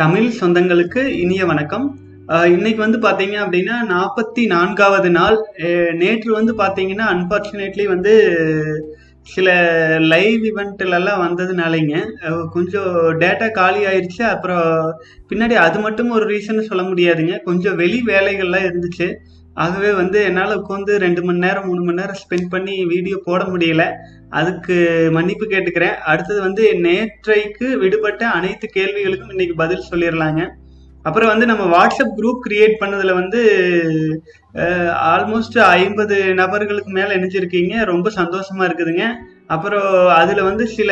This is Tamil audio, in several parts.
தமிழ் சொந்தங்களுக்கு இனிய வணக்கம். இன்னைக்கு வந்து பார்த்தீங்க அப்படின்னா நாற்பத்தி நான்காவது நாள். நேற்று வந்து பார்த்தீங்கன்னா அன்பார்ச்சுனேட்லி வந்து சில லைவ் இவெண்ட்ல எல்லாம் வந்ததுனாலங்க கொஞ்சம் டேட்டா காலி ஆயிடுச்சு அப்புறம் பின்னாடி அது மட்டும் ஒரு ரீசன் சொல்ல முடியாதுங்க. கொஞ்சம் வெளி வேலைகள்லாம் இருந்துச்சு. ஆகவே வந்து என்னால் உட்காந்து ரெண்டு மணி நேரம் மூணு மணி நேரம் ஸ்பெண்ட் பண்ணி வீடியோ போட முடியல. அதுக்கு மன்னிப்பு கேட்டுக்கிறேன். அடுத்தது வந்து நேற்றைக்கு விடுபட்ட அனைத்து கேள்விகளுக்கும் இன்னைக்கு பதில் சொல்லிடலாங்க அப்புறம் வந்து நம்ம வாட்ஸ்அப் குரூப் கிரியேட் பண்ணதுல வந்து ஆல்மோஸ்ட் ஐம்பது நபர்களுக்கு மேல இணைஞ்சிருக்கீங்க. ரொம்ப சந்தோஷமா இருக்குதுங்க. அப்புறம் அதுல வந்து சில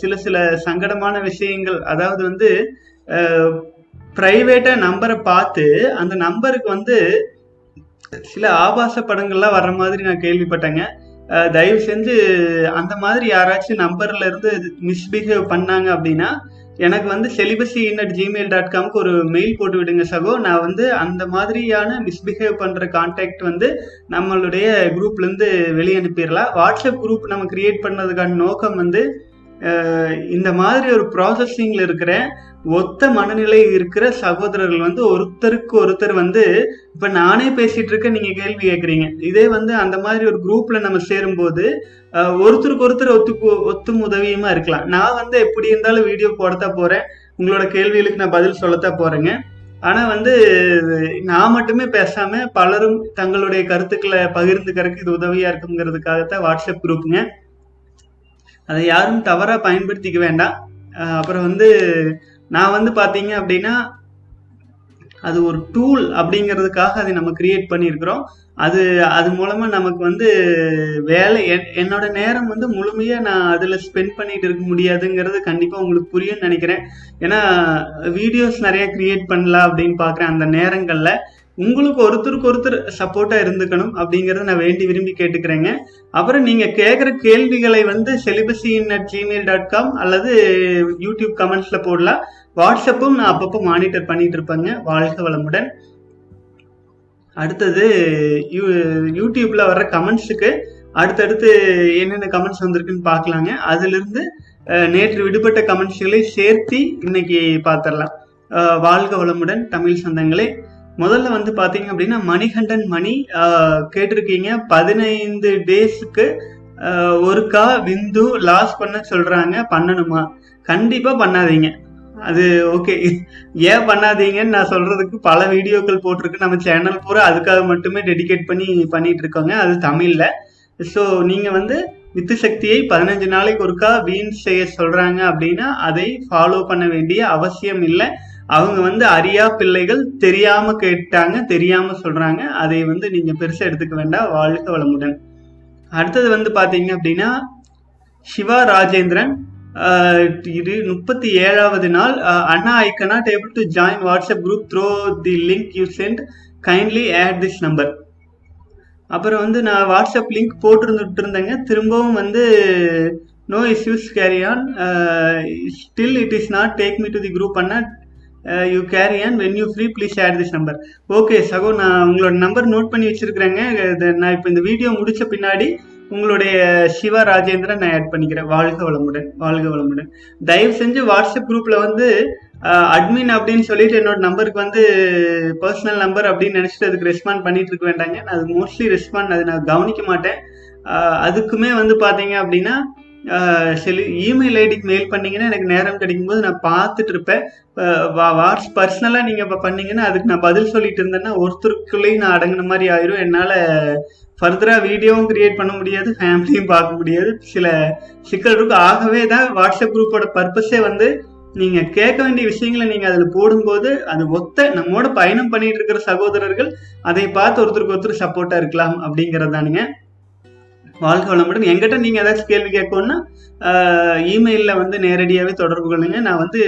சில சில சங்கடமான விஷயங்கள் அதாவது வந்து பிரைவேட்டா நம்பரை பார்த்து அந்த நம்பருக்கு வந்து சில ஆபாச படங்கள்லாம் வர்ற மாதிரி நான் கேள்விப்பட்டேங்க. தயவு செஞ்சு அந்த மாதிரி யாராச்சும் நம்பர்ல இருந்து மிஸ்பிஹேவ் பண்ணாங்க அப்படின்னா எனக்கு வந்து செலிபசி அட் ஜிமெயில் டாட் காம்க்கு ஒரு மெயில் போட்டு விடுங்க சகோ. நான் வந்து அந்த மாதிரியான மிஸ்பிஹேவ் பண்ற கான்டாக்ட் வந்து நம்மளுடைய குரூப்ல இருந்து வெளியே அனுப்பிடலாம். வாட்ஸ்அப் குரூப் நம்ம கிரியேட் பண்ணதுக்கான நோக்கம் வந்து இந்த மாதிரி ஒரு ப்ராசஸிங்ல இருக்கிற ஒத்த மனநிலை இருக்கிற சகோதரர்கள் வந்து ஒருத்தருக்கு ஒருத்தர் வந்து இப்ப நானே பேசிட்டு இருக்க நீங்க கேள்வி கேட்குறீங்க இதே வந்து அந்த மாதிரி ஒரு குரூப்ல நம்ம சேரும்போது ஒருத்தருக்கு ஒருத்தர் ஒத்து ஒத்தும் உதவியுமா இருக்கலாம். நான் வந்து எப்படி இருந்தாலும் வீடியோ போடத்தான் போறேன். உங்களோட கேள்விகளுக்கு நான் பதில் சொல்லத்தான் போறேங்க. ஆனா வந்து நான் மட்டுமே பேசாம பலரும் தங்களுடைய கருத்துக்களை பகிர்ந்துக்கிறதுக்கு இது உதவியா இருக்குங்கிறதுக்காகத்தான் வாட்ஸ்அப் குரூப்புங்க அதை யாரும் தவறா பயன்படுத்திக்க வேண்டாம். அப்புறம் வந்து நான் வந்து பார்த்தீங்க அப்படின்னா அது ஒரு டூல் அப்படிங்கிறதுக்காக அதை நம்ம கிரியேட் பண்ணியிருக்கிறோம். அது அது மூலமாக நமக்கு வந்து வேலை என்- என்னோட நேரம் வந்து முழுமையாக நான் அதில் ஸ்பெண்ட் பண்ணிட்டு இருக்க முடியாதுங்கிறது கண்டிப்பாக உங்களுக்கு புரியும்னு நினைக்கிறேன். ஏன்னா வீடியோஸ் நிறைய கிரியேட் பண்ணலாம் அப்படின்னு பார்க்குறேன் அந்த நேரங்களில். உங்களுக்கு ஒருத்தருக்கு ஒருத்தர் சப்போர்ட்டா இருந்துக்கணும் அப்படிங்கறத நான் வேண்டி விரும்பி கேட்டுக்கிறேங்க. அப்புறம் நீங்க கேட்குற கேள்விகளை வந்து celibacy at Gmail dot com அல்லது யூடியூப் கமெண்ட்ஸ்ல போடலாம். வாட்ஸ்அப்பும் நான் அப்பப்போ மானிட்டர் பண்ணிட்டு இருப்பேங்க. வாழ்க வளமுடன். அடுத்தது யூ யூடியூப்ல வர்ற கமெண்ட்ஸுக்கு அடுத்தடுத்து என்னென்ன கமெண்ட்ஸ் வந்திருக்குன்னு பார்க்கலாங்க. அதுலருந்து நேற்று விடுபட்ட கமெண்ட்ஸ்களை சேர்த்தி இன்னைக்கு பார்த்துடலாம். வாழ்க வளமுடன் தமிழ் சொந்தங்களே. முதல்ல வந்து பாத்தீங்க அப்படின்னா மணிகண்டன் மணி கேட்டிருக்கீங்க. பதினைந்து டேஸ்க்கு ஒருக்கா விந்து லாஸ் பண்ண சொல்றாங்க. பண்ணணுமா? கண்டிப்பா பண்ணாதீங்க. அது ஓகே. ஏன் பண்ணாதீங்கன்னு நான் சொல்றதுக்கு பல வீடியோக்கள் போட்டிருக்கு. நம்ம சேனல் பூரா அதுக்காக மட்டுமே டெடிகேட் பண்ணி பண்ணிட்டு இருக்கோங்க. அது தமிழ்ல. ஸோ நீங்க வந்து வித்து சக்தியை பதினஞ்சு நாளைக்கு ஒருக்கா வீண் செய்ய சொல்றாங்க அப்படின்னா அதை ஃபாலோ பண்ண வேண்டிய அவசியம் இல்லை. அவங்க வந்து அறியா பிள்ளைகள் தெரியாம கேட்டாங்க தெரியாம சொல்றாங்க. அதை வந்து நீங்க பெருசா எடுத்துக்க வேண்டாம். வாழ்க வளமுடன். அடுத்தது வந்து பாத்தீங்க அப்படின்னா சிவா ராஜேந்திரன் இது முப்பத்தி ஏழாவது நாள் அண்ணா I cannot able to join WhatsApp group through the link you sent kindly add this number அப்புறம் வந்து நான் வாட்ஸ்அப் லிங்க் போட்டிருந்துட்டு இருந்தேங்க திரும்பவும் வந்து no issues carry on still it is not take me to the group Anna. You carry on when you free please add this number okay சகோ நான் உங்களோட நம்பர் நோட் பண்ணி வச்சிருக்கிறேங்க. நான் இப்போ இந்த வீடியோ முடிச்ச பின்னாடி உங்களுடைய uh, சிவா ராஜேந்திரன் நான் ஆட் பண்ணிக்கிறேன். வாழ்க வளமுடன் வாழ்க வளமுடன். தயவு செஞ்சு வாட்ஸ்அப் குரூப்பில் வந்து uh, அட்மின் அப்படின்னு சொல்லிட்டு என்னோட நம்பருக்கு வந்து பர்சனல் நம்பர் அப்படின்னு நினச்சிட்டு அதுக்கு ரெஸ்பாண்ட் பண்ணிட்டு இருக்க வேண்டாங்க. நான் அது மோஸ்ட்லி ரெஸ்பாண்ட் அது நான் கவனிக்க மாட்டேன். Uh, அதுக்குமே வந்து பார்த்தீங்க அப்படின்னா செலு இமெயில் ஐடிக்கு மெயில் பண்ணீங்கன்னா எனக்கு நேரம் கிடைக்கும்போது நான் பார்த்துட்டு இருப்பேன். வாட்ஸ் பர்சனலாக நீங்கள் இப்போ பண்ணீங்கன்னா அதுக்கு நான் பதில் சொல்லிட்டு இருந்தேன்னா ஒருத்தருக்குள்ளேயும் நான் அடங்கின மாதிரி ஆயிரும். என்னால் ஃபர்தராக வீடியோவும் கிரியேட் பண்ண முடியாது ஃபேமிலியும் பார்க்க முடியாது. சில சிக்கல் இருக்கும் ஆகவே தான் வாட்ஸ்அப் குரூப்போட பர்பஸே வந்து நீங்கள் கேட்க வேண்டிய விஷயங்களை நீங்கள் அதில் போடும்போது அது ஒத்த நம்மோட பயணம் பண்ணிட்டு இருக்கிற சகோதரர்கள் அதை பார்த்து ஒருத்தருக்கு ஒருத்தர் சப்போர்ட்டாக இருக்கலாம் அப்படிங்கிறது தானுங்க வாழ்க வளமுடன். எங்கிட்ட நீங்கள் ஏதாச்சும் கேள்வி கேட்கணும்னா இமெயிலில் வந்து நேரடியாகவே தொடர்பு கொள்ளுங்க. நான் வந்து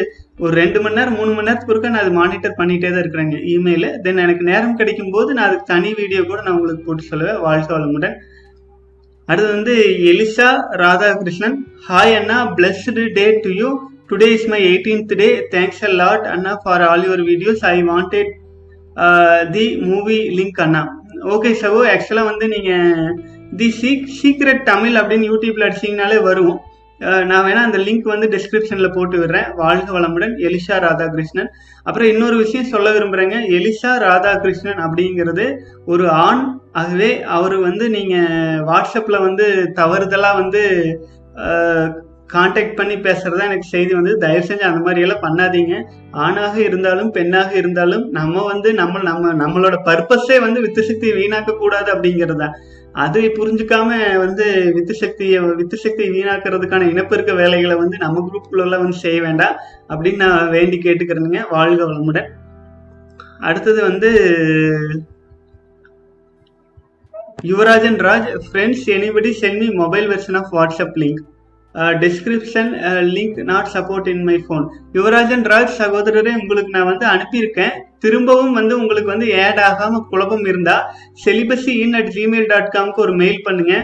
ஒரு ரெண்டு மணி நேரம் மூணு மணி நேரத்துக்கு ஒருக்கா நான் அது மானிட்டர் பண்ணிகிட்டே தான் இருக்கிறேங்க இமெயிலு தென் எனக்கு நேரம் கிடைக்கும் போது நான் அதுக்கு தனி வீடியோ கூட நான் உங்களுக்கு போட்டு சொல்லுவேன். வாழ்க வளமுடன். அடுத்து வந்து Elisa Radhakrishnan. Hi Anna blessed day to you today is my eighteenth day thanks a lot Anna for all your videos I wanted the movie link Anna. Okay சகோ ஆக்சுவலாக வந்து நீங்கள் தி சீக் சீக்ரெட் தமிழ் அப்படின்னு யூடியூப்ல அடிச்சிங்கனாலே வரும். நான் வேணா அந்த லிங்க் வந்து டிஸ்கிரிப்ஷன்ல போட்டு விடுறேன். வாழ்க வளமுடன் எலிஷா ராதாகிருஷ்ணன். அப்புறம் இன்னொரு விஷயம் சொல்ல விரும்புறேங்க. எலிஷா ராதாகிருஷ்ணன் அப்படிங்கிறது ஒரு ஆண். ஆகவே அவர் வந்து நீங்க வாட்ஸ்அப்ல வந்து தவறுதலா வந்து காண்டாக்ட் பண்ணி பேசுறதா எனக்கு செய்தி வந்து தயவு செஞ்சு அந்த மாதிரி எல்லாம் பண்ணாதீங்க. ஆணாக இருந்தாலும் பெண்ணாக இருந்தாலும் நம்ம வந்து நம்ம நம்ம நம்மளோட பர்பஸே வந்து வித்து சக்தி வீணாக்க கூடாது அப்படிங்கிறது. தான் அதை புரிஞ்சுக்காம வந்து வித்து சக்தியை வித்து சக்தியை வீணாக்குறதுக்கான இனப்பெருக்க வேலைகளை வந்து நம்ம குரூப்புக்குள்ள வந்து செய்ய வேண்டாம் அப்படின்னு நான் வேண்டி கேட்டுக்கிறேனுங்க. வாழ்க வளமுடன். அடுத்தது வந்து Yuvarajan Raj friends anybody sent me mobile version of WhatsApp link description link not support in my phone Yuvarajan Raj சகோதரரே உங்களுக்கு நான் வந்து அனுப்பியிருக்கேன். திரும்பவும் வந்து உங்களுக்கு வந்து ஆட் ஆகாம குழப்பம் இருந்தா celibacy in at Gmail dot காம்க்கு ஒரு மெயில் பண்ணுங்க.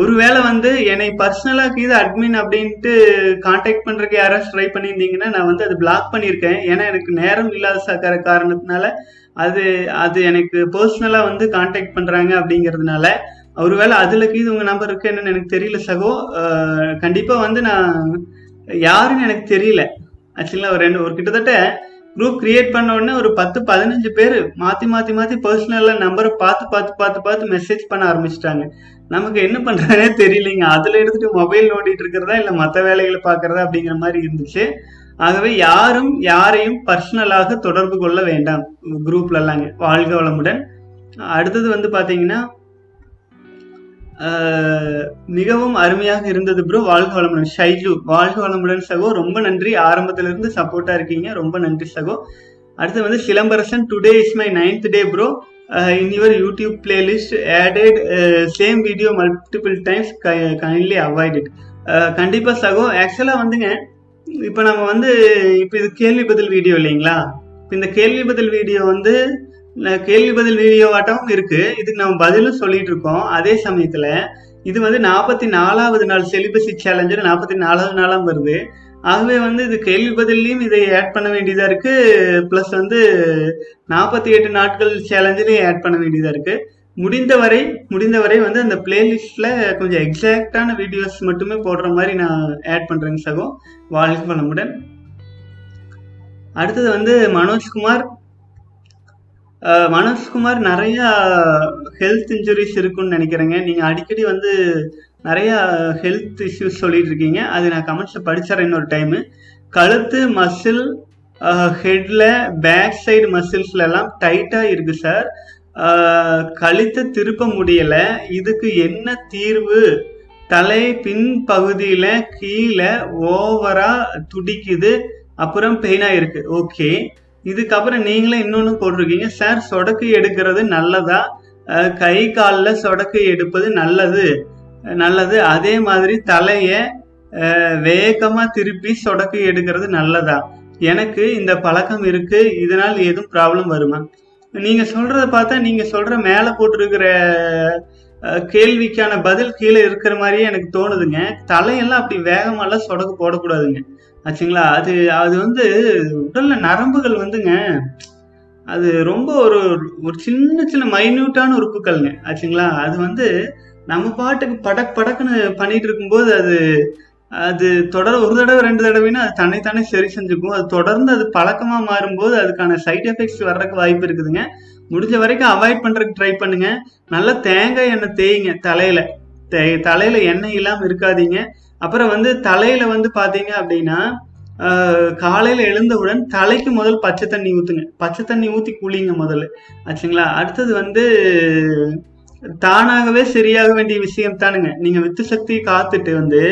ஒருவேளை வந்து என்னை பர்சனலாக இது அட்மின் அப்படின்ட்டு காண்டாக்ட் பண்ணுறக்கு யாராச்சும் ட்ரை பண்ணியிருந்தீங்கன்னா நான் வந்து அது பிளாக் பண்ணியிருக்கேன். ஏன்னா எனக்கு நேரம் இல்லாத சக்கர காரணத்தினால அது அது எனக்கு பர்சனலாக வந்து காண்டாக்ட் பண்ணுறாங்க அப்படிங்கிறதுனால ஒருவேளை அதில் கீது உங்கள் நம்பர் இருக்கு என்னன்னு எனக்கு தெரியல சகோ. கண்டிப்பாக வந்து நான் யாருன்னு எனக்கு தெரியல. ஆக்சுவலாக ஒரு ரெண்டு ஒரு கிட்டத்தட்ட குரூப் கிரியேட் பண்ண உடனே ஒரு பத்து பதினஞ்சு பேர் மாத்தி மாத்தி மாத்தி பர்சனலா நம்பரை பார்த்து பார்த்து பார்த்து பார்த்து மெசேஜ் பண்ண ஆரம்பிச்சிட்டாங்க. நமக்கு என்ன பண்ணுறதுனே தெரியலைங்க. அதுல எடுத்துட்டு மொபைல் நோண்டிட்டு இருக்கிறதா இல்ல மற்ற வேலைகளை பாக்குறதா அப்படிங்கிற மாதிரி இருந்துச்சு. ஆகவே யாரும் யாரையும் பர்சனலாக தொடர்பு கொள்ள வேண்டாம். குரூப்ல எல்லாங்க வாழ்க வளமுடன். அடுத்தது வந்து பாத்தீங்கன்னா மிகவும் அருமையாக இருந்தது ப்ரோ வாழ்க வளமுடன். ஷைஜு வாழ்க வளமுடன் சகோ. ரொம்ப நன்றி. ஆரம்பத்திலிருந்து சப்போர்ட்டா இருக்கீங்க. ரொம்ப நன்றி சகோ. அடுத்து வந்து Silambarasan. Today is my ninth day bro in your YouTube playlist added same video multiple times kindly avoid it கண்டிப்பா சகோ. ஆக்சுவலா வந்துங்க இப்போ நம்ம வந்து இப்போ இது கேள்வி பதில் வீடியோ இல்லைங்களா? இப்போ இந்த கேள்வி பதில் வீடியோ வந்து கேள்வி பதில் வீடியோ இருக்கு. இதுக்கு நம்ம பதிலும் சொல்லிட்டு இருக்கோம். அதே சமயத்துல இது வந்து நாற்பத்தி நாலாவது நாள் செலிபசி சேலஞ்சர் நாற்பத்தி நாலாவது நாளாம் வருது. ஆகவே வந்து இது கேள்வி பதிலையும் இதை ஆட் பண்ண வேண்டியதா இருக்கு. ப்ளஸ் வந்து நாற்பத்தி எட்டு நாட்கள் சேலஞ்சிலையும் ஆட் பண்ண வேண்டியதா இருக்கு. முடிந்தவரை முடிந்தவரை வந்து அந்த பிளேலிஸ்ட்ல கொஞ்சம் எக்ஸாக்டான வீடியோஸ் மட்டுமே போடுற மாதிரி நான் ஆட் பண்றேங்க சகோ. வாழ்க வளமுடன். அடுத்தது வந்து மனோஜ்குமார் மனோஜ்குமார் நிறைய ஹெல்த் இன்ஜுரிஸ் இருக்குன்னு நினைக்கிறேங்க. நீங்க அடிக்கடி வந்து நிறைய ஹெல்த் இஷ்யூஸ் சொல்லிட்டு இருக்கீங்க அது நான் கமெண்ட்ஸில் படிச்சிடறேன் இன்னொரு டைம் கழுத்து மசில் ஹெட்ல பேக் சைடு மசில்ஸ்ல எல்லாம் டைட்டா இருக்கு சார் கழுத்தை திருப்ப முடியல. இதுக்கு என்ன தீர்வு? தலை பின் பகுதியில கீழே ஓவரா துடிக்குது. அப்புறம் பெயினா இருக்கு. ஓகே இதுக்கப்புறம் நீங்களே இன்னொன்று போட்டிருக்கீங்க. சார் சொடக்கு எடுக்கிறது நல்லதா? கை காலில் சொடக்கு எடுப்பது நல்லது. நல்லது. அதே மாதிரி தலையை வேகமாக திருப்பி சொடக்கு எடுக்கிறது நல்லதா? எனக்கு இந்த பழக்கம் இருக்கு. இதனால் எதுவும் ப்ராப்ளம் வருமா? நீங்க சொல்றத பார்த்தா நீங்க சொல்ற மேல போட்டிருக்கிற கேள்விக்கான பதில் கீழே இருக்கிற மாதிரியே எனக்கு தோணுதுங்க. தலையெல்லாம் அப்படி வேகமாலாம் சொடக்கு போடக்கூடாதுங்க. ஆச்சுங்களா? அது அது வந்து உடல்ல நரம்புகள் வந்துங்க. அது ரொம்ப ஒரு ஒரு சின்ன சின்ன மைன்யூட்டான உறுப்புகள்ங்க ஆச்சுங்களா? அது வந்து நம்ம பாட்டுக்கு படக் படக்குன்னு பண்ணிட்டு இருக்கும்போது அது அது தொடர் ஒரு தடவை ரெண்டு தடவைன்னா அது தன்னைத்தானே சரி செஞ்சுக்கும். அது தொடர்ந்து அது பழக்கமாக மாறும்போது அதுக்கான சைட் எஃபெக்ட்ஸ் வர்றதுக்கு வாய்ப்பு இருக்குதுங்க. முடிஞ்ச வரைக்கும் அவாய்ட் பண்ணுறதுக்கு ட்ரை பண்ணுங்க. நல்லா தேங்காய் எண்ணெய் தேய்ங்க தலையில். தே- தலையில் எண்ணெய் இல்லாமல் இருக்காதீங்க. அப்புறம் வந்து தலையில வந்து பாத்தீங்க அப்படின்னா காலையில் காலையில எழுந்தவுடன் தலைக்கு முதல் பச்சை தண்ணி ஊத்துங்க. பச்சை தண்ணி ஊத்தி குளிங்க முதல்ல. ஆச்சுங்களா? அடுத்தது வந்து தானாகவே சரியாக வேண்டிய விஷயம் தானுங்க. நீங்க வித்து சக்தியை காத்துட்டு வந்து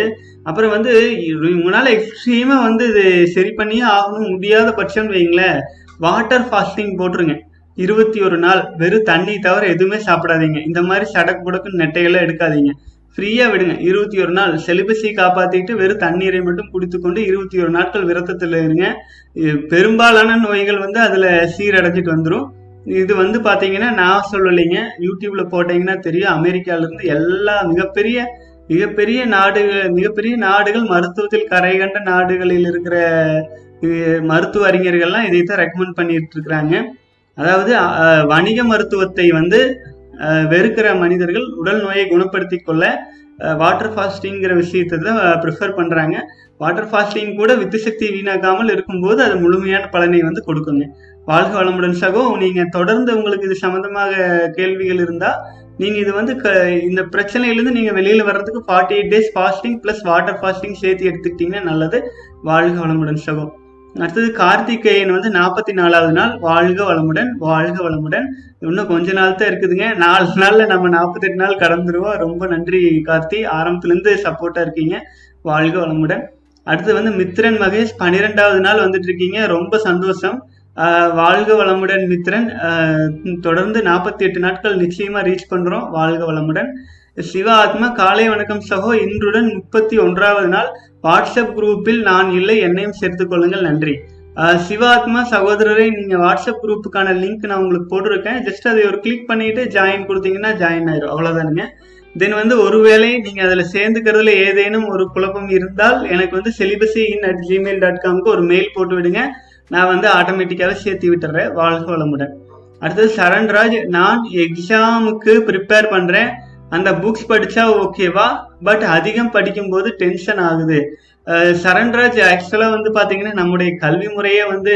அப்புறம் வந்து உங்களால் உங்களால எக்ஸ்ட்ரீமா வந்து இது சரி பண்ணியே ஆகணும். முடியாத பட்சம்னு வைங்களேன். வாட்டர் ஃபாஸ்டிங் போட்டுருங்க. இருபத்தி ஒரு நாள் வெறும் தண்ணி தவிர எதுவுமே சாப்பிடாதீங்க. இந்த மாதிரி சடக்கு புடக்கு நெட்டையெல்லாம் எடுக்காதீங்க. ஃப்ரீயாக விடுங்க. இருபத்தி ஒரு நாள். செலிபஸை காப்பாற்றிக்கிட்டு வெறும் தண்ணீரை மட்டும் குடித்துக்கொண்டு இருபத்தி ஒரு நாட்கள் விரத்தத்தில் இருங்க. பெரும்பாலான நோய்கள் வந்து அதில் சீரடைஞ்சிட்டு வந்துடும் இது வந்து பார்த்தீங்கன்னா நான் சொல்லலைங்க. யூடியூப்ல போட்டீங்கன்னா தெரியும். அமெரிக்காவிலேருந்து எல்லா மிகப்பெரிய மிகப்பெரிய நாடுகள் மிகப்பெரிய நாடுகள் மருத்துவத்தில் கரை கண்ட நாடுகளில் இருக்கிற மருத்துவ அறிஞர்கள்லாம் இதை தான் ரெக்கமெண்ட் பண்ணிட்டு இருக்கிறாங்க. அதாவது வணிக மருத்துவத்தை வந்து வெறுக்கிற மனிதர்கள் உடல் நோயை குணப்படுத்தி கொள்ள வாட்டர் ஃபாஸ்டிங்கிற விஷயத்தை தான் ப்ரிஃபர் பண்ணுறாங்க வாட்டர் ஃபாஸ்டிங் கூட வித்து சக்தி வீணாக்காமல் இருக்கும்போது அது முழுமையான பலனை வந்து கொடுக்குங்க. வாழ்க வளமுடன் சகோ நீங்கள் தொடர்ந்து உங்களுக்கு இது சம்மந்தமாக கேள்விகள் இருந்தால் நீங்கள் இது வந்து க இந்த பிரச்சனையிலேருந்து நீங்கள் வெளியில் வர்றதுக்கு forty eight days fasting plus water fasting சேர்த்து எடுத்துக்கிட்டிங்கன்னா நல்லது. வாழ்க வளமுடன் சகோ. அடுத்தது கார்த்திகேயன் வந்து நாற்பத்தி நாலாவது நாள் வாழ்க வளமுடன் வாழ்க வளமுடன். இன்னும் கொஞ்ச நாள் தான் இருக்குதுங்க. நாலு நாள்ல நம்ம நாற்பத்தெட்டு நாள் கடந்துருவோம். ரொம்ப நன்றி கார்த்தி. ஆரம்பத்துலேருந்து சப்போர்ட்டாக இருக்கீங்க. வாழ்க வளமுடன். அடுத்து வந்து மித்ரன் மகேஷ் பன்னிரெண்டாவது நாள் வந்துட்டு இருக்கீங்க. ரொம்ப சந்தோஷம். வாழ்க வளமுடன் மித்ரன் தொடர்ந்து நாற்பத்தி எட்டு நாட்கள் நிச்சயமா ரீச் பண்றோம். வாழ்க வளமுடன். சிவ ஆத்மா காலை வணக்கம் சகோ. இன்றுடன் முப்பத்தி ஒன்றாவது நாள். வாட்ஸ்அப் குரூப்பில் நான் இல்லை என்னையும் சேர்த்துக்கொள்ளுங்கள் நன்றி. சிவாத்மா சகோதரரை நீங்கள் வாட்ஸ்அப் குரூப்புக்கான லிங்க் நான் உங்களுக்கு போட்டிருக்கேன். ஜஸ்ட் அதை ஒரு கிளிக் பண்ணிட்டு ஜாயின் கொடுத்தீங்கன்னா ஜாயின் ஆயிரும். அவ்வளோதானுங்க தென் வந்து ஒருவேளை நீங்கள் அதில் சேர்ந்துக்கிறதுல ஏதேனும் ஒரு குழப்பம் இருந்தால் எனக்கு வந்து celibacy in at Gmail dot காம்க்கு ஒரு மெயில் போட்டு விடுங்க. நான் வந்து ஆட்டோமேட்டிக்காக சேர்த்து விட்டுறேன். வாழ்க வளமுடன். அடுத்தது சரண்ராஜ் நான் எக்ஸாமுக்கு ப்ரிப்பேர் பண்ணுறேன் அந்த புக்ஸ் படித்தா ஓகேவா பட் அதிகம் படிக்கும்போது டென்ஷன் ஆகுது. சரண்ராஜ் ஆக்சுவலாக வந்து பார்த்தீங்கன்னா நம்முடைய கல்வி முறையே வந்து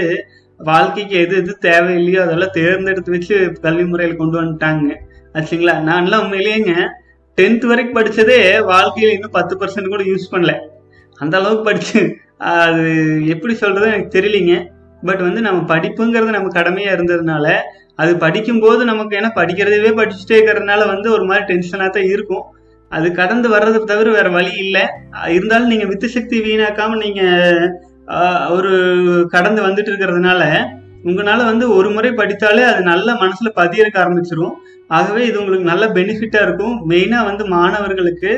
வாழ்க்கைக்கு எது எது தேவையில்லையோ அதெல்லாம் தேர்ந்தெடுத்து வச்சு கல்வி முறையில் கொண்டு வந்துட்டாங்க. ஆச்சுங்களா? நான்லாம் உண்மையிலேங்க டென்த் வரைக்கும் படித்ததே வாழ்க்கையில் இன்னும் பத்து பர்சன்ட் கூட யூஸ் பண்ணல. அந்த அளவுக்கு படிச்சு அது எப்படி சொல்றது எனக்கு தெரியலிங்க. பட் வந்து நம்ம படிப்புங்கிறது நம்ம கடமையாக இருந்ததுனால அது படிக்கும்போது நமக்கு ஏன்னா படிக்கிறதவே படிச்சுட்டே இருக்கிறதுனால வந்து ஒரு மாதிரி டென்ஷனாக தான் இருக்கும். அது கடந்து வர்றதை தவிர வேற வழி இல்லை. இருந்தாலும் நீங்கள் வித்து சக்தி வீணாக்காம நீங்கள் ஒரு கடந்து வந்துட்டு இருக்கிறதுனால உங்களால் வந்து ஒரு முறை படித்தாலே அது நல்ல மனசில் பதியறக்க ஆரம்பிச்சிடும் ஆகவே இது உங்களுக்கு நல்ல பெனிஃபிட்டாக இருக்கும். மெயினாக வந்து மாணவர்களுக்கு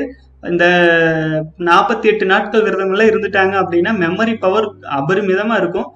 இந்த நாற்பத்தி எட்டு நாட்கள் விரதங்கள்லாம் இருந்துட்டாங்க அப்படின்னா மெமரி பவர் அபரிமிதமாக இருக்கும்.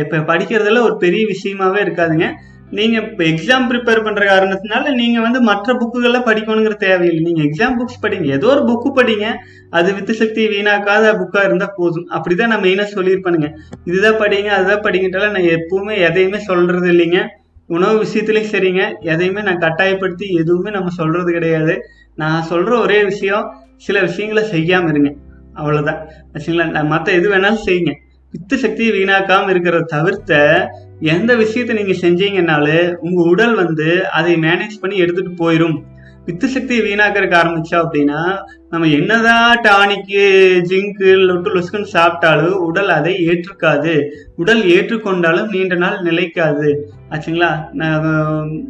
இப்போ படிக்கிறதுல ஒரு பெரிய விஷயமாவே இருக்காதுங்க. நீங்க இப்போ எக்ஸாம் ப்ரிப்பேர் பண்ற காரணத்தினால நீங்க வந்து மற்ற புக்குகள்லாம் படிக்கணுங்கிற தேவையில்லை. நீங்க எக்ஸாம் புக்ஸ் படிங்க. ஏதோ ஒரு புக்கு படிங்க. அது வித்து சக்தி வீணாக்காத புக்கா இருந்தா போதும். அப்படிதான் நான் மெயினா சொல்லியிருப்பேனுங்க. இதுதான் படிங்க அதுதான் படிங்கிட்டால நான் எப்பவுமே எதையுமே சொல்றது இல்லைங்க. உணவு விஷயத்துலையும் சரிங்க. எதையுமே நான் கட்டாயப்படுத்தி எதுவுமே நம்ம சொல்றது கிடையாது. நான் சொல்ற ஒரே விஷயம் சில விஷயங்களை செய்யாம இருங்க. அவ்வளவுதான். சரிங்களா? நான் மற்ற எது வேணாலும் செய்யுங்க. பித்த சக்தியை வீணாக்காம இருக்கிறத தவிர்த்த எந்த விஷயத்தை நீங்க செஞ்சீங்கன்னாலே உங்க உடல் வந்து அதை மேனேஜ் பண்ணி எடுத்துட்டு போயிடும் பித்த சக்தியை வீணாக்கிறதுக்கு ஆரம்பிச்சா அப்படின்னா நம்ம என்னதான் டானிக்கு ஜிங்கு லொட்டு லொசுக்குன்னு சாப்பிட்டாலும் உடல் அதை ஏற்றுக்காது. உடல் ஏற்றுக்கொண்டாலும் நீண்ட நாள் நிலைக்காது. ஆச்சுங்களா? நான்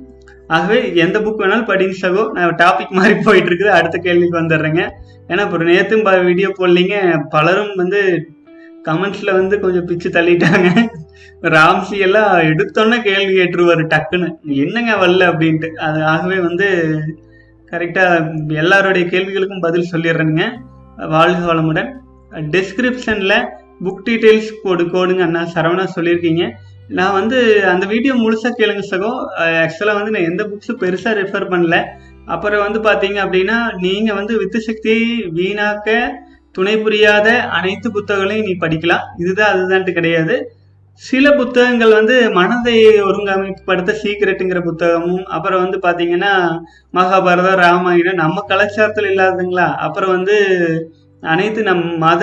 ஆகவே எந்த புக் வேணாலும் படிங்க சகோ. நான் டாபிக் மாதிரி போயிட்டு இருக்குது. அடுத்த கேள்விக்கு வந்துடுறேங்க. ஏன்னா இப்போ நேற்றும் வீடியோ போடலீங்க. பலரும் வந்து கமெண்ட்ஸ்ல வந்து கொஞ்சம் பிச்சு தள்ளிட்டாங்க. ராம்சி எல்லாம் எடுத்தோன்னே கேள்வி கேட்டுருவாரு டக்குன்னு. என்னங்க வரல அப்படின்ட்டு. அது ஆகவே வந்து கரெக்டா எல்லாருடைய கேள்விகளுக்கும் பதில் சொல்லிடுறேனுங்க. வாழ்க வளமுடன். டிஸ்கிரிப்ஷனில் புக் டீட்டெயில்ஸ் கோடு கோடுங்க அண்ணா சரவணா சொல்லியிருக்கீங்க. நான் வந்து அந்த வீடியோ முழுசா கேளுங்க சகோ. ஆக்சுவலாக வந்து நான் எந்த புக்ஸும் பெருசாக ரெஃபர் பண்ணல. அப்புறம் வந்து பார்த்தீங்க அப்படின்னா நீங்கள் வந்து வித்து சக்தி வீணாக்க துணை புரியாத அனைத்து புத்தகங்களையும் நீ படிக்கலாம். இதுதான் அதுதான்ட்டு கிடையாது. சில புத்தகங்கள் வந்து மனதை ஒருங்கமைப்படுத்த சீக்கிரட்டுங்கிற புத்தகமும் அப்புறம் வந்து பார்த்தீங்கன்னா மகாபாரதம் ராமாயணம் நம்ம கலாச்சாரத்தில் இல்லாதுங்களா அப்புறம் வந்து அனைத்து நம் மத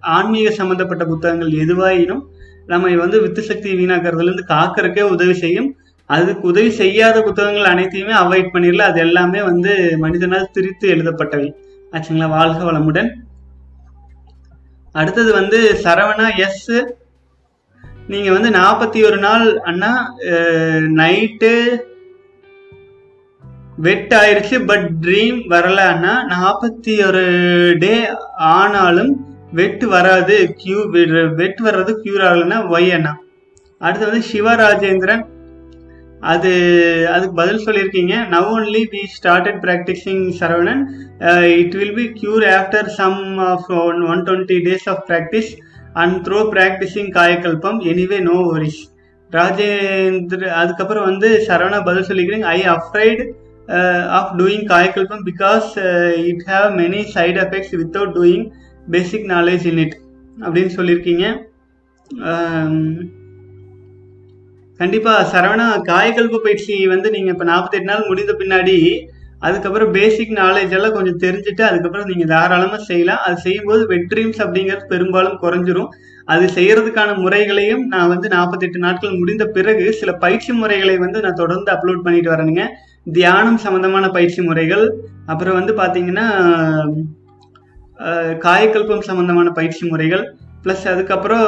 ஆன்மீக சம்பந்தப்பட்ட புத்தகங்கள் எதுவாயினும் நம்ம வந்து வித்து சக்தி வீணாக்கிறதுலேருந்து காக்கறக்கே உதவி செய்யும். அதுக்கு உதவி செய்யாத புத்தகங்கள் அனைத்தையுமே அவாய்ட் பண்ணிடல அது எல்லாமே வந்து மனிதனால் திரித்து எழுதப்பட்டவை. ஆச்சுங்களா? வாழ்க வளமுடன். அடுத்தது வந்து சரவணா எஸ். நீங்க வந்து நாற்பத்தி ஒரு நாள் அண்ணா நைட்டு வெட் ஆயிடுச்சு பட் ட்ரீம் வரல அண்ணா. நாற்பத்தி ஒரு டே ஆனாலும் வெட் வராது கியூ வெட் வர்றது கியூர் ஆகலைன்னா ஒய் அண்ணா. அடுத்து வந்து சிவராஜேந்திரன் அது அதுக்கு பதில் சொல்லியிருக்கீங்க. Now only we started practicing Saravanan it will be cure after some of one one twenty days of practice and through practicing Kayakalpam anyway no worries Rajendra அதுக்கப்புறம் வந்து சரவணா பதில் சொல்லிக்கிறீங்க I afraid of doing Kayakalpam because it have many side effects without doing basic knowledge in it அப்படின்னு சொல்லியிருக்கீங்க. கண்டிப்பா சரவணா காயக்கல்ப பயிற்சி வந்து நீங்க இப்ப நாற்பத்தெட்டு நாள் முடிந்த பின்னாடி அதுக்கப்புறம் பேசிக் நாலேஜ் எல்லாம் கொஞ்சம் தெரிஞ்சுட்டு அதுக்கப்புறம் நீங்க தாராளமா செய்யலாம். அது செய்யும்போது வெட்ரீம்ஸ் அப்படிங்கிறது பெரும்பாலும் குறைஞ்சிரும். அது செய்யறதுக்கான முறைகளையும் நான் வந்து நாற்பத்தெட்டு நாட்கள் முடிந்த பிறகு சில பயிற்சி முறைகளை வந்து நான் தொடர்ந்து அப்லோட் பண்ணிட்டு வரேனுங்க. தியானம் சம்பந்தமான பயிற்சி முறைகள் அப்புறம் வந்து பாத்தீங்கன்னா காயக்கல்பம் சம்பந்தமான பயிற்சி முறைகள் ப்ளஸ் அதுக்கப்புறம்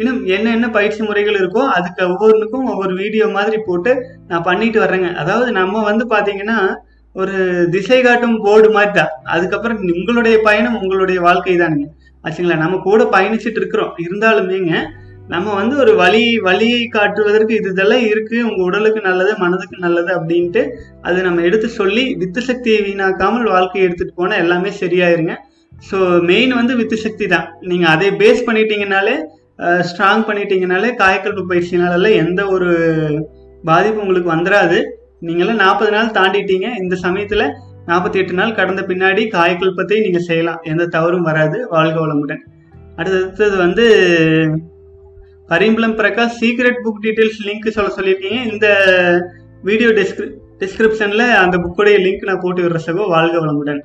இன்னும் என்னென்ன பயிற்சி முறைகள் இருக்கோ அதுக்கு ஒவ்வொன்றுக்கும் ஒவ்வொரு வீடியோ மாதிரி போட்டு நான் பண்ணிட்டு வர்றேங்க. அதாவது நம்ம வந்து பார்த்தீங்கன்னா ஒரு திசை காட்டும் போர்டு மாதிரி தான் அதுக்கப்புறம் உங்களுடைய பயணம் உங்களுடைய வாழ்க்கை தானுங்க. ஆச்சுங்களா? நம்ம கூட பயணிச்சுட்டு இருக்கிறோம். இருந்தாலுமேங்க நம்ம வந்து ஒரு வழி வழியை காட்டுவதற்கு இது இதெல்லாம் இருக்கு. உங்க உடலுக்கு நல்லது மனதுக்கு நல்லது அப்படின்ட்டு அது நம்ம எடுத்து சொல்லி வித்து சக்தியை வீணாக்காமல் வாழ்க்கையை எடுத்துட்டு போனா எல்லாமே சரியாயிருங்க. ஸோ மெயின் வந்து வித்து சக்தி தான். நீங்க அதை பேஸ் பண்ணிட்டீங்கனாலே ஸ்ட்ராங் பண்ணிட்டீங்கனாலே காயக்கல்ப பயிற்சினால எந்த ஒரு பாதிப்பு உங்களுக்கு வந்துடாது நீங்களாம் நாற்பது நாள் தாண்டிட்டீங்க. இந்த சமயத்தில் நாற்பத்தி எட்டு நாள் கடந்த பின்னாடி காயக்கல்பத்தை நீங்கள் செய்யலாம். எந்த தவறும் வராது. வாழ்க வளமுடன். அடுத்தது வந்து Parimalam Prakash secret book details link சொல்ல சொல்லியிருக்கீங்க. இந்த வீடியோ டிஸ்கிரி டிஸ்கிரிப்ஷனில் அந்த புக்குடைய லிங்க் நான் போட்டு விடுற சகோ. வாழ்க வளமுடன்.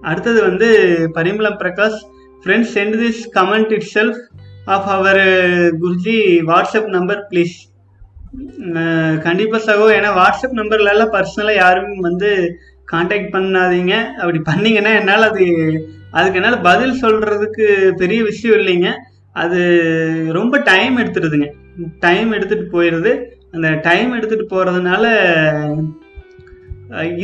அடுத்தது வந்து Parimalam Prakash friends sent this comment itself of our Guruji WhatsApp number please கண்டிப்பாக சகோ ஏன்னா வாட்ஸ்அப் நம்பர்லலாம் பர்சனலாக யாரும் வந்து காண்டாக்ட் பண்ணாதீங்க. அப்படி பண்ணீங்கன்னா என்னால் அது அதுக்கு என்னால் பதில் சொல்கிறதுக்கு பெரிய விஷயம் இல்லைங்க. அது ரொம்ப டைம் எடுத்துடுதுங்க. டைம் எடுத்துகிட்டு போயிடுது. அந்த டைம் எடுத்துகிட்டு போகிறதுனால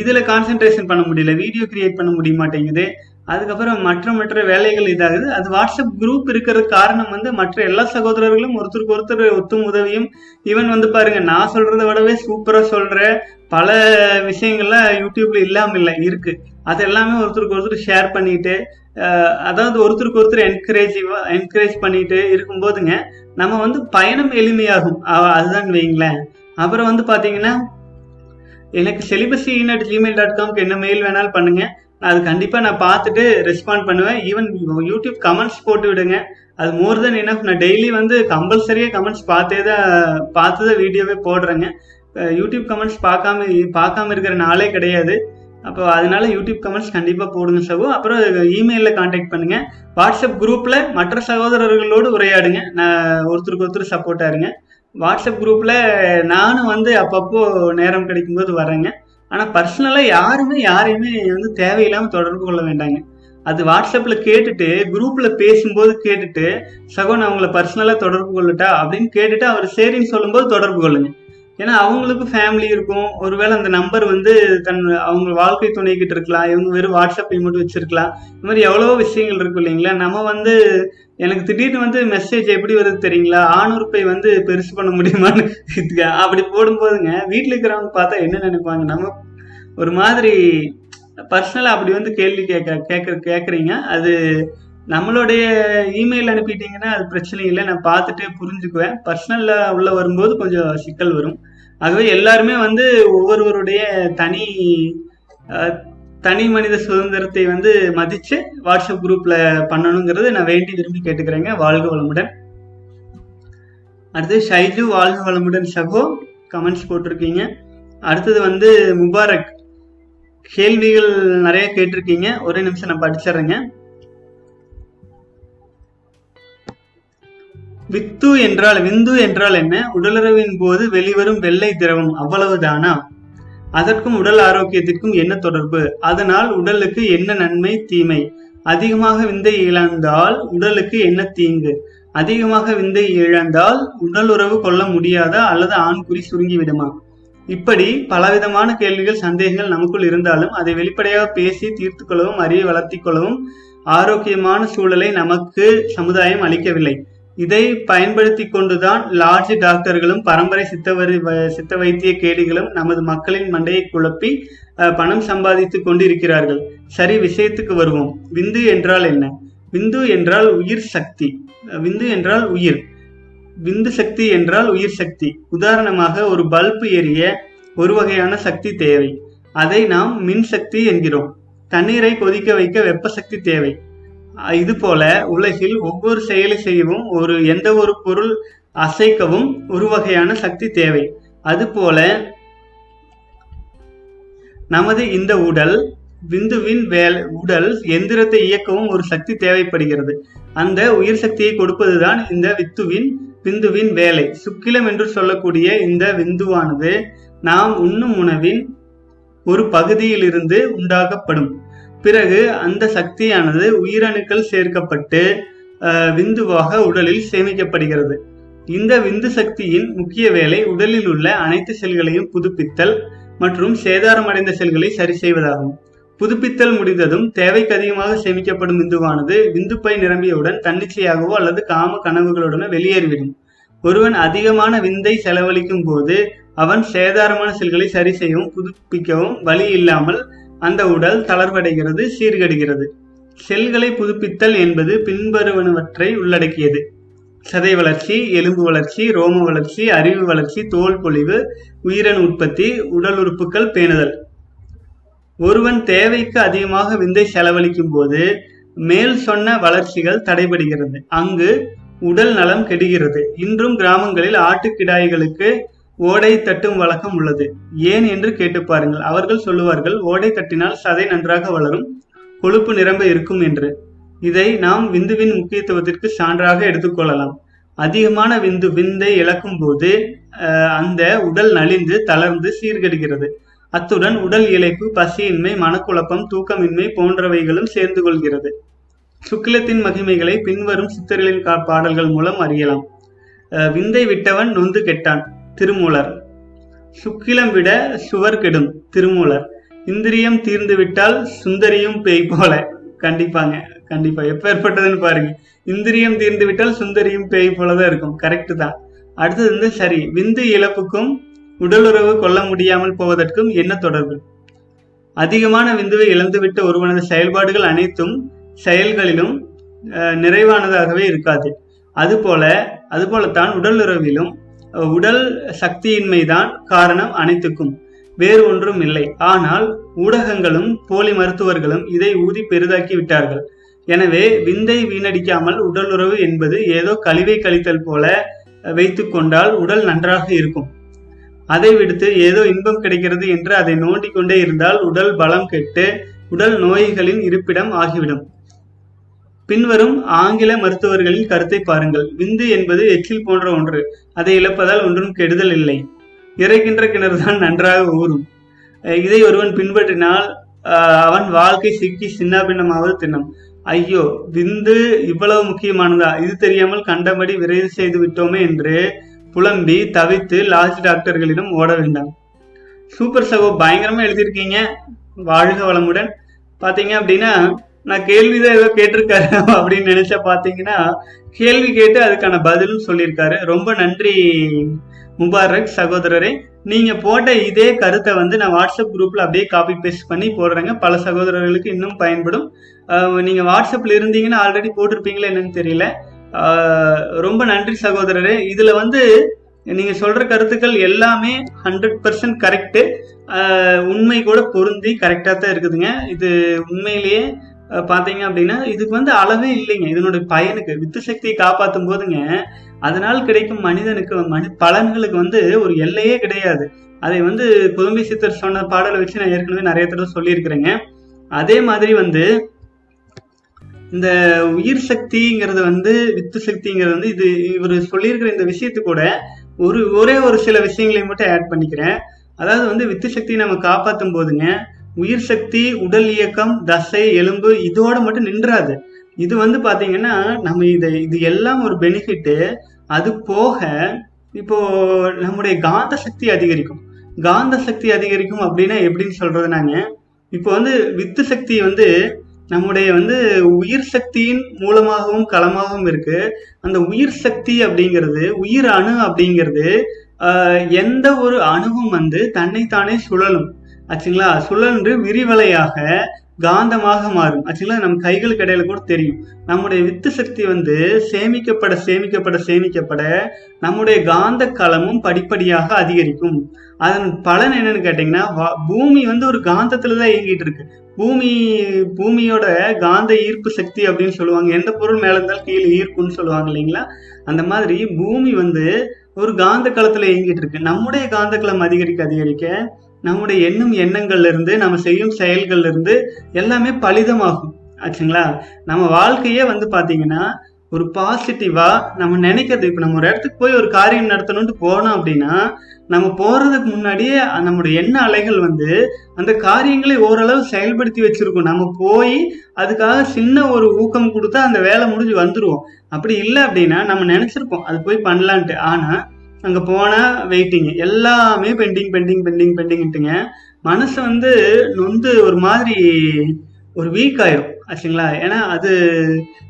இதில் கான்சென்ட்ரேஷன் பண்ண முடியல. வீடியோ க்ரியேட் பண்ண முடிய மாட்டேங்குது. அதுக்கப்புறம் மற்ற மற்ற வேலைகள் இதாகுது. அது வாட்ஸ்அப் குரூப் இருக்கிறதுக்கு காரணம் வந்து மற்ற எல்லா சகோதரர்களும் ஒருத்தருக்கு ஒருத்தர் ஒத்தும் உதவியும். ஈவன் வந்து பாருங்க நான் சொல்றதை விடவே சூப்பரா சொல்ற பல விஷயங்கள்லாம் யூடியூப்ல இல்லாம இல்லை இருக்கு. அது எல்லாமே ஒருத்தருக்கு ஒருத்தர் ஷேர் பண்ணிட்டு அதாவது ஒருத்தருக்கு ஒருத்தர் என்கரேஜ் என்கரேஜ் பண்ணிட்டு இருக்கும்போதுங்க நம்ம வந்து பயணம் எளிமையாகும். அதுதான் வைங்களேன் அப்புறம் வந்து பாத்தீங்கன்னா எனக்கு செலிபஸி அட் ஜிமெயில் டாட் காம்க்கு என்ன மெயில் வேணாலும் பண்ணுங்க. நான் அது கண்டிப்பாக நான் பார்த்துட்டு ரெஸ்பாண்ட் பண்ணுவேன். ஈவன் யூடியூப் கமெண்ட்ஸ் போட்டு விடுங்க. அது மோர் தென் இனஃப் நான் டெய்லி வந்து கம்பல்சரியாக கமெண்ட்ஸ் பார்த்தே தான் பார்த்து தான் வீடியோவே போடுறேங்க. யூடியூப் கமெண்ட்ஸ் பார்க்காம பார்க்காம இருக்கிற நாளே கிடையாது. அப்போ அதனால யூடியூப் கமெண்ட்ஸ் கண்டிப்பாக போடுங்க சகோ. அப்புறம் இமெயிலில் காண்டாக்ட் பண்ணுங்க. வாட்ஸ்அப் குரூப்பில் மற்ற சகோதரர்களோடு உரையாடுங்க. நான் ஒருத்தருக்கு ஒருத்தர் சப்போர்ட்டாக இருங்க. வாட்ஸ்அப் குரூப்பில் நானும் வந்து அப்பப்போ நேரம் கிடைக்கும்போது வரேங்க. ஆனால் பர்சனலாக யாருமே யாரையுமே வந்து தேவையில்லாமல் தொடர்பு கொள்ள வேண்டாங்க. அது வாட்ஸ்அப்பில் கேட்டுட்டு குரூப்பில் பேசும்போது கேட்டுட்டு சகோ நான் உங்களை பர்சனலாக தொடர்பு கொள்ளட்டா? அப்படின்னு கேட்டுட்டு அவர் சரின்னு சொல்லும்போது தொடர்பு கொள்ளுங்க. ஏன்னா அவங்களுக்கு ஃபேமிலி இருக்கும். ஒருவேளை அந்த நம்பர் வந்து தன் அவங்க வாழ்க்கை துணைக்கிட்டு இருக்கலாம். இவங்க வெறும் வாட்ஸ்அப் மட்டும் வச்சிருக்கலாம். இந்த மாதிரி எவ்வளவோ விஷயங்கள் இருக்கும் இல்லைங்களா? நம்ம வந்து எனக்கு திடீர்னு வந்து மெசேஜ் எப்படி வருது தெரியுங்களா? ஆணுறுப்பை வந்து பெருசு பண்ண முடியுமான்னு அப்படி போடும்போதுங்க வீட்டில் இருக்கிறவங்க பார்த்தா என்ன நினைப்பாங்க? நம்ம ஒரு மாதிரி பர்சனலாக அப்படி வந்து கேள்வி கேட்க கேட்க கேட்குறீங்க. அது நம்மளுடைய இமெயில் அனுப்பிட்டீங்கன்னா அது பிரச்சனை இல்லை. நான் பார்த்துட்டு புரிஞ்சுக்குவேன். பர்சனலில் உள்ள வரும்போது கொஞ்சம் சிக்கல் வரும். ஆகவே எல்லாருமே வந்து ஒவ்வொருவருடைய தனி தனி மனித சுதந்திரத்தை வந்து மதிச்சு வாட்ஸ்அப் குரூப்ல பண்ணணுங்கிறது நான் வேண்டி விரும்பி கேட்டுக்கிறேங்க. வாழ்க வளமுடன். அடுத்து ஷைஜு வாழ்க வளமுடன் சகோ கமெண்ட்ஸ் போட்டிருக்கீங்க. அடுத்தது வந்து முபாரக் கேள்விகள் நிறைய கேட்டிருக்கீங்க. ஒரே நிமிஷம் நான் படிச்சிடுறேங்க. வித்து என்றால் விந்து என்றால் என்ன? உடலுறவின் போது வெளிவரும் வெள்ளை திரவம் அவ்வளவுதானா? அதற்கும் உடல் ஆரோக்கியத்திற்கும் என்ன தொடர்பு? அதனால் உடலுக்கு என்ன நன்மை? தீமை. அதிகமாக விந்தை இழந்தால் உடலுக்கு என்ன தீங்கு? அதிகமாக விந்தை இழந்தால் உடல் உறவு கொள்ள முடியாத அல்லது ஆண்குறி சுருங்கிவிடுமா? இப்படி பலவிதமான கேள்விகள் சந்தேகங்கள் நமக்குள் இருந்தாலும் அதை வெளிப்படையாக பேசி தீர்த்து கொள்ளவும் அறிவை வளர்த்திக் கொள்ளவும் ஆரோக்கியமான சூழலை நமக்கு சமுதாயம் அளிக்கவில்லை. இதை பயன்படுத்தி கொண்டுதான் லார்ஜ் டாக்டர்களும் பரம்பரை சித்த வரி- சித்த வைத்திய கேடிகளும் நமது மக்களின் மண்டையை குழப்பி பணம் சம்பாதித்துக் கொண்டிருக்கிறார்கள். சரி விஷயத்துக்கு வருவோம். விந்து என்றால் என்ன? விந்து என்றால் உயிர் சக்தி. விந்து என்றால் உயிர். விந்து சக்தி என்றால் உயிர் சக்தி. உதாரணமாக ஒரு பல்பு எரிய ஒரு வகையான சக்தி தேவை. அதை நாம் மின் சக்தி என்கிறோம். தண்ணீரை கொதிக்க வைக்க வெப்ப சக்தி தேவை. இது போல உலகில் ஒவ்வொரு செயலை செய்யவும் ஒரு எந்த ஒரு பொருள் அசைக்கவும் ஒரு வகையான சக்தி தேவை. அதுபோல நமது இந்த உடல் விந்துவின் வேலை உடல் எந்திரத்தை இயக்கவும் ஒரு சக்தி தேவைப்படுகிறது. அந்த உயிர் சக்தியை கொடுப்பதுதான் இந்த வித்துவின் விந்துவின் வேலை. சுக்கிலம் என்று சொல்லக்கூடிய இந்த விந்துவானது நாம் உண்ணும் உணவின் ஒரு பகுதியிலிருந்து உண்டாக்கப்படும். பிறகு அந்த சக்தியானது உயிரணுக்கள் சேர்க்கப்பட்டு விந்துவாக உடலில் சேமிக்கப்படுகிறது. இந்த விந்து சக்தியின் முக்கிய வேலை உடலில் உள்ள அனைத்து செல்களையும் புதுப்பித்தல் மற்றும் சேதாரமடைந்த செல்களை சரி செய்வதாகும். புதுப்பித்தல் முடிந்ததும் தேவைக்கு அதிகமாக சேமிக்கப்படும் விந்துவானது விந்துப்பை நிரம்பியவுடன் தன்னிச்சையாகவோ அல்லது காம கனவுகளுடனோ வெளியேறிவிடும். ஒருவன் அதிகமான விந்தை செலவழிக்கும் போது அவன் சேதாரமான செல்களை சரி செய்யவும் புதுப்பிக்கவும் வழி இல்லாமல் அந்த உடல் தளர்வடைகிறது சீர்கெடுகிறது. செல்களை புதுப்பித்தல் என்பது பின்வருவனவற்றை உள்ளடக்கியது. சதை வளர்ச்சி எலும்பு வளர்ச்சி ரோம வளர்ச்சி அறிவு வளர்ச்சி தோல் பொலிவு உயிரணு உற்பத்தி உடல் உறுப்புகள் பேணுதல். ஒருவன் தேவைக்கு அதிகமாக விந்தை செலவழிக்கும் போது மேல் சொன்ன வளர்ச்சிகள் தடைபடுகிறது. அங்கு உடல் நலம் கெடுகிறது. இன்றும் கிராமங்களில் ஆட்டுக்கிடாய்களுக்கு ஓடை தட்டும் வழக்கம் உள்ளது. ஏன் என்று கேட்டு பாருங்கள். அவர்கள் சொல்லுவார்கள் ஓடை தட்டினால் சதை நன்றாக வளரும் கொழுப்பு நிரம்ப இருக்கும் என்று. இதை நாம் விந்துவின் முக்கியத்துவத்திற்கு சான்றாக எடுத்துக்கொள்ளலாம் அதிகமான விந்து விந்தை இழக்கும் போது அந்த உடல் நலிந்து தளர்ந்து சீர்கெடுகிறது. அத்துடன் உடல் இழைப்பு பசியின்மை மனக்குழப்பம் தூக்கமின்மை போன்றவைகளும் சேர்ந்து கொள்கிறது. சுக்கிலத்தின் மகிமைகளை பின்வரும் சித்தர்களின் கா- பாடல்கள் மூலம் அறியலாம். விந்தை விட்டவன் நொந்து கெட்டான். திருமூலர். சுக்கிலம் விட சுவர் கெடும் திருமூலர். இந்திரியம் தீர்ந்து விட்டால் சுந்தரியும் பேய் போல. கண்டிப்பாங்க கண்டிப்பா. எப்பேற்பட்டதுன்னு பாருங்க. இந்திரியம் தீர்ந்து விட்டால் சுந்தரியும் பேய் போலதான் இருக்கும். கரெக்ட் தான். அடுத்தது வந்து சரி விந்து இழப்புக்கும் உடலுறவு கொள்ள முடியாமல் போவதற்கும் என்ன தொடர்பு? அதிகமான விந்துவை இழந்துவிட்ட ஒருவனது செயல்பாடுகள் அனைத்தும் செயல்களிலும் நிறைவானதாகவே இருக்காது. அதுபோல அதுபோலத்தான் உடலுறவிலும் உடல் சக்தியின்மைதான் காரணம் அனைத்துக்கும். வேறு ஒன்றும் இல்லை. ஆனால் ஊடகங்களும் போலி மருத்துவர்களும் இதை ஊதி பெரிதாக்கி விட்டார்கள் எனவே விந்தை வீணடிக்காமல் உடலுறவு என்பது ஏதோ கழிவை கழித்தல் போல வைத்து கொண்டால் உடல் நன்றாக இருக்கும். அதை விடுத்து ஏதோ இன்பம் கிடைக்கிறது என்று அதை நோண்டிக் கொண்டே இருந்தால் உடல் பலம் கெட்டு உடல் நோய்களின் இருப்பிடம் ஆகிவிடும். பின்வரும் ஆங்கில மருத்துவர்களின் கருத்தை பாருங்கள். விந்து என்பது எச்சில் போன்ற ஒன்று. அதை இழப்பதால் ஒன்றும் கெடுதல் இல்லை. இறைக்கின்ற கிணறுதான் நன்றாக ஊறும். இதை ஒருவன் பின்பற்றினால் அவன் வாழ்க்கை சிக்கி சின்னாபின்னமாவது தின்னம். ஐயோ விந்து இவ்வளவு முக்கியமானதா? இது தெரியாமல் கண்டபடி விரைவு செய்து விட்டோமே என்று புலம்பி தவித்து லாஜ் டாக்டர்களிடம் ஓட வேண்டாம். சூப்பர் சகோ பயங்கரமா எழுதியிருக்கீங்க. வாழ்க வளமுடன். பாத்தீங்க அப்படின்னா நான் கேள்விதான் ஏதோ கேட்டிருக்காரு அப்படின்னு நினைச்சா பாத்தீங்கன்னா கேள்வி கேட்டு அதுக்கான பதிலும் சொல்லியிருக்காரு. ரொம்ப நன்றி முபாரக் சகோதரரே. நீங்க போட்ட இதே கருத்தை வந்து நான் வாட்ஸ்அப் குரூப்ல அப்படியே காப்பி பேஸ்ட் பண்ணி போடுறேங்க. பல சகோதரர்களுக்கு இன்னும் பயன்படும். நீங்க வாட்ஸ்அப்ல இருந்தீங்கன்னா ஆல்ரெடி போட்டிருப்பீங்களா என்னன்னு தெரியல. ரொம்ப நன்றி சகோதரரே. இதுல வந்து நீங்க சொல்ற கருத்துக்கள் எல்லாமே ஹண்ட்ரட் பர்சன்ட் கரெக்டு உண்மை கூட பொருந்தி கரெக்டா தான் இருக்குதுங்க. இது உண்மையிலேயே பார்த்தீங்க அப்படின்னா இதுக்கு வந்து அளவே இல்லைங்க. இதனுடைய பயனுக்கு வித்து சக்தியை காப்பாற்றும் போதுங்க அதனால் கிடைக்கும் மனிதனுக்கு மனி பலன்களுக்கு வந்து ஒரு எல்லையே கிடையாது. அதை வந்து குதும்பி சித்தர் சொன்ன பாடலை வச்சு நான் ஏற்கனவே நிறைய தடவை சொல்லியிருக்கிறேங்க. அதே மாதிரி வந்து இந்த உயிர் சக்திங்கிறது வந்து வித்து சக்திங்கிறது வந்து இது இவர் சொல்லியிருக்கிற இந்த விஷயத்து கூட ஒரு ஒரே ஒரு சில விஷயங்களையும் மட்டும் ஆட் பண்ணிக்கிறேன். அதாவது வந்து வித்து சக்தியை நம்ம காப்பாற்றும் போதுங்க. உயிர் சக்தி உடல் இயக்கம் தசை எலும்பு இதோட மட்டும் நின்றாது. இது வந்து பாத்தீங்கன்னா நம்ம இதை இது எல்லாம் ஒரு பெனிஃபிட்டு அது போக இப்போ நம்முடைய காந்த சக்தி அதிகரிக்கும். காந்த சக்தி அதிகரிக்கும் அப்படின்னா எப்படின்னு சொல்றது நாங்க இப்போ வந்து வித்து சக்தி வந்து நம்முடைய வந்து உயிர் சக்தியின் மூலமாகவும் களமாகவும் இருக்கு. அந்த உயிர் சக்தி அப்படிங்கிறது உயிர் அணு அப்படிங்கிறது எந்த ஒரு அணுவும் வந்து தன்னைத்தானே சுழலும். ஆச்சுங்களா? சுழன்று விரிவலையாக காந்தமாக மாறும். ஆச்சுங்களா? நம்ம கைகளுக்கு இடையில கூட தெரியும். நம்முடைய வித்து சக்தி வந்து சேமிக்கப்பட சேமிக்கப்பட சேமிக்கப்பட நம்முடைய காந்த களமும் படிப்படியாக அதிகரிக்கும். அதன் பலன் என்னன்னு கேட்டீங்கன்னா வா- பூமி வந்து ஒரு காந்தத்துல தான் இயங்கிட்டு இருக்கு. பூமி பூமியோட காந்த ஈர்ப்பு சக்தி அப்படின்னு சொல்லுவாங்க. எந்த பொருள் மேல இருந்தாலும் கீழே ஈர்க்கும்னு சொல்லுவாங்க இல்லைங்களா? அந்த மாதிரி பூமி வந்து ஒரு காந்த களத்துல இயங்கிட்டு இருக்கு. நம்முடைய காந்த களம் அதிகரிக்க அதிகரிக்க நம்முடைய எண்ணும் எண்ணங்கள்ல இருந்து நம்ம செய்யும் செயல்கள்ல இருந்து எல்லாமே பலிதமாகும். ஆச்சுங்களா? நம்ம வாழ்க்கையே வந்து பாத்தீங்கன்னா ஒரு பாசிட்டிவா நம்ம நினைக்கிறது. இப்ப நம்ம ஒரு இடத்துக்கு போய் ஒரு காரியம் நடத்தணும்னு போனோம் அப்படின்னா நம்ம போறதுக்கு முன்னாடியே நம்முடைய எண்ண அலைகள் வந்து அந்த காரியங்களை ஓரளவு செயல்படுத்தி வச்சிருக்கோம். நம்ம போய் அதுக்காக சின்ன ஒரு ஊக்கம் கொடுத்தா அந்த வேலை முடிஞ்சு வந்துருவோம் அப்படி இல்லை அப்படின்னா நம்ம நினைச்சிருப்போம் அது போய் பண்ணலான்ட்டு. ஆனா அங்கே போன வெயிட்டிங் எல்லாமே பெண்டிங் பெண்டிங் பெண்டிங் பெண்டிங்ட்டுங்க மனசு வந்து நொந்து ஒரு மாதிரி ஒரு வீக் ஆயிரும் ஆச்சுங்களா? ஏன்னா அது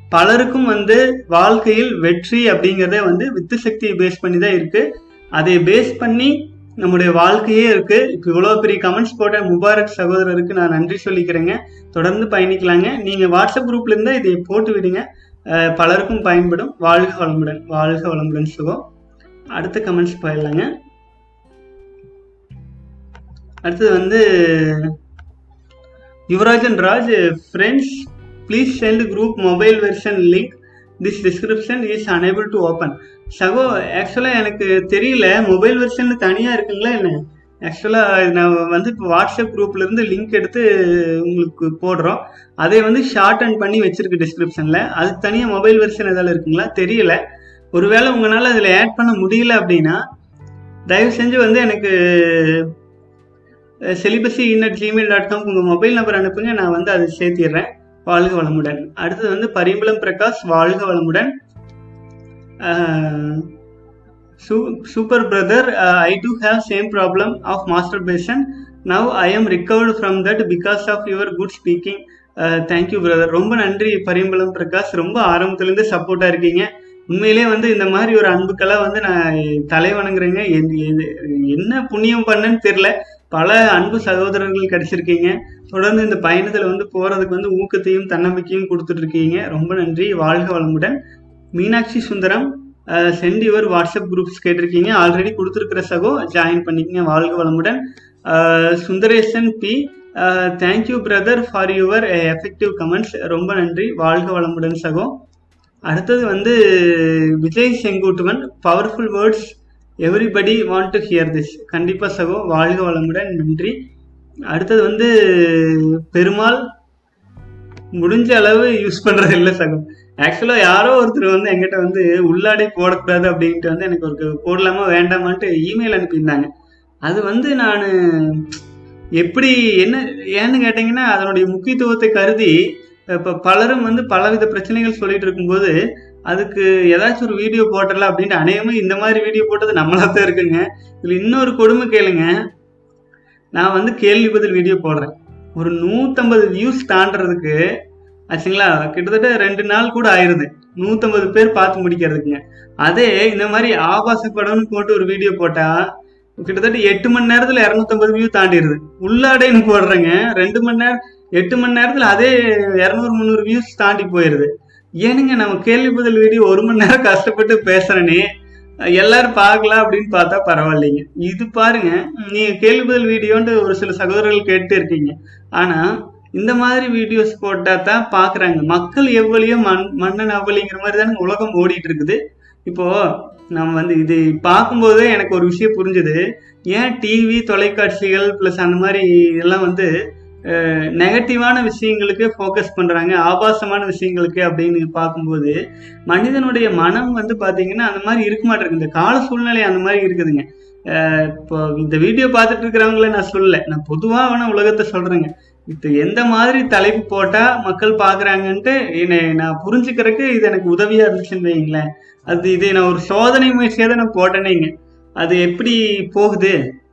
பலருக்கும் வந்து வாழ்க்கையில் வெற்றி அப்படிங்கிறதே வந்து வித்து சக்தியை பேஸ் பண்ணி தான் இருக்கு. அதை பேஸ் பண்ணி நம்முடைய வாழ்க்கையே இருக்கு. இப்போ இவ்வளோ பெரிய கமெண்ட்ஸ் போட்ட முபாரக் சகோதரருக்கு நான் நன்றி சொல்லிக்கிறேங்க. தொடர்ந்து பயணிக்கலாங்க. நீங்க வாட்ஸ்அப் குரூப்ல இருந்தா இதை போட்டு விடுங்க. பலருக்கும் பயன்படும். வாழ்க வளமுடன். வாழ்க வளமுடன் சுகம். அடுத்த கமெண்ட்ஸ் போயிடலாங்க. அடுத்தது வந்து Yuvarajan Raj friends please sent group mobile version link this description is unable to open சகோ ஆக்சுவலாக எனக்கு தெரியல மொபைல் வெர்ஷன் தனியாக இருக்குங்களா என்ன? ஆக்சுவலாக நான் வந்து இப்போ வாட்ஸ்அப் குரூப்லேருந்து லிங்க் எடுத்து உங்களுக்கு போடுறோம். அதை வந்து ஷார்ட் அண்ட் பண்ணி வச்சுருக்கு டிஸ்கிரிப்ஷனில் அது தனியாக மொபைல் வெர்ஷன் எதாவது இருக்குங்களா? தெரியல. ஒருவேளை உங்களால் அதில் ஆட் பண்ண முடியல அப்படின்னா தயவு செஞ்சு வந்து எனக்கு celibacy in at Gmail dot com உங்கள் மொபைல் நம்பர் அனுப்புங்க நான் வந்து அதை சேர்த்திடுறேன். வாழ்க வளமுடன். அடுத்தது வந்து பரிமளம் பிரகாஷ் வாழ்க வளமுடன். Super brother I do have same problem of masturbation now I am recovered from that because of your good speaking thank you brother ரொம்ப நன்றி பரிம்பளம் பிரகாஷ். ரொம்ப ஆரம்பத்துலேருந்து சப்போர்ட்டாக இருக்கீங்க. உண்மையிலே வந்து இந்த மாதிரி ஒரு அன்புக்கெல்லாம் வந்து நான் தலை வணங்குறேங்க எது- எது- என்ன புண்ணியம் பண்ணேன்னு தெரியல. பல அன்பு சகோதரர்கள் கிடைச்சிருக்கீங்க. தொடர்ந்து இந்த பயணத்துல வந்து போறதுக்கு வந்து ஊக்கத்தையும் தன்னம்பிக்கையும் கொடுத்துட்டு இருக்கீங்க ரொம்ப நன்றி. வாழ்க வளமுடன். Meenakshi Sundaram sent your WhatsApp groups கேட்டிருக்கீங்க. ஆல்ரெடி கொடுத்துருக்கிற சகோ ஜாயின் பண்ணிக்கங்க. வாழ்க வளமுடன். Sundaresan B thank you brother for your effective comments ரொம்ப நன்றி. வாழ்க வளமுடன் சகோ. அடுத்தது வந்து Vijay Senguttuvan powerful words everybody want to hear this கண்டிப்பாக சகோ வாழ்க வளமுடன் நன்றி. அடுத்தது வந்து பெருமாள். முடிஞ்ச அளவு யூஸ் பண்ணுறது இல்லை சகோ. ஆக்சுவலாக யாரோ ஒருத்தர் வந்து எங்கிட்ட வந்து உள்ளாடை போடக்கூடாது அப்படின்ட்டு வந்து எனக்கு ஒரு போடலாமா வேண்டாமான்ட்டு இமெயில் அனுப்பியிருந்தாங்க. அது வந்து நான் எப்படி என்ன ஏன்னு கேட்டிங்கன்னா அதனுடைய முக்கியத்துவத்தை கருதி இப்போ பலரும் வந்து பலவித பிரச்சனைகள் சொல்லிட்டு இருக்கும்போது அதுக்கு ஏதாச்சும் ஒரு வீடியோ போட்டுடலாம் அப்படின்ட்டு அநேகமாக இந்த மாதிரி வீடியோ போட்டது நம்மளா தான் இருக்குங்க. இதில் இன்னொரு கொடுமை கேளுங்க. நான் வந்து கேள்வி பதில் வீடியோ போடுறேன். ஒரு நூற்றம்பது வியூஸ் தாண்டறதுக்கு ஆச்சுங்களா? கிட்டத்தட்ட ரெண்டு நாள் கூட ஆயிருது. நூற்றம்பது பேர் பார்த்து முடிக்கிறதுக்குங்க. அதே இந்த மாதிரி ஆபாச படம்னு போட்டு ஒரு வீடியோ போட்டால் கிட்டத்தட்ட எட்டு மணி நேரத்தில் இரநூத்தம்பது வியூ தாண்டிடுது உள்ளாடைன்னு போடுறேங்க. ரெண்டு மணி நேரம் எட்டு மணி நேரத்தில் அதே இரநூறு முந்நூறு வியூஸ் தாண்டி போயிடுது ஏனுங்க நம்ம கேள்வி பதில் வீடியோ ஒரு மணி நேரம் கஷ்டப்பட்டு பேசுறேனே. எல்லாரும் பார்க்கலாம் அப்படின்னு பார்த்தா பரவாயில்லைங்க. இது பாருங்க நீங்க கேள்வி பதில் வீடியோன்ட்டு ஒரு சில சகோதரர்கள் கேட்டு இருக்கீங்க. ஆனா இந்த மாதிரி வீடியோஸ் போட்டா தான் பாக்குறாங்க. மக்கள் எவ்வளியோ மண் மன்னன் அவ்வளிங்கிற மாதிரி தானே உலகம் ஓடிட்டு இருக்குது இப்போ நம்ம வந்து இது பார்க்கும்போதே எனக்கு ஒரு விஷயம் புரிஞ்சுது. ஏன் டிவி தொலைக்காட்சிகள் ப்ளஸ் அந்த மாதிரி எல்லாம் வந்து நெகட்டிவான விஷயங்களுக்கு ஃபோக்கஸ் பண்ணுறாங்க ஆபாசமான விஷயங்களுக்கு அப்படின்னு பார்க்கும்போது மனிதனுடைய மனம் வந்து பார்த்தீங்கன்னா அந்த மாதிரி இருக்க மாட்டேங்குது. இந்த கால சூழ்நிலை அந்த மாதிரி இருக்குதுங்க. இப்போ இந்த வீடியோ பார்த்துட்டு இருக்கிறவங்கள நான் சொல்லல. நான் பொதுவான உலகத்தை சொல்கிறேங்க இது எந்த மாதிரி தலைப்பு போட்டால் மக்கள் பார்க்குறாங்கன்ட்டு என்னை நான் புரிஞ்சுக்கிறதுக்கு இது எனக்கு உதவியாக இருந்துச்சுன்னு வைங்களேன் அது இதை நான் ஒரு சோதனை முயற்சியாக தான் நான் போட்டேனேங்க. அது எப்படி போகுது?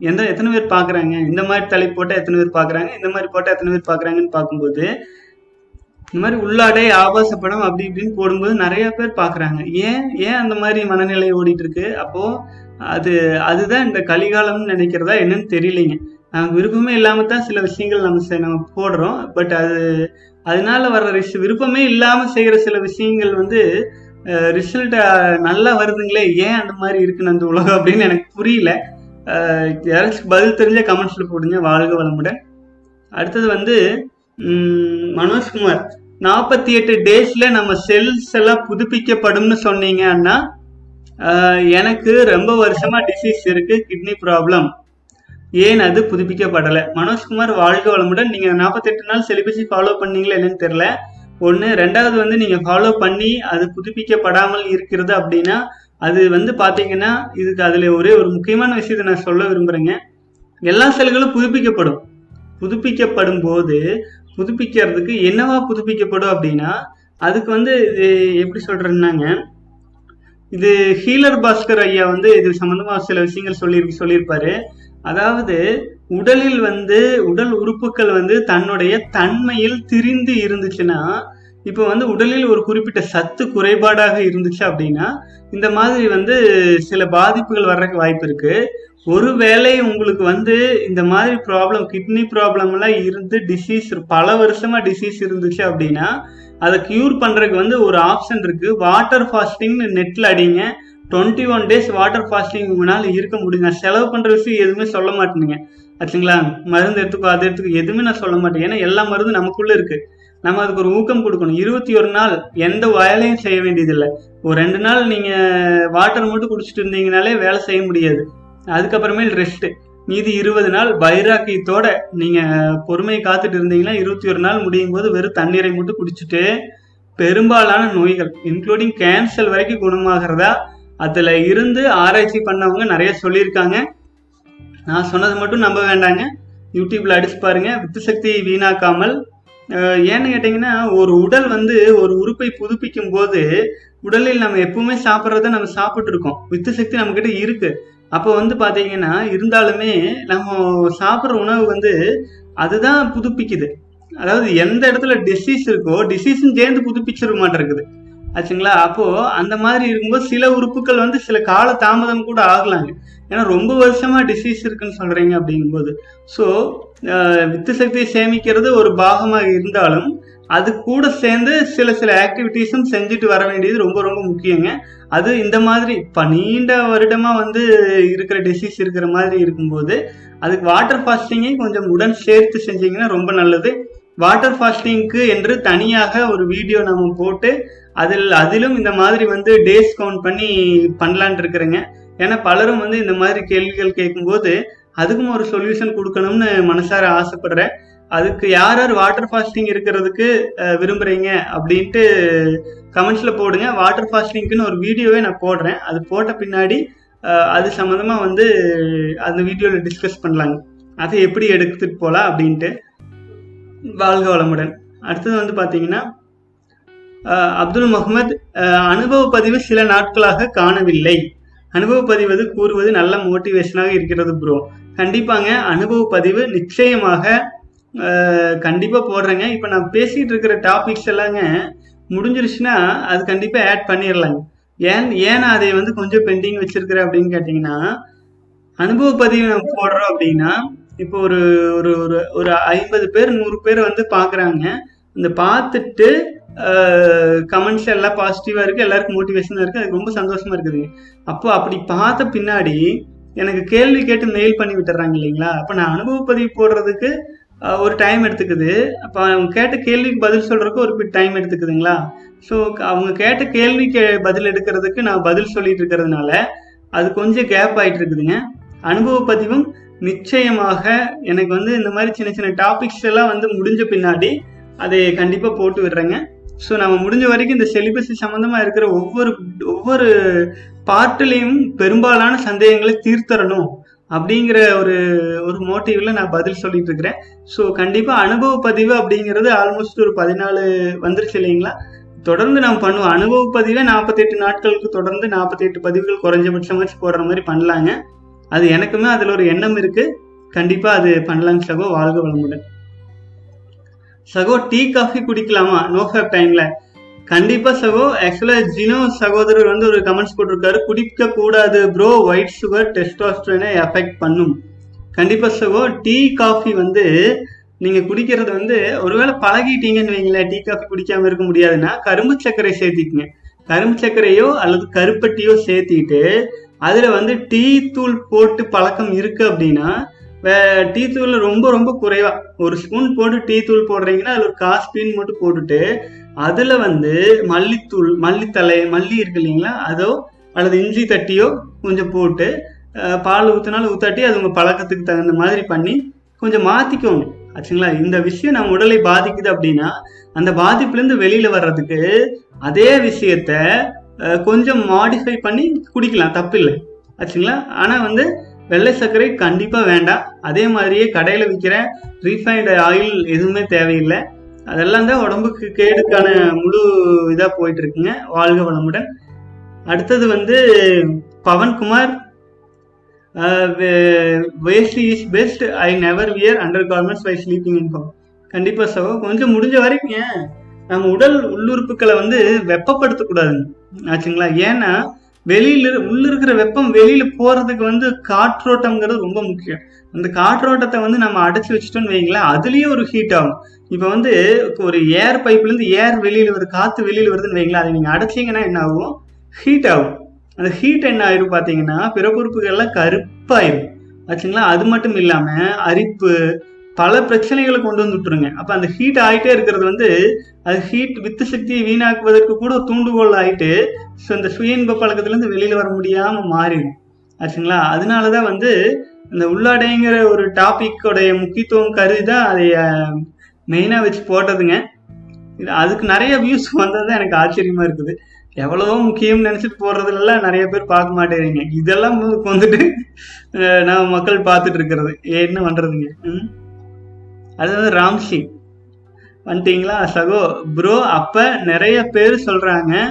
எந்த எத்தனை பேர் பார்க்குறாங்க இந்த மாதிரி தலைப்பு போட்டால் எத்தனை பேர் பார்க்குறாங்க இந்த மாதிரி போட்டால் எத்தனை பேர் பார்க்குறாங்கன்னு பார்க்கும்போது இந்த மாதிரி உள்ளாடை ஆபாச படம் அப்படி இப்படின்னு போடும்போது நிறைய பேர் பார்க்குறாங்க ஏன் ஏன் அந்த மாதிரி மனநிலை ஓடிட்டு இருக்கு அப்போ அது அதுதான் இந்த கலிகாலம்னு நினைக்கிறதா என்னன்னு தெரியலைங்க. விருப்பமே இல்லாமல் தான் சில விஷயங்கள் நம்ம நம்ம போடுறோம். பட் அது அதனால வர்ற விருப்பமே இல்லாமல் செய்கிற சில விஷயங்கள் வந்து ரிசல்ட் நல்லா வருதுங்களே ஏன் அந்த மாதிரி இருக்குன்னு அந்த உலகம் அப்படின்னு எனக்கு புரியல. யாராச்சும் பதில் தெரிஞ்ச கமெண்ட்ஸில் போடுங்க வாழ்க வளமுடன். அடுத்தது வந்து மனோஜ்குமார் நாற்பத்தி எட்டு டேஸில் நம்ம செல்ஸ் எல்லாம் புதுப்பிக்கப்படும்னு சொன்னீங்கன்னா எனக்கு ரொம்ப வருஷமாக டிசீஸ் இருக்குது கிட்னி ப்ராப்ளம் ஏன் அது புதுப்பிக்கப்படலை? மனோஜ்குமார் வாழ்க வளமுடன். நீங்கள் நாற்பத்தெட்டு நாள் செலிபஸி ஃபாலோ பண்ணீங்களா என்னன்னு தெரில ஒன்று ரெண்டாவது வந்து நீங்கள் ஃபாலோ பண்ணி அது புதுப்பிக்கப்படாமல் இருக்கிறது அப்படின்னா அது வந்து பார்த்தீங்கன்னா இதுக்கு அதில் ஒரே ஒரு முக்கியமான விஷயத்தை நான் சொல்ல விரும்புகிறேங்க எல்லா செல்களும் புதுப்பிக்கப்படும். புதுப்பிக்கப்படும் போது புதுப்பிக்கிறதுக்கு என்னவா புதுப்பிக்கப்படும் அப்படின்னா அதுக்கு வந்து இது எப்படி சொல்றேன்னாங்க இது ஹீலர் பாஸ்கர் ஐயா வந்து இது சம்மந்தமாக சில விஷயங்கள் சொல்லி சொல்லியிருப்பாரு. அதாவது உடலில் வந்து உடல் உறுப்புகள் வந்து தன்னுடைய தன்மையில் திரிந்து இருந்துச்சுன்னா இப்போ வந்து உடலில் ஒரு குறிப்பிட்ட சத்து குறைபாடாக இருந்துச்சு அப்படின்னா இந்த மாதிரி வந்து சில பாதிப்புகள் வர்றதுக்கு வாய்ப்பு இருக்கு. ஒருவேளை உங்களுக்கு வந்து இந்த மாதிரி ப்ராப்ளம் கிட்னி ப்ராப்ளம் எல்லாம் இருந்து டிசீஸ் பல வருஷமா டிசீஸ் இருந்துச்சு அப்படின்னா அதை கியூர் பண்றதுக்கு வந்து ஒரு ஆப்ஷன் இருக்கு. வாட்டர் ஃபாஸ்டிங்னு நெட்ல அடிங்க. Twenty one days water fasting உங்களால் இருக்க முடியுங்க செலவு பண்ற விஷயம் எதுவுமே சொல்ல மாட்டேங்க ஆச்சுங்களா மருந்து எடுத்துக்கோ அது எடுத்துக்கோ. எதுவுமே நான் சொல்ல மாட்டேன். ஏன்னா எல்லா மருந்தும் நமக்குள்ள இருக்கு. நம்ம அதுக்கு ஒரு ஊக்கம் கொடுக்கணும். இருபத்தி ஒரு நாள் எந்த வேலையும் செய்ய வேண்டியதில்லை. ஒரு ரெண்டு நாள் நீங்க வாட்டர் மட்டும் குடிச்சிட்டு இருந்தீங்கனாலே வேலை செய்ய முடியாது. அதுக்கப்புறமேல் ரெஸ்ட் மீதி இருபது நாள் வைராக்கியத்தோட நீங்க பொறுமையை காத்துட்டு இருந்தீங்கன்னா இருபத்தி ஒரு நாள் முடியும் போது வெறும் தண்ணீரை மட்டும் குடிச்சிட்டு பெரும்பாலான நோய்கள் இன்க்ளூடிங் கேன்சர் வரைக்கும் குணமாகிறதா அதுல இருந்து ஆராய்ச்சி பண்ணவங்க நிறைய சொல்லியிருக்காங்க. நான் சொன்னது மட்டும் நம்ப வேண்டாங்க. யூடியூப்ல அடிச்சு பாருங்க. வித்து சக்தி வீணாக்காமல் ஏன்னு கேட்டிங்கன்னா ஒரு உடல் வந்து ஒரு உறுப்பை புதுப்பிக்கும் போது உடலில் நம்ம எப்பவுமே சாப்பிட்றத நம்ம சாப்பிட்டு இருக்கோம். வித்து சக்தி நம்ம கிட்ட இருக்கு. அப்போ வந்து பாத்தீங்கன்னா இருந்தாலுமே நம்ம சாப்பிட்ற உணவு வந்து அதுதான் புதுப்பிக்குது. அதாவது எந்த இடத்துல டிசீஸ் இருக்கோ டிசீஸும் சேர்ந்து புதுப்பிச்சிட மாட்டேங்குது. ஆச்சுங்களா? அப்போ அந்த மாதிரி இருக்கும்போது சில உறுப்புகள் வந்து சில கால தாமதம் கூட ஆகலாங்க. ஏன்னா ரொம்ப வருஷமா டிசீஸ் இருக்குன்னு சொல்றீங்க அப்படிங்கும்போது. ஸோ வித்து சக்தியை சேமிக்கிறது ஒரு பாகமாக இருந்தாலும் அது கூட சேர்ந்து சில சில ஆக்டிவிட்டீஸும் செஞ்சுட்டு வர வேண்டியது ரொம்ப ரொம்ப முக்கியங்க. அது இந்த மாதிரி இப்போ நீண்ட வருடமா வந்து இருக்கிற டிசீஸ் இருக்கிற மாதிரி இருக்கும்போது அதுக்கு வாட்டர் ஃபாஸ்டிங்கை கொஞ்சம் உடன் சேர்த்து செஞ்சீங்கன்னா ரொம்ப நல்லது. வாட்டர் ஃபாஸ்டிங்க்கு என்று தனியாக ஒரு வீடியோ நம்ம போட்டு அதில் அதிலும் இந்த மாதிரி வந்து டேஸ் கவுண்ட் பண்ணி பண்ணலான் இருக்கிறேங்க. ஏன்னா பலரும் வந்து இந்த மாதிரி கேள்விகள் கேட்கும்போது அதுக்கும் ஒரு சொல்யூஷன் கொடுக்கணும்னு மனசார ஆசைப்படுறேன். அதுக்கு யார் யார் வாட்டர் ஃபாஸ்டிங் இருக்கிறதுக்கு விரும்புகிறீங்க விரும்புறீங்க? அப்படின்ட்டு கமெண்ட்ஸில் போடுங்க. வாட்டர் ஃபாஸ்டிங்க்குன்னு ஒரு வீடியோவே நான் போடுறேன். அது போட்ட பின்னாடி அது சம்மந்தமாக வந்து அந்த வீடியோவில் டிஸ்கஸ் பண்ணலாங்க. அதை எப்படி எடுத்துட்டு போகலாம் அப்படின்ட்டு. வாழ்க வளமுடன். அடுத்தது வந்து பார்த்தீங்கன்னா அப்துல் முகமது அனுபவ பதிவு சில நாட்களாக காணவில்லை. அனுபவ பதிவது கூறுவது நல்ல மோட்டிவேஷனாக இருக்கிறது ப்ரோ கண்டிப்பாங்க அனுபவ பதிவு நிச்சயமாக கண்டிப்பாக போடுறேங்க. இப்போ நான் பேசிகிட்டு இருக்கிற டாபிக்ஸ் எல்லாங்க முடிஞ்சிருச்சுன்னா அது கண்டிப்பாக ஆட் பண்ணிடலாங்க ஏன் ஏன் நான் அதை வந்து கொஞ்சம் பெண்டிங் வச்சிருக்கிறேன் அப்படின்னு கேட்டிங்கன்னா அனுபவ பதிவு நம்ம போடுறோம் அப்படின்னா இப்போ ஒரு ஒரு ஒரு ஒரு ஐம்பது பேர் நூறு பேர் வந்து பார்க்குறாங்க இந்த பார்த்துட்டு கமெண்ட்ஸ் எல்லாம் பாசிட்டிவாக இருக்குது எல்லாருக்கும் மோட்டிவேஷனாக இருக்குது அதுக்கு ரொம்ப சந்தோஷமாக இருக்குதுங்க அப்போ அப்படி பார்த்த பின்னாடி எனக்கு கேள்வி கேட்டு மெயில் பண்ணி விட்டுறாங்க இல்லைங்களா? அப்போ நான் அனுபவ பதிவு போடுறதுக்கு ஒரு டைம் எடுத்துக்குது. அப்போ அவங்க கேட்ட கேள்விக்கு பதில் சொல்கிறதுக்கு ஒரு டைம் எடுத்துக்குதுங்களா? ஸோ அவங்க கேட்ட கேள்விக்கு பதில் எடுக்கிறதுக்கு நான் பதில் சொல்லிட்டு இருக்கிறதுனால அது கொஞ்சம் கேப் ஆகிட்டு இருக்குதுங்க. அனுபவ பதிவும் நிச்சயமாக எனக்கு வந்து இந்த மாதிரி சின்ன சின்ன டாபிக்ஸ் எல்லாம் வந்து முடிஞ்ச பின்னாடி அதை கண்டிப்பாக போட்டு விடுறேங்க. ஸோ நம்ம முடிஞ்ச வரைக்கும் இந்த செலிபஸி சம்மந்தமாக இருக்கிற ஒவ்வொரு ஒவ்வொரு பார்ட்லேயும் பெரும்பாலான சந்தேகங்களை தீர்த்தரணும் அப்படிங்கிற ஒரு ஒரு மோட்டிவில் நான் பதில் சொல்லிட்டு இருக்கிறேன். ஸோ கண்டிப்பாக அனுபவ பதிவு அப்படிங்கிறது ஆல்மோஸ்ட் ஒரு பதினாலு வந்துருச்சு இல்லைங்களா? தொடர்ந்து நம்ம பண்ணுவோம். அனுபவ பதிவே நாற்பத்தெட்டு நாட்களுக்கு தொடர்ந்து நாற்பத்தெட்டு பதிவுகள் குறைஞ்சபட்சமாச்சு போடுற மாதிரி பண்ணலாங்க. அது எனக்குமே அதில் ஒரு எண்ணம் இருக்குது கண்டிப்பாக அது பண்ணலாங்க சகோ வாழ்க வளமுடன். சகோ டீ காஃபி குடிக்கலாமா? நோ ஃபேப் டைம்ல கண்டிப்பா சகோ. ஆக்சுவலா ஜினோ சகோதரர் வந்து ஒரு கமெண்ட்ஸ் போட்டிருக்காரு. குடிக்க கூடாது ப்ரோ ஒயிட் சுகர் டெஸ்டாஸ்ட்ரோனை எஃபெக்ட் பண்ணும். கண்டிப்பா சகோ டீ காஃபி வந்து நீங்க குடிக்கிறது வந்து ஒருவேளை பழகிட்டீங்கன்னு வைங்களேன். டீ காஃபி குடிக்காம இருக்க முடியாதுன்னா கரும்பு சர்க்கரை சேர்த்திக்குங்க. கரும்பு சர்க்கரையோ அல்லது கருப்பட்டியோ சேர்த்திட்டு அதுல வந்து டீ தூள் போட்டு பழக்கம் இருக்கு அப்படின்னா டீ தூள் ரொம்ப ரொம்ப குறைவா. ஒரு ஸ்பூன் போட்டு டீ தூள் போடுறீங்கன்னா அதுல ஒரு கால் ஸ்பூன் மட்டும் போட்டுட்டு அதுல வந்து மல்லித்தூள் மல்லித்தலை மல்லி இருக்கு இல்லைங்களா? அதோ அல்லது இஞ்சி தட்டியோ கொஞ்சம் போட்டு பால் ஊற்றினாலும் ஊத்தாட்டி அது உங்கள் பழக்கத்துக்கு தகுந்த மாதிரி பண்ணி கொஞ்சம் மாற்றிக்கோங்க ஆச்சுங்களா? இந்த விஷயம் நம்ம உடலை பாதிக்குது அப்படின்னா அந்த பாதிப்புலேருந்து வெளியில் வர்றதுக்கு அதே விஷயத்த கொஞ்சம் மாடிஃபை பண்ணி குடிக்கலாம். தப்பில்லை. ஆச்சுங்களா? ஆனால் வந்து வெள்ளை சர்க்கரை கண்டிப்பாக வேண்டாம். அதே மாதிரியே கடையில் விற்கிற ரீஃபைண்ட் ஆயில் எதுவுமே தேவையில்லை. அதெல்லாம் தான் உடம்புக்கு கேடுக்கான முழு இதாக போயிட்டு இருக்குங்க வாழ்க வளமுடன். அடுத்தது வந்து Pavankumar waste is best I never wear undergarments by sleeping income கண்டிப்பாக சகோ கொஞ்சம் முடிஞ்ச வரைக்கும் நம்ம உடல் உள்ளுறுப்புகளை வந்து வெப்பப்படுத்தக்கூடாதுங்க. ஆச்சுங்களா? ஏன்னா வெளியில உள்ள இருக்கிற வெப்பம் வெளியில போறதுக்கு வந்து காற்றோட்டம்ங்கிறது ரொம்ப முக்கியம். அந்த காற்றோட்டத்தை வந்து நம்ம அடைச்சி வச்சுட்டோம்னு வைங்களேன் அதுலயே ஒரு ஹீட் ஆகும். இப்போ வந்து இப்போ ஒரு ஏர் பைப்லேருந்து ஏர் வெளியில் வருது காற்று வெளியில் வருதுன்னு வைங்களேன் அதை நீங்கள் அடைச்சிங்கன்னா என்ன ஆகும்? ஹீட் ஆகும். அந்த ஹீட் என்ன ஆயிரும் பார்த்தீங்கன்னா பிறப்புறுப்புகள்லாம் கருப்பாயிரும். ஆச்சுங்களா? அது மட்டும் இல்லாமல் அரிப்பு பல பிரச்சனைகளை கொண்டு வந்து விட்டுருங்க. அப்ப அந்த ஹீட் ஆகிட்டே இருக்கிறது வந்து அது ஹீட் வித்து சக்தியை வீணாக்குவதற்கு கூட தூண்டுகோல் ஆயிட்டு ஸோ இந்த சுய இன்ப பழக்கத்துலேருந்து வெளியில் வர முடியாம மாறிடும். ஆச்சுங்களா? அதனாலதான் வந்து இந்த உள்ளாடைங்கிற ஒரு டாப்பிக்கோடைய முக்கியத்துவம் கருதி தான் அதை மெயினாக வச்சு போட்டதுங்க. இது அதுக்கு நிறைய வியூஸ் வந்தது தான் எனக்கு ஆச்சரியமா இருக்குது. எவ்வளவோ முக்கியம்னு நினைச்சிட்டு போடுறதுலாம் நிறைய பேர் பார்க்க மாட்டேறீங்க இதெல்லாம் வந்துட்டு நான் மக்கள் பார்த்துட்டு இருக்கிறது. என்ன பண்ணுறதுங்க ம்? அது வந்து ராம்ஷி. வந்துட்டீங்களா சகோ ப்ரோ அப்போ நிறைய பேர் சொல்கிறாங்க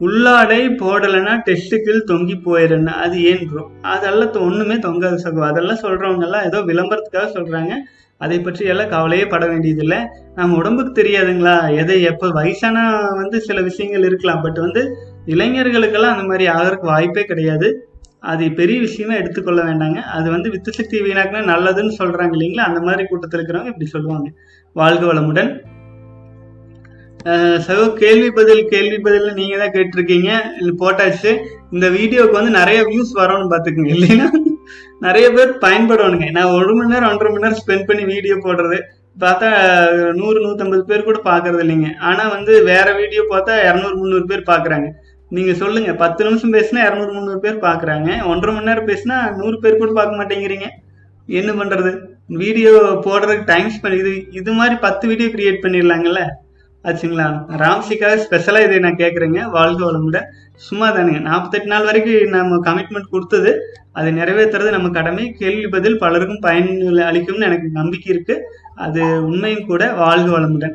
உள்ளாடை போடலைன்னா டெஸ்ட்டுக்கள் தொங்கி போயிடுன்னு அது ஏன் ப்ரோ அதெல்லாம் தொ- தொங்காது சகோ. அதெல்லாம் சொல்கிறவங்கெல்லாம் ஏதோ விளம்பரத்துக்காக சொல்கிறாங்க அதை பற்றி எல்லாம் கவலையே பட வேண்டியதில்லை. நம்ம உடம்புக்கு தெரியாதுங்களா? எதை எப்போ வயசான வந்து சில விஷயங்கள் இருக்கலாம். பட் வந்து இளைஞர்களுக்கெல்லாம் அந்த மாதிரி ஆகிறதுக்கு வாய்ப்பே கிடையாது. அது பெரிய விஷயமா எடுத்துக்கொள்ள வேண்டாங்க. அது வந்து வித்து சக்தி வீணாக்குனா நல்லதுன்னு சொல்றாங்க இல்லைங்களா? அந்த மாதிரி கூட்டத்தில் இருக்கிறவங்க இப்படி சொல்லுவாங்க. வாழ்க வளமுடன். சகோ கேள்வி பதில் கேள்வி பதில் நீங்க தான் கேட்டிருக்கீங்க. போட்டாச்சு. இந்த வீடியோவுக்கு வந்து நிறைய வியூஸ் வரணும்னு பாத்துக்கோங்க இல்லைன்னா? நிறைய பேர் பயன்படணுங்க. நான் ஒரு மணி நேரம் ஒன்றரை மணி நேரம் ஸ்பெண்ட் பண்ணி வீடியோ போடுறது பார்த்தா நூறு நூற்றம்பது பேர் கூட பார்க்கறது இல்லைங்க. ஆனா வந்து வேற வீடியோ பார்த்தா இரநூறு முந்நூறு பேர் பார்க்கறாங்க. நீங்க சொல்லுங்க. பத்து நிமிஷம் பேசினா இரநூறு முந்நூறு பேர் பாக்குறாங்க. ஒன்றரை மணி நேரம் பேசினா நூறு பேர் கூட பார்க்க மாட்டேங்கிறீங்க. என்ன பண்றது? வீடியோ போடுறதுக்கு டைம் ஸ்பெண்ட் இது இது மாதிரி பத்து வீடியோ கிரியேட் பண்ணிடலாங்கல்ல? ஆச்சுங்களா? ராம்சிக்காக ஸ்பெஷலாக இதை நான் கேட்குறேங்க வாழ்க வளமுட. சும்மா தானுங்க. நாற்பத்தெட்டு நாள் வரைக்கும் நம்ம கமிட்மெண்ட் கொடுத்தது அதை நிறைவேற்றுறது நம்ம கடமை. கேள்வி பதில் பலருக்கும் பயன் அளிக்கும்னு எனக்கு நம்பிக்கை இருக்குது அது உண்மையும் கூட. வாழ்க வளமுடன்.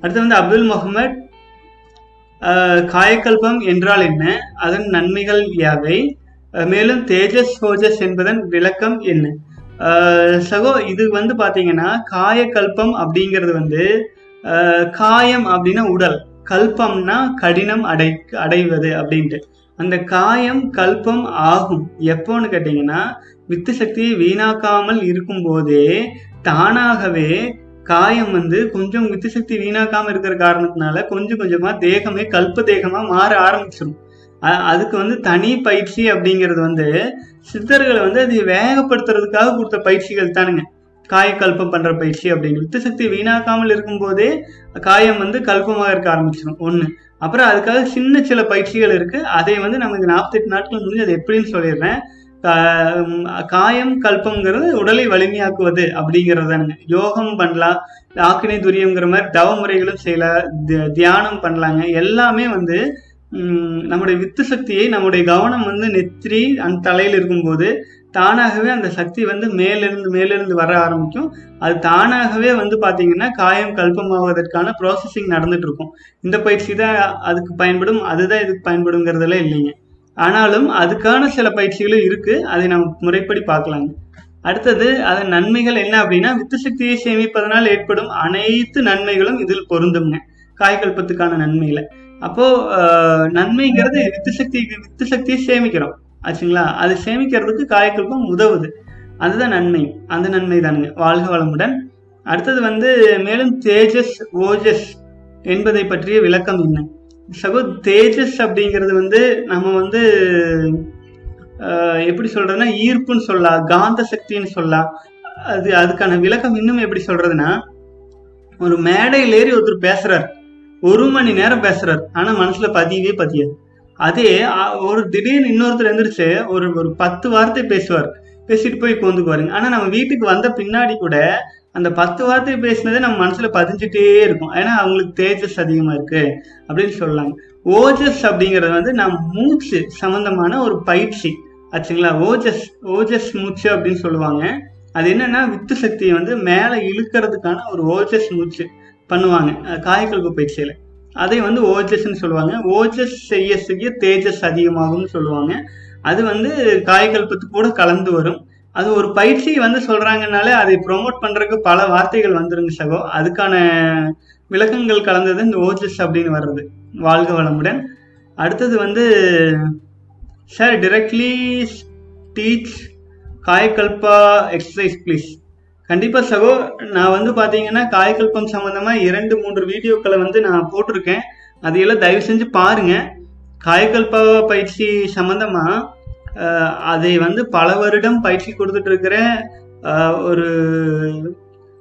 அடுத்து வந்து அப்துல் முகமது காயக்கல்பம் என்றால் என்ன? அதன் நன்மைகள் யாவை? மேலும் தேஜஸ் ஹோஜஸ் என்பதன் விளக்கம் என்ன? சகோ இது வந்து பார்த்தீங்கன்னா காயக்கல்பம் அப்படிங்கிறது வந்து காயம் அப்படின்னா உடல் கல்பம்னா கடினம் அடை அடைவது அப்படின்ட்டு. அந்த காயம் கல்பம் ஆகும். எப்போன்னு கேட்டிங்கன்னா வித்து சக்தியை வீணாக்காமல் இருக்கும்போதே தானாகவே காயம் வந்து கொஞ்சம் வித்து சக்தி வீணாக்காம இருக்கிற காரணத்தினால கொஞ்சம் கொஞ்சமா தேகமே கல்ப தேகமா மாற ஆரம்பிச்சிடும் அதுக்கு வந்து தனி பயிற்சி அப்படிங்கிறது வந்து சித்தர்களை வந்து அது வேகப்படுத்துறதுக்காக கொடுத்த பயிற்சிகள் தானுங்க. காயக்கல்பம் பண்ற பயிற்சி அப்படின்னு. வித்து சக்தி வீணாக்காமல் இருக்கும்போதே காயம் வந்து கல்பமாக இருக்க ஆரம்பிச்சிடும் ஒண்ணு. அப்புறம் அதுக்காக சின்ன சில பயிற்சிகள் இருக்கு. அதை வந்து நமக்கு நாற்பத்தெட்டு நாட்கள் முடிஞ்சு அது எப்படின்னு சொல்லிடுறேன். காயம் கல்பம்ங்கிறது உடலை வலிமையாக்குவது அப்படிங்கிறதானுங்க யோகம் பண்ணலாம். ஆக்கினை துரியங்கிற மாதிரி தவ முறைகளும் செய்யலாம் தியானம் பண்ணலாங்க. எல்லாமே வந்து நம்முடைய வித்து சக்தியை நம்முடைய கவனம் வந்து நெத்திரி அந்த தலையில் இருக்கும்போது தானாகவே அந்த சக்தி வந்து மேலிருந்து மேலிருந்து வர ஆரம்பிக்கும். அது தானாகவே வந்து பார்த்தீங்கன்னா காயம் கல்பமாவதற்கான ப்ராசஸிங் நடந்துட்டு இருக்கும். இந்த பயிற்சி தான் அதுக்கு பயன்படும் அதுதான் இதுக்கு பயன்படுங்கிறதெல்லாம் இல்லைங்க. ஆனாலும் அதுக்கான சில பயிற்சிகளும் இருக்குது அதை நாம் முறைப்படி பார்க்கலாங்க. அடுத்தது அதன் நன்மைகள் என்ன அப்படின்னா வித்து சக்தியை சேமிப்பதனால் ஏற்படும் அனைத்து நன்மைகளும் இதில் பொருந்தும்ங்க. காய்கல்பத்துக்கான நன்மையில. அப்போ நன்மைங்கிறது வித்து சக்தி வித்து சக்தியை சேமிக்கிறோம். ஆச்சுங்களா? அது சேமிக்கிறதுக்கு காயக்கல்பம் உதவுது. அதுதான் நன்மை. அந்த நன்மை தானுங்க. வாழ்க வளமுடன். அடுத்தது வந்து மேலும் தேஜஸ் ஓஜஸ் என்பதை பற்றிய விளக்கம் என்ன? சகோ தேஜஸ் அப்படிங்கிறது வந்து நம்ம வந்து எப்படி சொல்றதுன்னா ஈர்ப்புன்னு சொல்லலாம் காந்த சக்தின்னு சொல்லலாம். அது அதுக்கான விளக்கம் இன்னும் எப்படி சொல்றதுன்னா ஒரு மேடையில் ஏறி ஒருத்தர் பேசுறார். ஒரு மணி நேரம் பேசுறார். ஆனா மனசுல பதியவே பதியாது. அதே ஒரு திடீர்னு இன்னொருத்தர் எந்திரிச்சு ஒரு ஒரு பத்து வார்த்தை பேசுவார். பேசிட்டு போய் உட்காந்துக்குவாருங்க ஆனா நம்ம வீட்டுக்கு வந்த பின்னாடி கூட அந்த பத்து வார்த்தை பேசினதே நம்ம மனசுல பதிஞ்சுட்டே இருக்கும். ஏன்னா அவங்களுக்கு தேஜஸ் அதிகமா இருக்கு அப்படின்னு சொல்லலாங்க ஓஜஸ் அப்படிங்கிறது வந்து நம் மூச்சு சம்பந்தமான ஒரு பயிற்சி. ஆச்சுங்களா? ஓஜஸ் ஓஜஸ் மூச்சு அப்படின்னு சொல்லுவாங்க. அது என்னன்னா வித்து சக்தியை வந்து மேலே இழுக்கிறதுக்கான ஒரு ஓஜஸ் மூச்சு பண்ணுவாங்க அஹ் பயிற்சியில் பயிற்சியில. அதை வந்து ஓஜஸ்ன்னு சொல்லுவாங்க. ஓஜஸ் செய்ய செய்ய தேஜஸ் அதிகமாகும்னு சொல்லுவாங்க. அது வந்து காயக்கல்பத்துக்கு கூட கலந்து வரும். அது ஒரு பயிற்சி வந்து சொல்றாங்கனாலே அதை ப்ரொமோட் பண்றதுக்கு பல வார்த்தைகள் வந்துருங்க சகோ. அதுக்கான விளக்கங்கள் கலந்தது இந்த ஓஜஸ் அப்படின்னு வர்றது. வாழ்க வளமுடன். அடுத்தது வந்து sir directly teach Kayakalpa exercise please கண்டிப்பாக சகோ நான் வந்து பார்த்தீங்கன்னா காயக்கல்பம் சம்மந்தமாக இரண்டு மூன்று வீடியோக்களை வந்து நான் போட்டிருக்கேன். அதையெல்லாம் தயவு செஞ்சு பாருங்கள் காயக்கல்பா பயிற்சி சம்மந்தமாக அதை வந்து பல வருடம் பயிற்சி கொடுத்துட்டு இருக்கிற ஒரு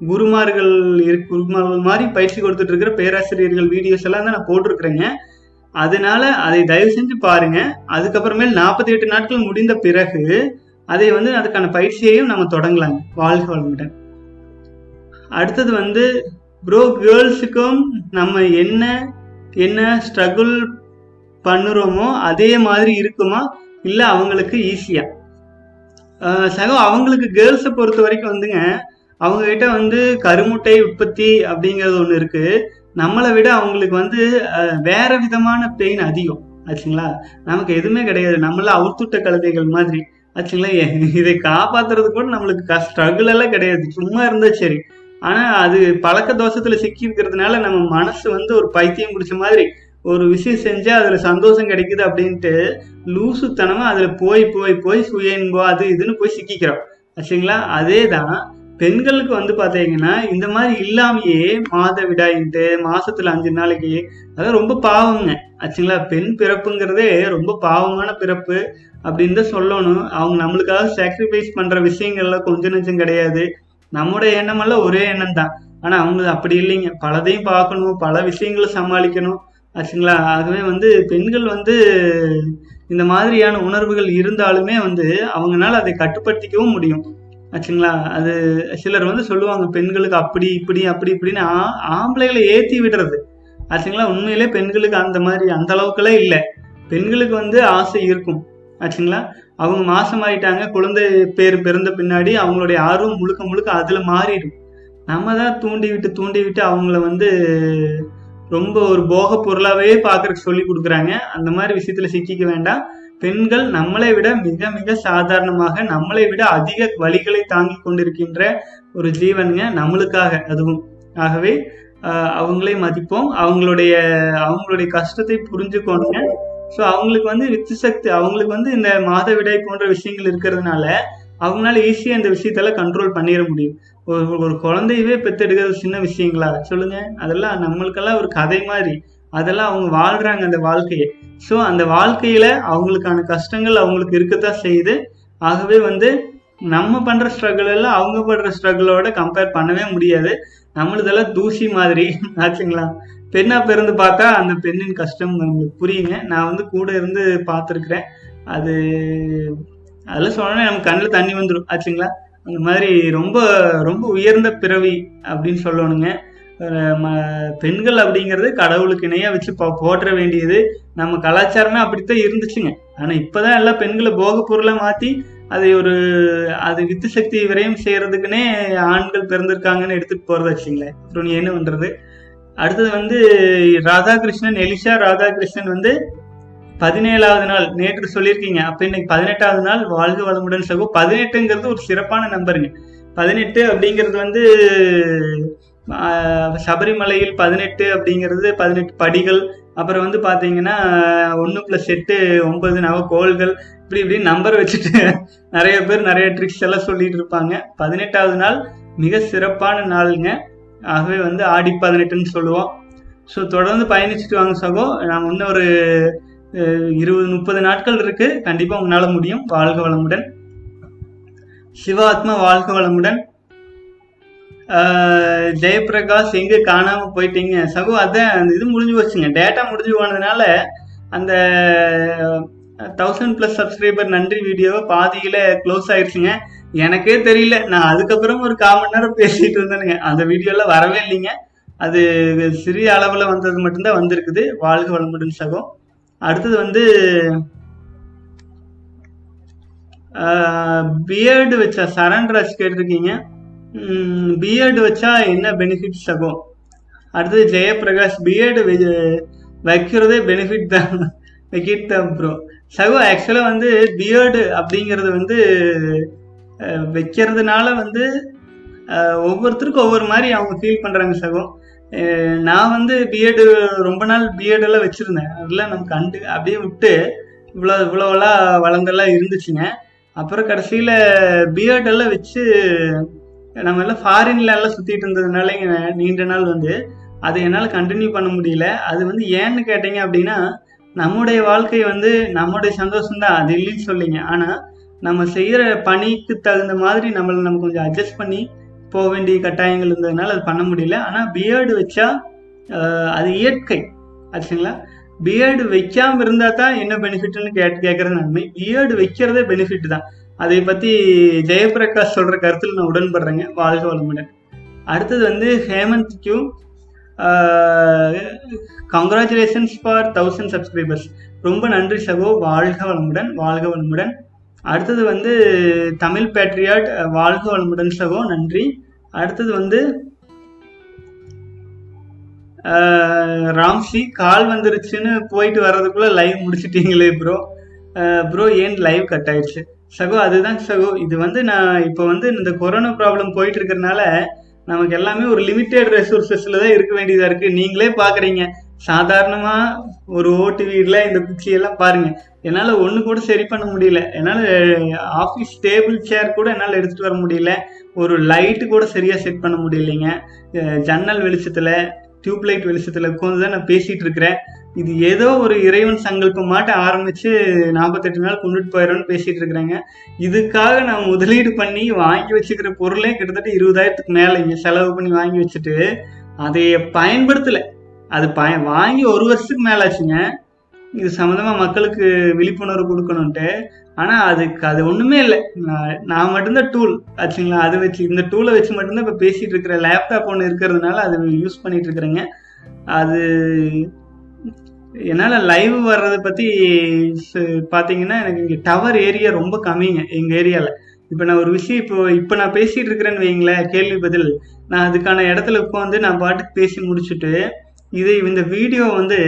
குருமார்கள் குருமார்கள் மாதிரி பயிற்சி கொடுத்துட்டு இருக்கிற பேராசிரியர்கள் வீடியோஸ் எல்லாம் தான் நான் போட்டிருக்கிறேங்க. அதனால அதை தயவு செஞ்சு பாருங்க. அதுக்கப்புறமேல் நாற்பத்தி எட்டு நாட்கள் முடிந்த பிறகு அதை வந்து அதுக்கான பயிற்சியையும் நம்ம தொடங்கலாங்க. வாழ்க வளமுடன். அடுத்தது வந்து ப்ரோ கேர்ள்ஸுக்கும் நம்ம என்ன என்ன ஸ்ட்ரகிள் பண்ணுறோமோ அதே மாதிரி இருக்குமா? இல்லை அவங்களுக்கு ஈஸியாக சகோ அவங்களுக்கு கேர்ள்ஸை பொறுத்த வரைக்கும் வந்துங்க அவங்க கிட்ட வந்து கருமுட்டை உற்பத்தி அப்படிங்கிறது ஒன்று இருக்குது நம்மளை விட அவங்களுக்கு வந்து வேறு வேற விதமான பெயின் அதிகம். ஆச்சுங்களா? நமக்கு எதுவுமே கிடையாது. நம்மள அவுத்துட்ட கழுதைகள் மாதிரி. ஆச்சுங்களா? இதை காப்பாத்துறது கூட நம்மளுக்கு ஸ்ட்ரகிள் எல்லாம் கிடையாது. சும்மா இருந்தா சரி. ஆனா அது பழக்க தோஷத்துல சிக்கி இருக்கிறதுனால நம்ம மனசு வந்து ஒரு பைத்தியம் பிடிச்ச மாதிரி ஒரு விஷயம் செஞ்சு அதில் சந்தோஷம் கிடைக்குது அப்படின்ட்டு லூசுத்தனமாக அதில் போய் போய் போய் சுய இன்பம் அது இதுன்னு போய் சிக்கிக்கிறோம். ஆச்சுங்களா அதே தான் பெண்களுக்கு வந்து பார்த்தீங்கன்னா இந்த மாதிரி இல்லாமையே மாத விடாயின்ட்டு மாசத்துல அஞ்சு நாளைக்கு அதான் ரொம்ப பாவங்க ஆச்சுங்களா பெண் பிறப்புங்கிறதே ரொம்ப பாவமான பிறப்பு அப்படின்னு தான் சொல்லணும். அவங்க நம்மளுக்காக சாக்ரிஃபைஸ் பண்ற விஷயங்கள்லாம் கொஞ்சம் நெஞ்சம் கிடையாது. நம்முடைய எண்ணமெல்லாம் ஒரே எண்ணம் தான் ஆனா அவங்க அப்படி இல்லைங்க. பலதையும் பார்க்கணும் பல விஷயங்களை சமாளிக்கணும். ஆச்சுங்களா? ஆகவே வந்து பெண்கள் வந்து இந்த மாதிரியான உணர்வுகள் இருந்தாலுமே வந்து அவங்களால அதை கட்டுப்படுத்திக்கவும் முடியும். ஆச்சுங்களா? அது சிலர் வந்து சொல்லுவாங்க பெண்களுக்கு அப்படி இப்படி அப்படி இப்படின்னு ஆ- ஆம்பளைகளை ஏற்றி விடுறது. ஆச்சுங்களா? உண்மையிலே பெண்களுக்கு அந்த மாதிரி அந்த அளவுக்குலாம் இல்லை. பெண்களுக்கு வந்து ஆசை இருக்கும். ஆச்சுங்களா? அவங்க மாசமாயிட்டாங்க குழந்தை பேர் பிறந்த பின்னாடி அவங்களுடைய ஆர்வம் முழுக்க முழுக்க அதில் மாறிடும். நம்ம தான் தூண்டி விட்டு தூண்டி விட்டு அவங்கள வந்து ரொம்ப ஒரு போக பொருளாவே பார்க்கறதுக்கு சொல்லி கொடுக்குறாங்க. அந்த மாதிரி விஷயத்துல சிக்கிக்க வேண்டாம். பெண்கள் நம்மளை விட மிக மிக சாதாரணமாக நம்மளை விட அதிக வழிகளை தாங்கி கொண்டிருக்கின்ற ஒரு ஜீவனுங்க நம்மளுக்காக அதுவும். ஆகவே ஆஹ், மதிப்போம். அவங்களுடைய அவங்களுடைய கஷ்டத்தை புரிஞ்சுக்கோணுங்க. ஸோ அவங்களுக்கு வந்து வித்து சக்தி அவங்களுக்கு வந்து இந்த மாதவிடாய் போன்ற விஷயங்கள் இருக்கிறதுனால அவங்களால ஈஸியாக இந்த விஷயத்தெல்லாம் கண்ட்ரோல் பண்ணிட முடியும். ஒரு ஒரு குழந்தையவே பெற்றெடுக்கிறது சின்ன விஷயங்களா? சொல்லுங்க. அதெல்லாம் நம்மளுக்கெல்லாம் ஒரு கதை மாதிரி. அதெல்லாம் அவங்க வாழ்றாங்க அந்த வாழ்க்கையை. ஸோ அந்த வாழ்க்கையில அவங்களுக்கான கஷ்டங்கள் அவங்களுக்கு இருக்கத்தான் செய்யுது. ஆகவே வந்து நம்ம பண்ற ஸ்ட்ரகிள் எல்லாம் அவங்க படுற ஸ்ட்ரகிளோட கம்பேர் பண்ணவே முடியாது. நம்மளதெல்லாம் தூசி மாதிரி. ஆச்சுங்களா? பெண்ணா பிறந்து பார்த்தா அந்த பெண்ணின் கஷ்டம் நம்மளுக்கு புரியுங்க. நான் வந்து கூட இருந்து பார்த்துருக்குறேன். அது அதெல்லாம் சொன்னோன்னே நம்ம கண்ணில் தண்ணி வந்துடும் ஆச்சுங்களா? அந்த மாதிரி ரொம்ப ரொம்ப உயர்ந்த பிறவி அப்படின்னு சொல்லணுங்க. ம- பெண்கள் அப்படிங்கிறது கடவுளுக்கு இணையாக வச்சு போற்ற வேண்டியது. நம்ம கலாச்சாரமே அப்படித்தான் இருந்துச்சுங்க. ஆனால் இப்போதான் எல்லாம் பெண்களை போக பொருளா மாற்றி அதை ஒரு அது வித்து சக்தி விரயம் செய்கிறதுக்குன்னே ஆண்கள் பிறந்திருக்காங்கன்னு எடுத்துட்டு போகிறதா வச்சுங்களேன். அப்புறம் நீ என்ன பண்ணுறது அடுத்தது வந்து ராதாகிருஷ்ணன் எலிஷா ராதாகிருஷ்ணன் வந்து பதினேழாவது நாள் நேற்று சொல்லியிருக்கீங்க. அப்ப இன்னைக்கு பதினெட்டாவது நாள் வாழ்க வளமுடன் சகோ. பதினெட்டுங்கிறது ஒரு சிறப்பான நம்பருங்க. பதினெட்டு அப்படிங்கிறது வந்து சபரிமலையில் பதினெட்டு அப்படிங்கிறது பதினெட்டு படிகள். அப்புறம் வந்து பார்த்தீங்கன்னா ஒன்று ப்ளஸ் எட்டு ஒன்பது நவ கோள்கள். இப்படி இப்படி நம்பர் வச்சுட்டு நிறைய பேர் நிறைய ட்ரிக்ஸ் எல்லாம் சொல்லிட்டு இருப்பாங்க. பதினெட்டாவது நாள் மிக சிறப்பான நாளுங்க. ஆகவே வந்து ஆடி பதினெட்டுன்னு சொல்லுவோம். ஸோ தொடர்ந்து பயணிச்சுட்டு வாங்க சகோ. நான் இன்னும் ஒரு இருபது முப்பது நாட்கள் இருக்கு. கண்டிப்பா உங்களால முடியும். வாழ்க வளமுடன். சிவாத்மா வாழ்க வளமுடன். ஜெயபிரகாஷ் எங்க காணாம போயிட்டீங்க? சகோ அதான் அந்த இது முடிஞ்சு போச்சுங்க. டேட்டா முடிஞ்சு போனதுனால அந்த தௌசண்ட் ப்ளஸ் சப்ஸ்கிரைபர் நன்றி வீடியோவை பாதியில க்ளோஸ் ஆயிடுச்சுங்க எனக்கே தெரியல. நான் அதுக்கப்புறம் ஒரு கால் மணி நேரம் பேசிட்டு இருந்தேனுங்க. அந்த வீடியோலாம் வரவே இல்லைங்க. அது சிறிய அளவில் வந்தது மட்டும்தான் வந்திருக்குது. வாழ்க வளமுடன் சகோ. அடுத்தது வந்து பிஎட் வச்சா சரண்ராஜ் கேட்டிருக்கீங்க. பிஎட் வச்சா என்ன பெனிஃபிட்ஸ் ஆகும் அடுத்தது ஜெயபிரகாஷ் பிஎட் வைக்கிறதே பெனிஃபிட் தான். வைக்கிட் தான் ப்ரோ சகோ ஆக்சுவலாக வந்து பிஎட் அப்படிங்கிறது வந்து வைக்கிறதுனால வந்து ஒவ்வொருத்தருக்கும் ஒவ்வொரு மாதிரி அவங்க ஃபீல் பண்ணுறாங்க சகோ. நான் வந்து பிஎட் ரொம்ப நாள் பிஎடெல்லாம் வச்சுருந்தேன். அதெல்லாம் நம்ம கண்டு அப்படியே விட்டு இவ்வளோ இவ்வளோலாம் வளர்ந்தெல்லாம் இருந்துச்சுங்க. அப்புறம் கடைசியில் பிஎட் எல்லாம் வச்சு நம்ம எல்லாம் ஃபாரின்ல எல்லாம் சுற்றிட்டு இருந்ததுனால இங்கே நீண்ட நாள் வந்து அதை என்னால் கண்டினியூ பண்ண முடியல. அது வந்து ஏன்னு கேட்டீங்க அப்படின்னா நம்முடைய வாழ்க்கை வந்து நம்முடைய சந்தோஷம் தான் அது இல்லைன்னு சொல்லிங்க. ஆனால் நம்ம செய்கிற பணிக்கு தகுந்த மாதிரி நம்மளை நம்ம கொஞ்சம் அட்ஜஸ்ட் பண்ணி போக வேண்டிய கட்டாயங்கள் இருந்ததுனால அது பண்ண முடியல. ஆனால் பியர்டு வச்சா அது இயற்கை. ஆச்சுங்களா? பியர்டு வைக்காமல் இருந்தால் தான் என்ன பெனிஃபிட்னு கேட் கேட்குற நன்மை பியர்டு வைக்கிறதே பெனிஃபிட் தான். அதை பற்றி ஜெயபிரகாஷ் சொல்கிற கருத்தில் நான் உடன்படுறேங்க. வாழ்க வளமுடன். அடுத்தது வந்து Hemanth Q congratulations for thousand subscribers ரொம்ப நன்றி சகோ. வாழ்க வளமுடன். வாழ்க வளமுடன். அடுத்தது வந்து தமிழ் பேட்ரியாட் வாழ்க வளமுடன் சகோ நன்றி. அடுத்தது வந்து ஆஹ் ராம்சி கால் வந்துருச்சுன்னு போயிட்டு வர்றதுக்குள்ள லைவ் முடிச்சிட்டீங்களே ப்ரோ ப்ரோ ஏன் லைவ் கட் ஆயிடுச்சு? சகோ அதுதான் சகோ. இது வந்து நான் இப்போ வந்து இந்த கொரோனா ப்ராப்ளம் போயிட்டு இருக்கிறதுனால நமக்கு எல்லாமே ஒரு லிமிட்டெட் ரெசோர்சஸில் தான் இருக்க வேண்டியதா இருக்கு. நீங்களே பாக்குறீங்க. சாதாரணமா ஒரு ஓட்டு வீடுல இந்த குச்சியெல்லாம் பாருங்க. என்னால ஒண்ணு கூட சரி பண்ண முடியல. என்னால ஆஃபீஸ் டேபிள் சேர் கூட என்னால எடுத்துட்டு வர முடியல. ஒரு லைட்டு கூட சரியா செட் பண்ண முடியலைங்க. ஜன்னல் வெளிச்சத்துல டியூப்லைட் வெளிச்சத்துல உட்காந்து தான் நான் பேசிட்டு இருக்கிறேன். இது ஏதோ ஒரு இறைவன் சங்கல்பம் மாட்ட ஆரம்பிச்சு நாற்பத்தெட்டு நாள் கொண்டுட்டு போயிடும்னு பேசிட்டு இருக்கிறேங்க. இதுக்காக நான் முதலீடு பண்ணி வாங்கி வச்சுக்கிற பொருளே கிட்டத்தட்ட இருபதாயிரத்துக்கு மேலே இங்க செலவு பண்ணி வாங்கி வச்சுட்டு அதைய பயன்படுத்தலை. அது பய வாங்கி ஒரு வருஷத்துக்கு மேலே ஆச்சுங்க இது சம்மந்தமாக மக்களுக்கு விழிப்புணர்வு கொடுக்கணுன்ட்டு ஆனால் அதுக்கு அது ஒன்றுமே இல்லை. நான் நான் மட்டும்தான் டூல் ஆச்சுங்களா? அது வச்சு இந்த டூலை வச்சு மட்டும்தான் இப்போ பேசிகிட்டு இருக்கிற லேப்டாப் ஒன்று இருக்கிறதுனால அது யூஸ் பண்ணிட்டு இருக்கிறேங்க. அது என்னால் லைவ் வர்றதை பற்றி பார்த்தீங்கன்னா எனக்கு இங்கே டவர் ஏரியா ரொம்ப கம்மிங்க எங்கள் ஏரியாவில் இப்போ நான் ஒரு விஷயம் இப்போ இப்போ நான் பேசிகிட்டு இருக்கிறேன்னு வைங்களேன் கேள்வி பதில். நான் அதுக்கான இடத்துல உட்காந்து நான் பாட்டுக்கு பேசி முடிச்சுட்டு இதை இந்த வீடியோ வந்து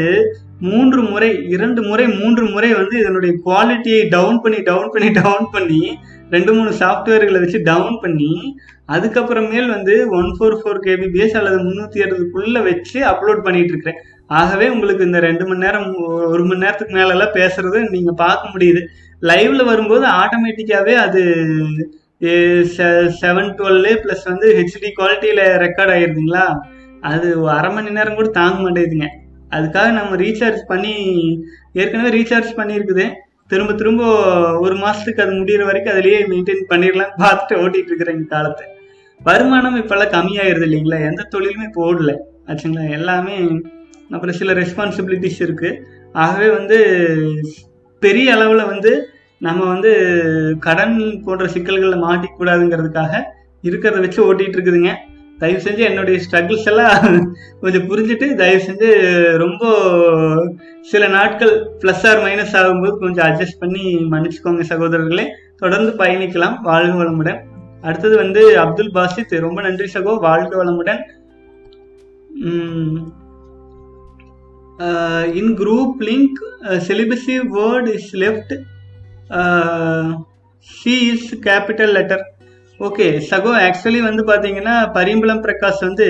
மூன்று முறை இரண்டு முறை மூன்று முறை வந்து இதனுடைய குவாலிட்டியை டவுன் பண்ணி டவுன் பண்ணி டவுன் பண்ணி ரெண்டு மூணு சாஃப்ட்வேர்களை வச்சு டவுன் பண்ணி அதுக்கப்புறமேல் வந்து ஒன் ஃபோர் ஃபோர் கேபிபிஎஸ் அல்லது முந்நூற்றி அறுபதுக்குள்ளே வச்சு அப்லோட் பண்ணிகிட்டு இருக்கிறேன். ஆகவே உங்களுக்கு இந்த ரெண்டு மணி நேரம் ஒரு மணி நேரத்துக்கு மேலெல்லாம் பேசுறது நீங்கள் பார்க்க முடியுது. லைவ்ல வரும்போது ஆட்டோமேட்டிக்காகவே அது செவன் டுவெல் ப்ளஸ் வந்து ஹெச்டி குவாலிட்டியில் ரெக்கார்ட் ஆகிருதுங்களா அது அரை மணி நேரம் கூட தாங்க மாட்டேங்குதுங்க. அதுக்காக நம்ம ரீசார்ஜ் பண்ணி ஏற்கனவே ரீசார்ஜ் பண்ணியிருக்குது. திரும்ப திரும்ப ஒரு மாதத்துக்கு அது முடிகிற வரைக்கும் அதுலேயே மெயின்டைன் பண்ணிடலாம் பார்த்துட்டு ஓட்டிகிட்டு இருக்கிறேங்க காலத்தை. வருமானம் இப்போல்லாம் கம்மியாயிருது இல்லைங்களா? எந்த தொழிலுமே இப்போ ஓடல ஆச்சுங்களா? எல்லாமே அப்புறம் சில ரெஸ்பான்சிபிலிட்டிஸ் இருக்குது ஆகவே வந்து பெரிய அளவில் வந்து நம்ம வந்து கடன் போன்ற சிக்கல்களில் மாட்டிக்கூடாதுங்கிறதுக்காக இருக்கிறத வச்சு ஓட்டிகிட்டு இருக்குதுங்க. தயவு செஞ்சு என்னுடைய ஸ்ட்ரகிள்ஸ் எல்லாம் கொஞ்சம் புரிஞ்சுட்டு தயவு செஞ்சு ரொம்ப சில நாட்கள் ப்ளஸ் ஆர் மைனஸ் ஆகும்போது கொஞ்சம் அட்ஜஸ்ட் பண்ணி மன்னிச்சுக்கோங்க சகோதரர்களே. தொடர்ந்து பயணிக்கலாம். வாழ்க வளமுடன். அடுத்தது வந்து அப்துல் பாசித். ரொம்ப நன்றி சகோ. வாழ்க வளமுடன். In group link celibacy word is left C is capital letter okay சகோ ஆக்சுவலி வந்து பார்த்தீங்கன்னா பரிம்பளம் பிரகாஷ் வந்து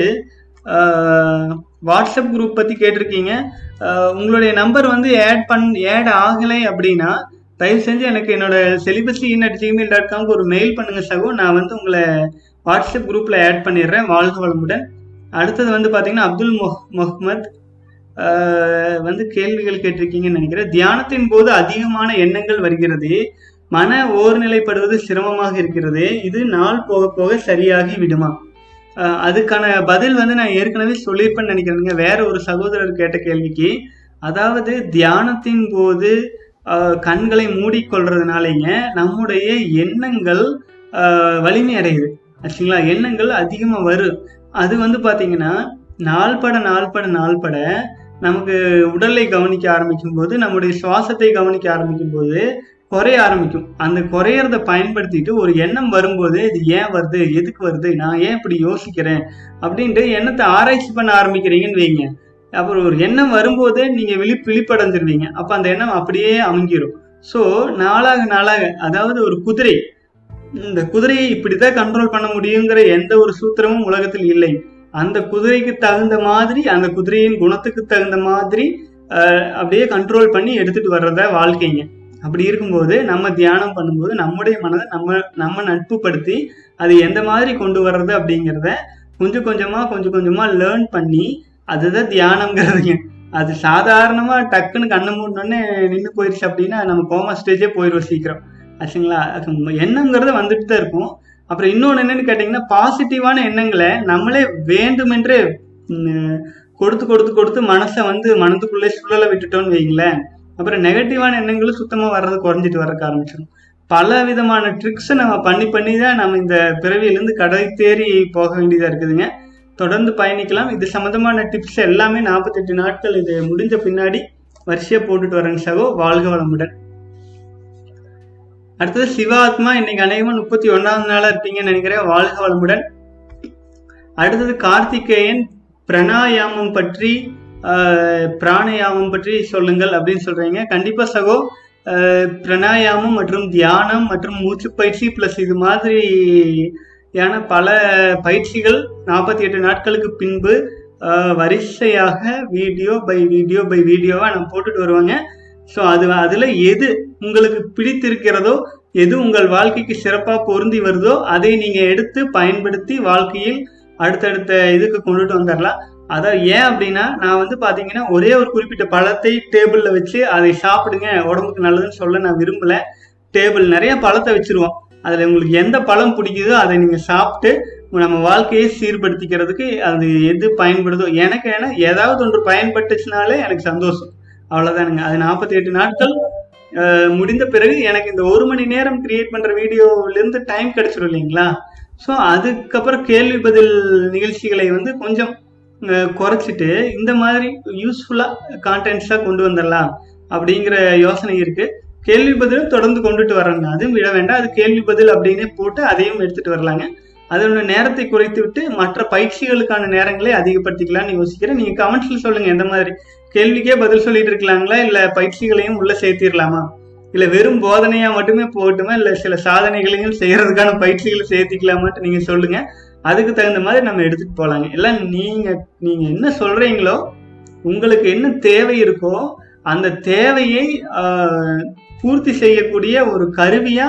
வாட்ஸ்அப் குரூப் பற்றி கேட்டிருக்கீங்க. உங்களுடைய நம்பர் வந்து ஆட் பண் ஆட் ஆகலை அப்படின்னா தயவு செஞ்சு எனக்கு என்னோட celibacy in at Gmail dot காம்க்கு ஒரு மெயில் பண்ணுங்கள் சகோ. நான் வந்து உங்களை வாட்ஸ்அப் குரூப்பில் ஆட் பண்ணிடுறேன் வாழ்க வளமுடன். அடுத்தது வந்து பார்த்தீங்கன்னா அப்துல் மொஹ் முகமத் வந்து கேள்விகள் கேட்டிருக்கீங்கன்னு நினைக்கிறேன். தியானத்தின் போது அதிகமான எண்ணங்கள் வருகிறது. மன ஓர்நிலைப்படுவது சிரமமாக இருக்கிறது இது நாள் போக போக சரியாகி விடுமா? அதுக்கான பதில் வந்து நான் ஏற்கனவே சொல்லியிருப்பேன்னு நினைக்கிறேங்க வேற ஒரு சகோதரர் கேட்ட கேள்விக்கு அதாவது தியானத்தின் போது கண்களை மூடிக்கொள்றதுனாலேங்க நம்முடைய எண்ணங்கள் வலிமை அடையுது. ஆச்சுங்களா? எண்ணங்கள் அதிகமாக வரும். அது வந்து பார்த்தீங்கன்னா நாள்பட நாள்பட நாள்பட நமக்கு உடலை கவனிக்க ஆரம்பிக்கும் போது நம்முடைய சுவாசத்தை கவனிக்க ஆரம்பிக்கும் போது குறைய ஆரம்பிக்கும். அந்த குறையறத பயன்படுத்திட்டு ஒரு எண்ணம் வரும்போது இது ஏன் வருது எதுக்கு வருது நான் ஏன் இப்படி யோசிக்கிறேன் அப்படின்ட்டு எண்ணத்தை ஆராய்ச்சி பண்ண ஆரம்பிக்கிறீங்கன்னு வைங்க. அப்புறம் ஒரு எண்ணம் வரும்போது நீங்க விழிப் விழிப்படைஞ்சிருவீங்க. அப்ப அந்த எண்ணம் அப்படியே அமைஞ்சிரும். ஸோ நாளாக நாளாக அதாவது ஒரு குதிரை. இந்த குதிரையை இப்படிதான் கண்ட்ரோல் பண்ண முடியுங்கிற எந்த ஒரு சூத்திரமும் உலகத்தில் இல்லை. அந்த குதிரைக்கு தகுந்த மாதிரி அந்த குதிரையின் குணத்துக்கு தகுந்த மாதிரி அப்படியே கண்ட்ரோல் பண்ணி எடுத்துட்டு வர்றத வாழ்க்கைங்க. அப்படி இருக்கும்போது நம்ம தியானம் பண்ணும்போது நம்முடைய மனதை நம்ம நம்ம நட்புப்படுத்தி அது எந்த மாதிரி கொண்டு வர்றது அப்படிங்கிறத கொஞ்சம் கொஞ்சமாக கொஞ்சம் கொஞ்சமாக லேர்ன் பண்ணி அதுதான் தியானம்ங்கிறதுங்க. அது சாதாரணமாக டக்குன்னு கண்ணை மூடனே நின்று போயிடுச்சு அப்படின்னா நம்ம கோமா ஸ்டேஜே போயிடுவோம் சீக்கிரம். ஆச்சுங்களா? அது எண்ணங்கிறது வந்துட்டு தான் இருக்கும். அப்புறம் இன்னொன்று என்னன்னு கேட்டிங்கன்னா பாசிட்டிவான எண்ணங்களை நம்மளே வேண்டுமென்றே கொடுத்து கொடுத்து கொடுத்து மனசை வந்து மனதுக்குள்ளே சுழலை விட்டுட்டோம்னு வைங்களேன் அப்புறம் நெகட்டிவான எண்ணங்களும் சுத்தமாக வர்றது குறைஞ்சிட்டு வரக்க ஆரம்பிச்சிடும் பல விதமான ட்ரிக்ஸை நம்ம பண்ணி பண்ணி தான் நம்ம இந்த பிறவியிலேருந்து கடை தேறி போக வேண்டியதாக இருக்குதுங்க. தொடர்ந்து பயணிக்கலாம். இது சம்மந்தமான டிப்ஸ் எல்லாமே நாற்பத்தெட்டு நாட்கள் இது முடிஞ்ச பின்னாடி வரிசையாக போட்டுட்டு வரேங்க சகோ. வாழ்க வளமுடன். அடுத்தது சிவாத்மா. இன்னைக்கு அநேகமாக முப்பத்தி ஒன்றாவது நாளாக இருப்பீங்கன்னு நினைக்கிறேன். வாழ்க வளமுடன். அடுத்தது கார்த்திகேயன். பிரணாயாமம் பற்றி பிராணயாமம் பற்றி சொல்லுங்கள் அப்படின்னு சொல்றீங்க. கண்டிப்பா சகோ பிராணாயாமம் மற்றும் தியானம் மற்றும் மூச்சு பயிற்சி பிளஸ் இது மாதிரியான பல பயிற்சிகள் நாற்பத்தி எட்டு நாட்களுக்கு பின்பு வரிசையாக வீடியோ பை வீடியோ பை வீடியோவா நான் போட்டுட்டு வருவாங்க. ஸோ அது அதுல எது உங்களுக்கு பிடித்திருக்கிறதோ எது உங்கள் வாழ்க்கைக்கு சிறப்பாக பொருந்தி வருதோ அதை நீங்க எடுத்து பயன்படுத்தி வாழ்க்கையில் அடுத்தடுத்த இதுக்கு கொண்டுட்டு வந்துடலாம் அதான் ஏன் அப்படின்னா நான் வந்து பார்த்தீங்கன்னா ஒரே ஒரு குறிப்பிட்ட பழத்தை டேபிளில் வச்சு அதை சாப்பிடுங்க உடம்புக்கு நல்லதுன்னு சொல்ல நான் விரும்பலை. டேபிள் நிறைய பழத்தை வச்சிருவோம். அதில் உங்களுக்கு எந்த பழம் பிடிக்குதோ அதை நீங்கள் சாப்பிட்டு நம்ம வாழ்க்கையை சீர்படுத்திக்கிறதுக்கு அது எது பயன்படுதோ எனக்கு ஏன்னா ஏதாவது ஒன்று பயன்பட்டுச்சுனாலே எனக்கு சந்தோஷம். அவ்வளோதானுங்க அது நாற்பத்தி எட்டு நாட்கள் முடிந்த பிறகு எனக்கு இந்த ஒரு மணி நேரம் கிரியேட் பண்ணுற வீடியோவிலேருந்து டைம் கிடைச்சிடும் இல்லைங்களா? ஸோ அதுக்கப்புறம் கேள்வி பதில் நிகழ்ச்சிகளை வந்து கொஞ்சம் குறைச்சிட்டு இந்த மாதிரி யூஸ்ஃபுல்லாக கான்டென்ட்ஸாக கொண்டு வந்துடலாம் அப்படிங்கிற யோசனை இருக்குது கேள்வி பதிலும் தொடர்ந்து கொண்டுட்டு வர்றாங்க. அதுவும் விட வேண்டாம். அது கேள்வி பதில் அப்படின்னே போட்டு அதையும் எடுத்துகிட்டு வரலாங்க. அதோட நேரத்தை குறைத்து விட்டு மற்ற பயிற்சிகளுக்கான நேரங்களை அதிகப்படுத்திக்கலாம்னு யோசிக்கிறேன். நீங்கள் கமெண்ட்ஸில் சொல்லுங்கள் எந்த மாதிரி? கேள்விக்கே பதில் சொல்லிட்டு இருக்கலாங்களா? இல்லை பயிற்சிகளையும் உள்ளே சேர்த்திடலாமா? இல்லை வெறும் போதனையாக மட்டுமே போகட்டுமா? இல்லை சில சாதனைகளையும் செய்கிறதுக்கான பயிற்சிகளை சேர்த்திக்கலாமான்ட்டு நீங்கள் சொல்லுங்கள் அதுக்கு தகுந்த மாதிரி நம்ம எடுத்துட்டு போகலாங்க எல்லாம் நீங்க நீங்க என்ன சொல்றீங்களோ உங்களுக்கு என்ன தேவை இருக்கோ அந்த தேவையை பூர்த்தி செய்யக்கூடிய ஒரு கருவியா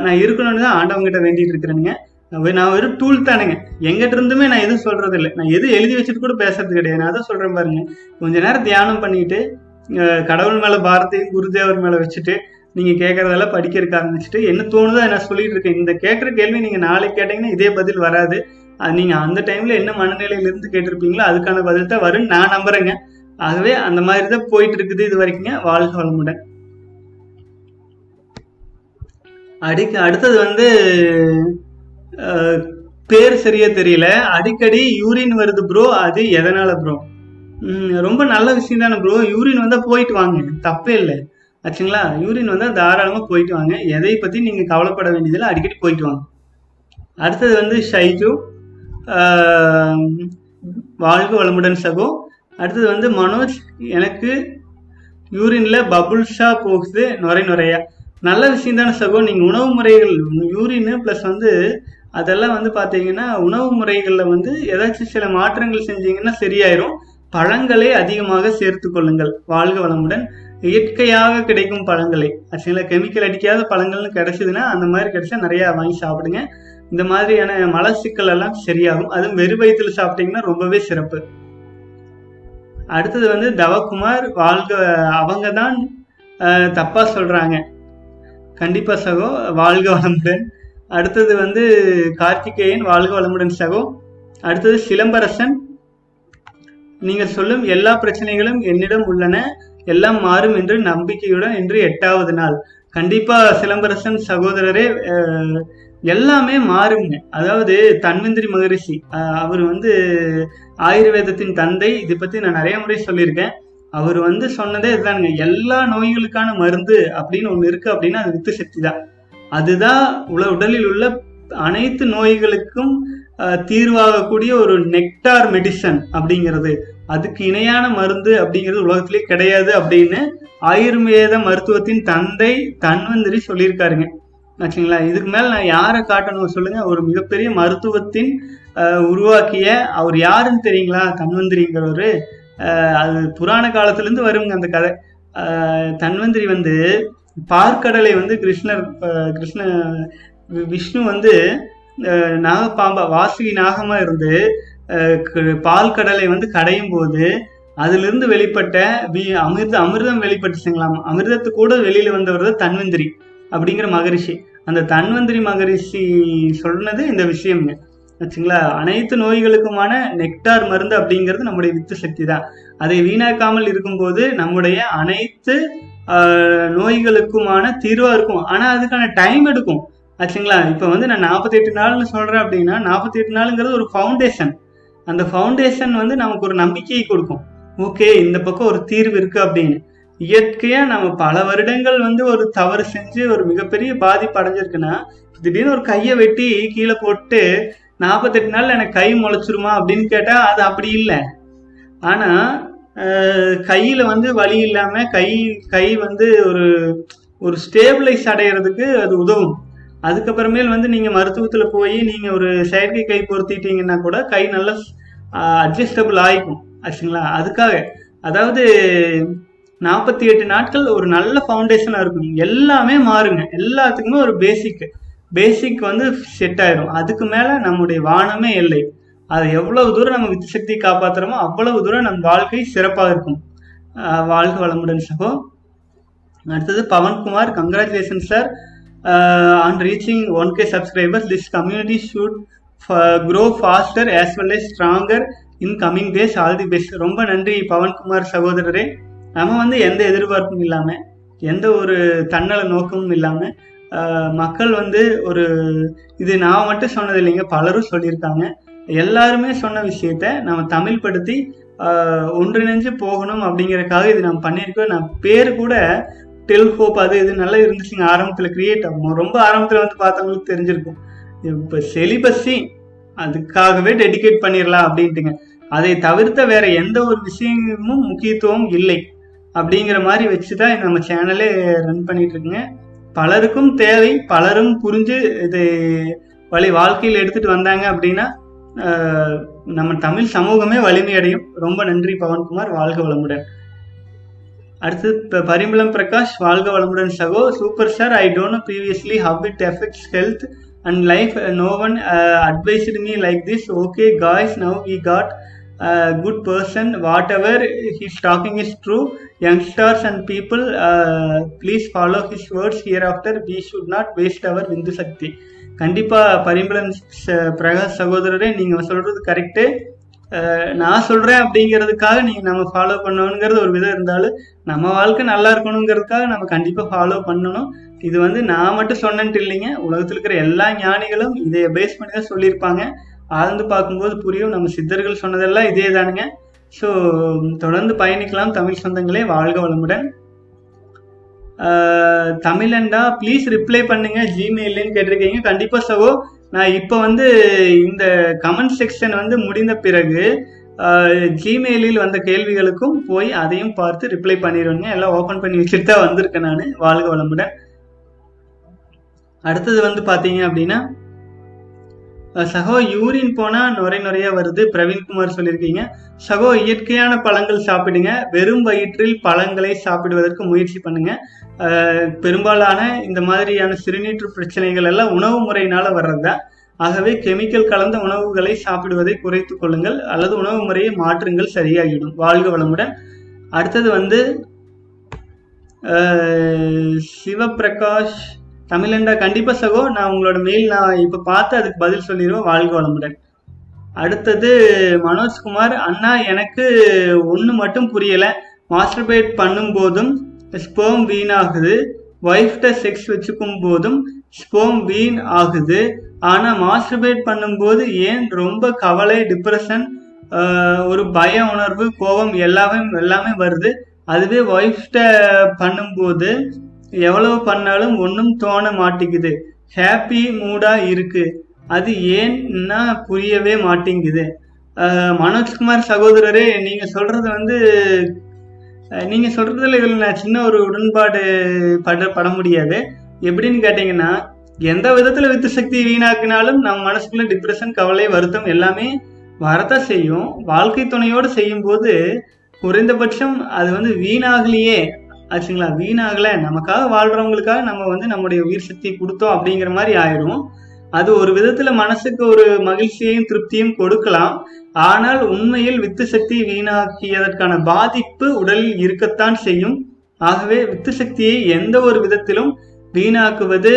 நான் இருக்கணும்னு தான் ஆண்டவங்கிட்ட வேண்டிட்டு இருக்கிறேனுங்க. நான் வெ- நான் வெறும் டூல் தானுங்க. எங்கிட்ட இருந்துமே நான் எதுவும் சொல்றது இல்லை நான் எது எழுதி வச்சுட்டு கூட பேசுறது கிடையாது. நான் அதான் சொல்றேன் பாருங்க. கொஞ்ச நேரம் தியானம் பண்ணிட்டு கடவுள் மேல பாரத்தையும் குருதேவர் மேல வச்சுட்டு நீங்க கேட்கறதெல்லாம் படிக்கிறதுக்கு ஆரம்பிச்சுட்டு என்ன தோணுதோ நான் சொல்லிட்டு இருக்கேன் இந்த கேட்குற கேள்வி நீங்க நாளைக்கு கேட்டீங்கன்னா இதே பதில் வராது. அது நீங்க அந்த டைம்ல என்ன மனநிலையில இருந்து கேட்டிருப்பீங்களோ அதுக்கான பதில் தான் வரும்னு நான் நம்புறேங்க. ஆகவே அந்த மாதிரி தான் போயிட்டு இருக்குது இது வரைக்குங்க வாழ்க வளமுடன். அடிக்க அடுத்தது வந்து பேர் சரியா தெரியல. அடிக்கடி யூரின் வருது ப்ரோ அது எதனால ப்ரோ ரொம்ப நல்ல விஷயம் தானே ப்ரோ யூரின் வந்தா போயிட்டு வாங்க. தப்பே இல்லை. ஆச்சுங்களா? யூரின் வந்து தாராளமாக போயிட்டு வாங்க. எதை பற்றி நீங்கள் கவலைப்பட வேண்டியதில் அடிக்கடி போயிட்டு வாங்க. அடுத்தது வந்து ஷைஜு வாழ்க வளமுடன் சகோ. அடுத்தது வந்து மனோஜ் எனக்கு யூரின்ல பபுல்ஷா போகுது நுரை நுரையா. நல்ல விஷயம் தானே சகோ நீங்கள் உணவு முறைகள் யூரின் ப்ளஸ் வந்து அதெல்லாம் வந்து பார்த்தீங்கன்னா உணவு முறைகளில் வந்து ஏதாச்சும் சில மாற்றங்கள் செஞ்சீங்கன்னா சரியாயிரும். பழங்களை அதிகமாக சேர்த்து கொள்ளுங்கள். வாழ்க வளமுடன். இயற்கையாக கிடைக்கும் பழங்களை. சில கெமிக்கல் அடிக்காத பழங்கள்னு கிடைச்சதுன்னா அந்த மாதிரி கிடைச்சா நிறைய வாங்கி சாப்பிடுங்க. இந்த மாதிரியான மலச்சிக்கல் எல்லாம் சரியாகும். அதுவும் வெறும் வயிற்றுல சாப்பிட்டீங்கன்னா ரொம்பவே சிறப்பு. அடுத்தது வந்து தவக்குமார் வாழ்க அவங்க தான் தப்பாக தப்பா சொல்றாங்க. கண்டிப்பா சகோ வாழ்க வளமுடன். அடுத்தது வந்து கார்த்திகேயன் வாழ்க வளமுடன் சகோ. அடுத்தது சிலம்பரசன். நீங்கள் சொல்லும் எல்லா பிரச்சனைகளும் என்னிடம் உள்ளன. எல்லாம் மாறும் என்று நம்பிக்கையுடன் இன்று எட்டாவது நாள். கண்டிப்பா சிலம்பரசன் சகோதரரே எல்லாமே மாறுங்க. அதாவது தன்வந்திரி மகரிஷி அவர் வந்து ஆயுர்வேதத்தின் தந்தை. இதை பத்தி நான் நிறைய முறை சொல்லியிருக்கேன். அவர் வந்து சொன்னதே இதுதானுங்க. எல்லா நோய்களுக்கான மருந்து அப்படின்னு ஒன்று இருக்கு அப்படின்னா அது வித்து சக்தி தான். அதுதான் உல உடலில் உள்ள அனைத்து நோய்களுக்கும் தீர்வாகக்கூடிய ஒரு நெக்டார் மெடிசன் அப்படிங்கிறது. அதுக்கு இணையான மருந்து அப்படிங்கிறது உலகத்திலே கிடையாது அப்படின்னு ஆயுர்வேத மருத்துவத்தின் தந்தை தன்வந்திரி சொல்லியிருக்காருங்க. ஆச்சுங்களா? இதுக்கு மேல நான் யாரை காட்டணும் சொல்லுங்க? ஒரு மிகப்பெரிய மருத்துவத்தின் உருவாக்கிய அவர் யாருன்னு தெரியுங்களா? தன்வந்திரிங்கிறவரு. அது புராண காலத்திலேருந்து வருங்க அந்த கதை. தன்வந்திரி வந்து பார்க்கடலை வந்து கிருஷ்ணர் கிருஷ்ண விஷ்ணு வந்து நாகப்பாம்பா வாசுகி நாகமா இருந்து பால் கடலை வந்து கடையும் போது அதிலிருந்து வெளிப்பட்ட வி அமிர்த அமிர்தம் வெளிப்பட்டுச்சுங்களாம். அமிர்தத்து கூட வெளியில் வந்தவர் தான் தன்வந்திரி அப்படிங்கிற மகரிஷி. அந்த தன்வந்திரி மகரிஷி சொன்னது இந்த விஷயம்ங்க. ஆச்சுங்களா? அனைத்து நோய்களுக்குமான நெக்டார் மருந்து அப்படிங்கிறது நம்முடைய வித்து சக்தி தான். அதை வீணாக்காமல் இருக்கும்போது நம்முடைய அனைத்து நோய்களுக்குமான தீர்வாக இருக்கும். ஆனால் அதுக்கான டைம் எடுக்கும். ஆச்சுங்களா? இப்போ வந்து நான் நாற்பத்தெட்டு நாள்னு சொல்கிறேன் அப்படின்னா நாற்பத்தெட்டு நாளுங்கிறது ஒரு ஃபவுண்டேஷன் அந்த ஃபவுண்டேஷன் வந்து நமக்கு ஒரு நம்பிக்கையை கொடுக்கும். ஓகே இந்த பக்கம் ஒரு தீர்வு இருக்கு அப்படின்னு. இயற்கையா நம்ம பல வருடங்கள் வந்து ஒரு தவறு செஞ்சு ஒரு மிகப்பெரிய பாதிப்பு அடைஞ்சிருக்குன்னா திடீர்னு ஒரு கையை வெட்டி கீழே போட்டு நாற்பத்தெட்டு நாள் எனக்கு கை முளைச்சிருமா அப்படின்னு கேட்டா அது அப்படி இல்லை. ஆனா கையில் கையில வந்து வலி இல்லாம கை கை வந்து ஒரு ஒரு ஸ்டேபிளைஸ் அடையிறதுக்கு அது உதவும். அதுக்கப்புறமேல் வந்து நீங்க மருத்துவத்துல போய் நீங்க ஒரு செயற்கை கை பொருத்திட்டீங்கன்னா கூட கை நல்லா அட்ஜஸ்டபிள் ஆகிக்கும் ஆச்சுங்களா? அதுக்காக அதாவது நாற்பத்தி எட்டு நாட்கள் ஒரு நல்ல ஃபவுண்டேஷனாக இருக்கும். எல்லாமே மாறுங்க. எல்லாத்துக்குமே ஒரு பேசிக் பேசிக் வந்து செட் ஆயிரும். அதுக்கு மேலே நம்முடைய வானமே இல்லை. அது எவ்வளவு தூரம் நம்ம வித்து சக்தி காப்பாத்துறோமோ அவ்வளவு தூரம் நம் வாழ்க்கை சிறப்பாக இருக்கும். வாழ்க வளமுடன் சகோ. அடுத்தது Pavankumar. Congratulation sir on reaching one K subscribers this community should grow faster as well as stronger in coming days all the best ரொம்ப நன்றி பவன்குமார் சகோதரரே. நம்ம வந்து எந்த எதிர்பார்ப்பும் இல்லாமல் எந்த ஒரு தன்னல நோக்கமும் இல்லாமல் மக்கள் வந்து ஒரு இது நான் மட்டும் சொன்னது இல்லைங்க பலரும் சொல்லியிருக்காங்க. எல்லாருமே சொன்ன விஷயத்த நம்ம தமிழ் படுத்தி ஒன்றிணைஞ்சு போகணும் அப்படிங்கிறக்காக இது நம்ம பண்ணியிருக்கோம். நான் பேர் கூட டெல் ஹோப் அது இது நல்லா இருந்துச்சுங்க. ஆரம்பத்தில் கிரியேட் ஆகும். ரொம்ப ஆரம்பத்தில் வந்து பார்த்தவங்களுக்கு தெரிஞ்சிருக்கும். இப்போ செலிபஸி அதுக்காகவே டெடிகேட் பண்ணிடலாம் அப்படின்ட்டுங்க. அதை தவிர்த்த வேற எந்த ஒரு விஷயமும் முக்கியத்துவம் இல்லை. அப்படிங்கிற மாதிரி வச்சு தான் நம்ம சேனலே ரன் பண்ணிட்டு இருக்குங்க பலருக்கும் தேவை பலரும் புரிஞ்சு இது வழி வாழ்க்கையில் எடுத்துட்டு வந்தாங்க அப்படின்னா நம்ம தமிழ் சமூகமே வலிமை அடையும். ரொம்ப நன்றி பவன்குமார் வாழ்க வளமுடன். அடுத்து இப்போ பரிமளம் பிரகாஷ் வாழ்க வளமுடன் சகோ. Super sir I don't previously how it effects health and life no one advised me like this okay guys now we got good person whatever he's talking is true youngsters and people please follow his words hereafter we should not waste our vindhu sakthi கண்டிப்பாக பரிம்பளன் பிரகாஷ் சகோதரரே நீங்கள் சொல்கிறது கரெக்டு நான் சொல்கிறேன் அப்படிங்கிறதுக்காக நீங்கள் நம்ம ஃபாலோ பண்ணணுங்கிறது ஒரு விதம் இருந்தாலும் நம்ம வாழ்க்கை நல்லா இருக்கணுங்கிறதுக்காக நம்ம கண்டிப்பாக ஃபாலோ பண்ணணும். இது வந்து நான் மட்டும் சொன்னேன்ட்டு இல்லைங்க. உலகத்தில் இருக்கிற எல்லா ஞானிகளும் இதை பேஸ் பண்ணி தான் சொல்லியிருப்பாங்க. ஆழ்ந்து பார்க்கும்போது புரியும். நம்ம சித்தர்கள் சொன்னதெல்லாம் இதே தானுங்க. ஸோ தொடர்ந்து பயணிக்கலாம். தமிழ் சொந்தங்களே வாழ்க வளமுடன். தமிழண்டா ப்ளீஸ் ரிப்ளை பண்ணுங்க. ஜிமெயில்னு கேட்டிருக்கீங்க. கண்டிப்பாக சகோ நான் இப்போ வந்து இந்த கமெண்ட் செக்ஷன் வந்து முடிந்த பிறகு ஜிமெயிலில் வந்த கேள்விகளுக்கும் போய் அதையும் பார்த்து ரிப்ளை பண்ணிடுவேங்க எல்லாம் ஓப்பன் பண்ணி வச்சுட்டு தான் வந்திருக்கேன் நான். வாழ்க வளமுடன். அடுத்தது வந்து பார்த்தீங்க அப்படின்னா சகோ யூரின் போனா நுரை நுரையாக வருது பிரவீன்குமார் சொல்லியிருக்கீங்க. சகோ இயற்கையான பழங்கள் சாப்பிடுங்க வெறும் வயிற்றில் பழங்களை சாப்பிடுவதற்கு முயற்சி பண்ணுங்க. பெரும்பாலான இந்த மாதிரியான சிறுநீற்று பிரச்சனைகள் எல்லாம் உணவு முறையினால வர்றதுதான். ஆகவே கெமிக்கல் கலந்த உணவுகளை சாப்பிடுவதை குறைத்து கொள்ளுங்கள் அல்லது உணவு முறையை மாற்றுங்கள் சரியாகிடும் வாழ்க வளமுடன். அடுத்தது வந்து சிவபிரகாஷ் தமிழண்டா கண்டிப்பா சகோ நான் உங்களோட மெயில் நான் இப்ப பார்த்து அதுக்கு பதில் சொல்லிடுவேன். வாழ்க வளமுடன். அடுத்தது மனோஜ்குமார் அண்ணா எனக்கு ஒன்று மட்டும் புரியல. மாஸ்டர்பேட் பண்ணும்போதும் ஸ்போம் வீணாகுது ஒய்ஃப்ட செக்ஸ் வச்சுக்கும் போதும் ஸ்போம் வீண் ஆகுது. ஆனால் மாஸ்டர்பேட் பண்ணும்போது ஏன் ரொம்ப கவலை டிப்ரெஷன் ஒரு பய உணர்வு கோபம் எல்லாமே எல்லாமே வருது. அதுவே ஒய்ஃப்ட பண்ணும்போது எவ்வளவு பண்ணாலும் ஒன்றும் தோண மாட்டேங்குது. ஹாப்பி மூடாக இருக்கு. அது ஏன்னா புரியவே மாட்டேங்குது. மனோஜ்குமார் சகோதரரே நீங்கள் சொல்கிறது வந்து நீங்கள் சொல்கிறதுல இதில் நான் சின்ன ஒரு உடன்பாடு பட பட முடியாது. எப்படின்னு கேட்டிங்கன்னா எந்த விதத்தில் வித்து சக்தி வீணாக்கினாலும் நம்ம மனசுக்குள்ள டிப்ரெஷன் கவலை வருத்தம் எல்லாமே வரத்தான் செய்யும். வாழ்க்கை துணையோடு செய்யும் போது குறைந்தபட்சம் அது வந்து வீணாகலையே. ஆச்சுங்களா? வீணாகலை. நமக்காக வாழ்கிறவங்களுக்காக நம்ம வந்து நம்முடைய உயிர் சக்தி கொடுத்தோம் அப்படிங்கிற மாதிரி ஆயிடும். அது ஒரு விதத்துல மனசுக்கு ஒரு மகிழ்ச்சியையும் திருப்தியும் கொடுக்கலாம். ஆனால் உண்மையில் வித்து சக்தி வீணாக்கியதற்கான பாதிப்பு உடலில் இருக்கத்தான் செய்யும். ஆகவே வித்து சக்தியை எந்த ஒரு விதத்திலும் வீணாக்குவது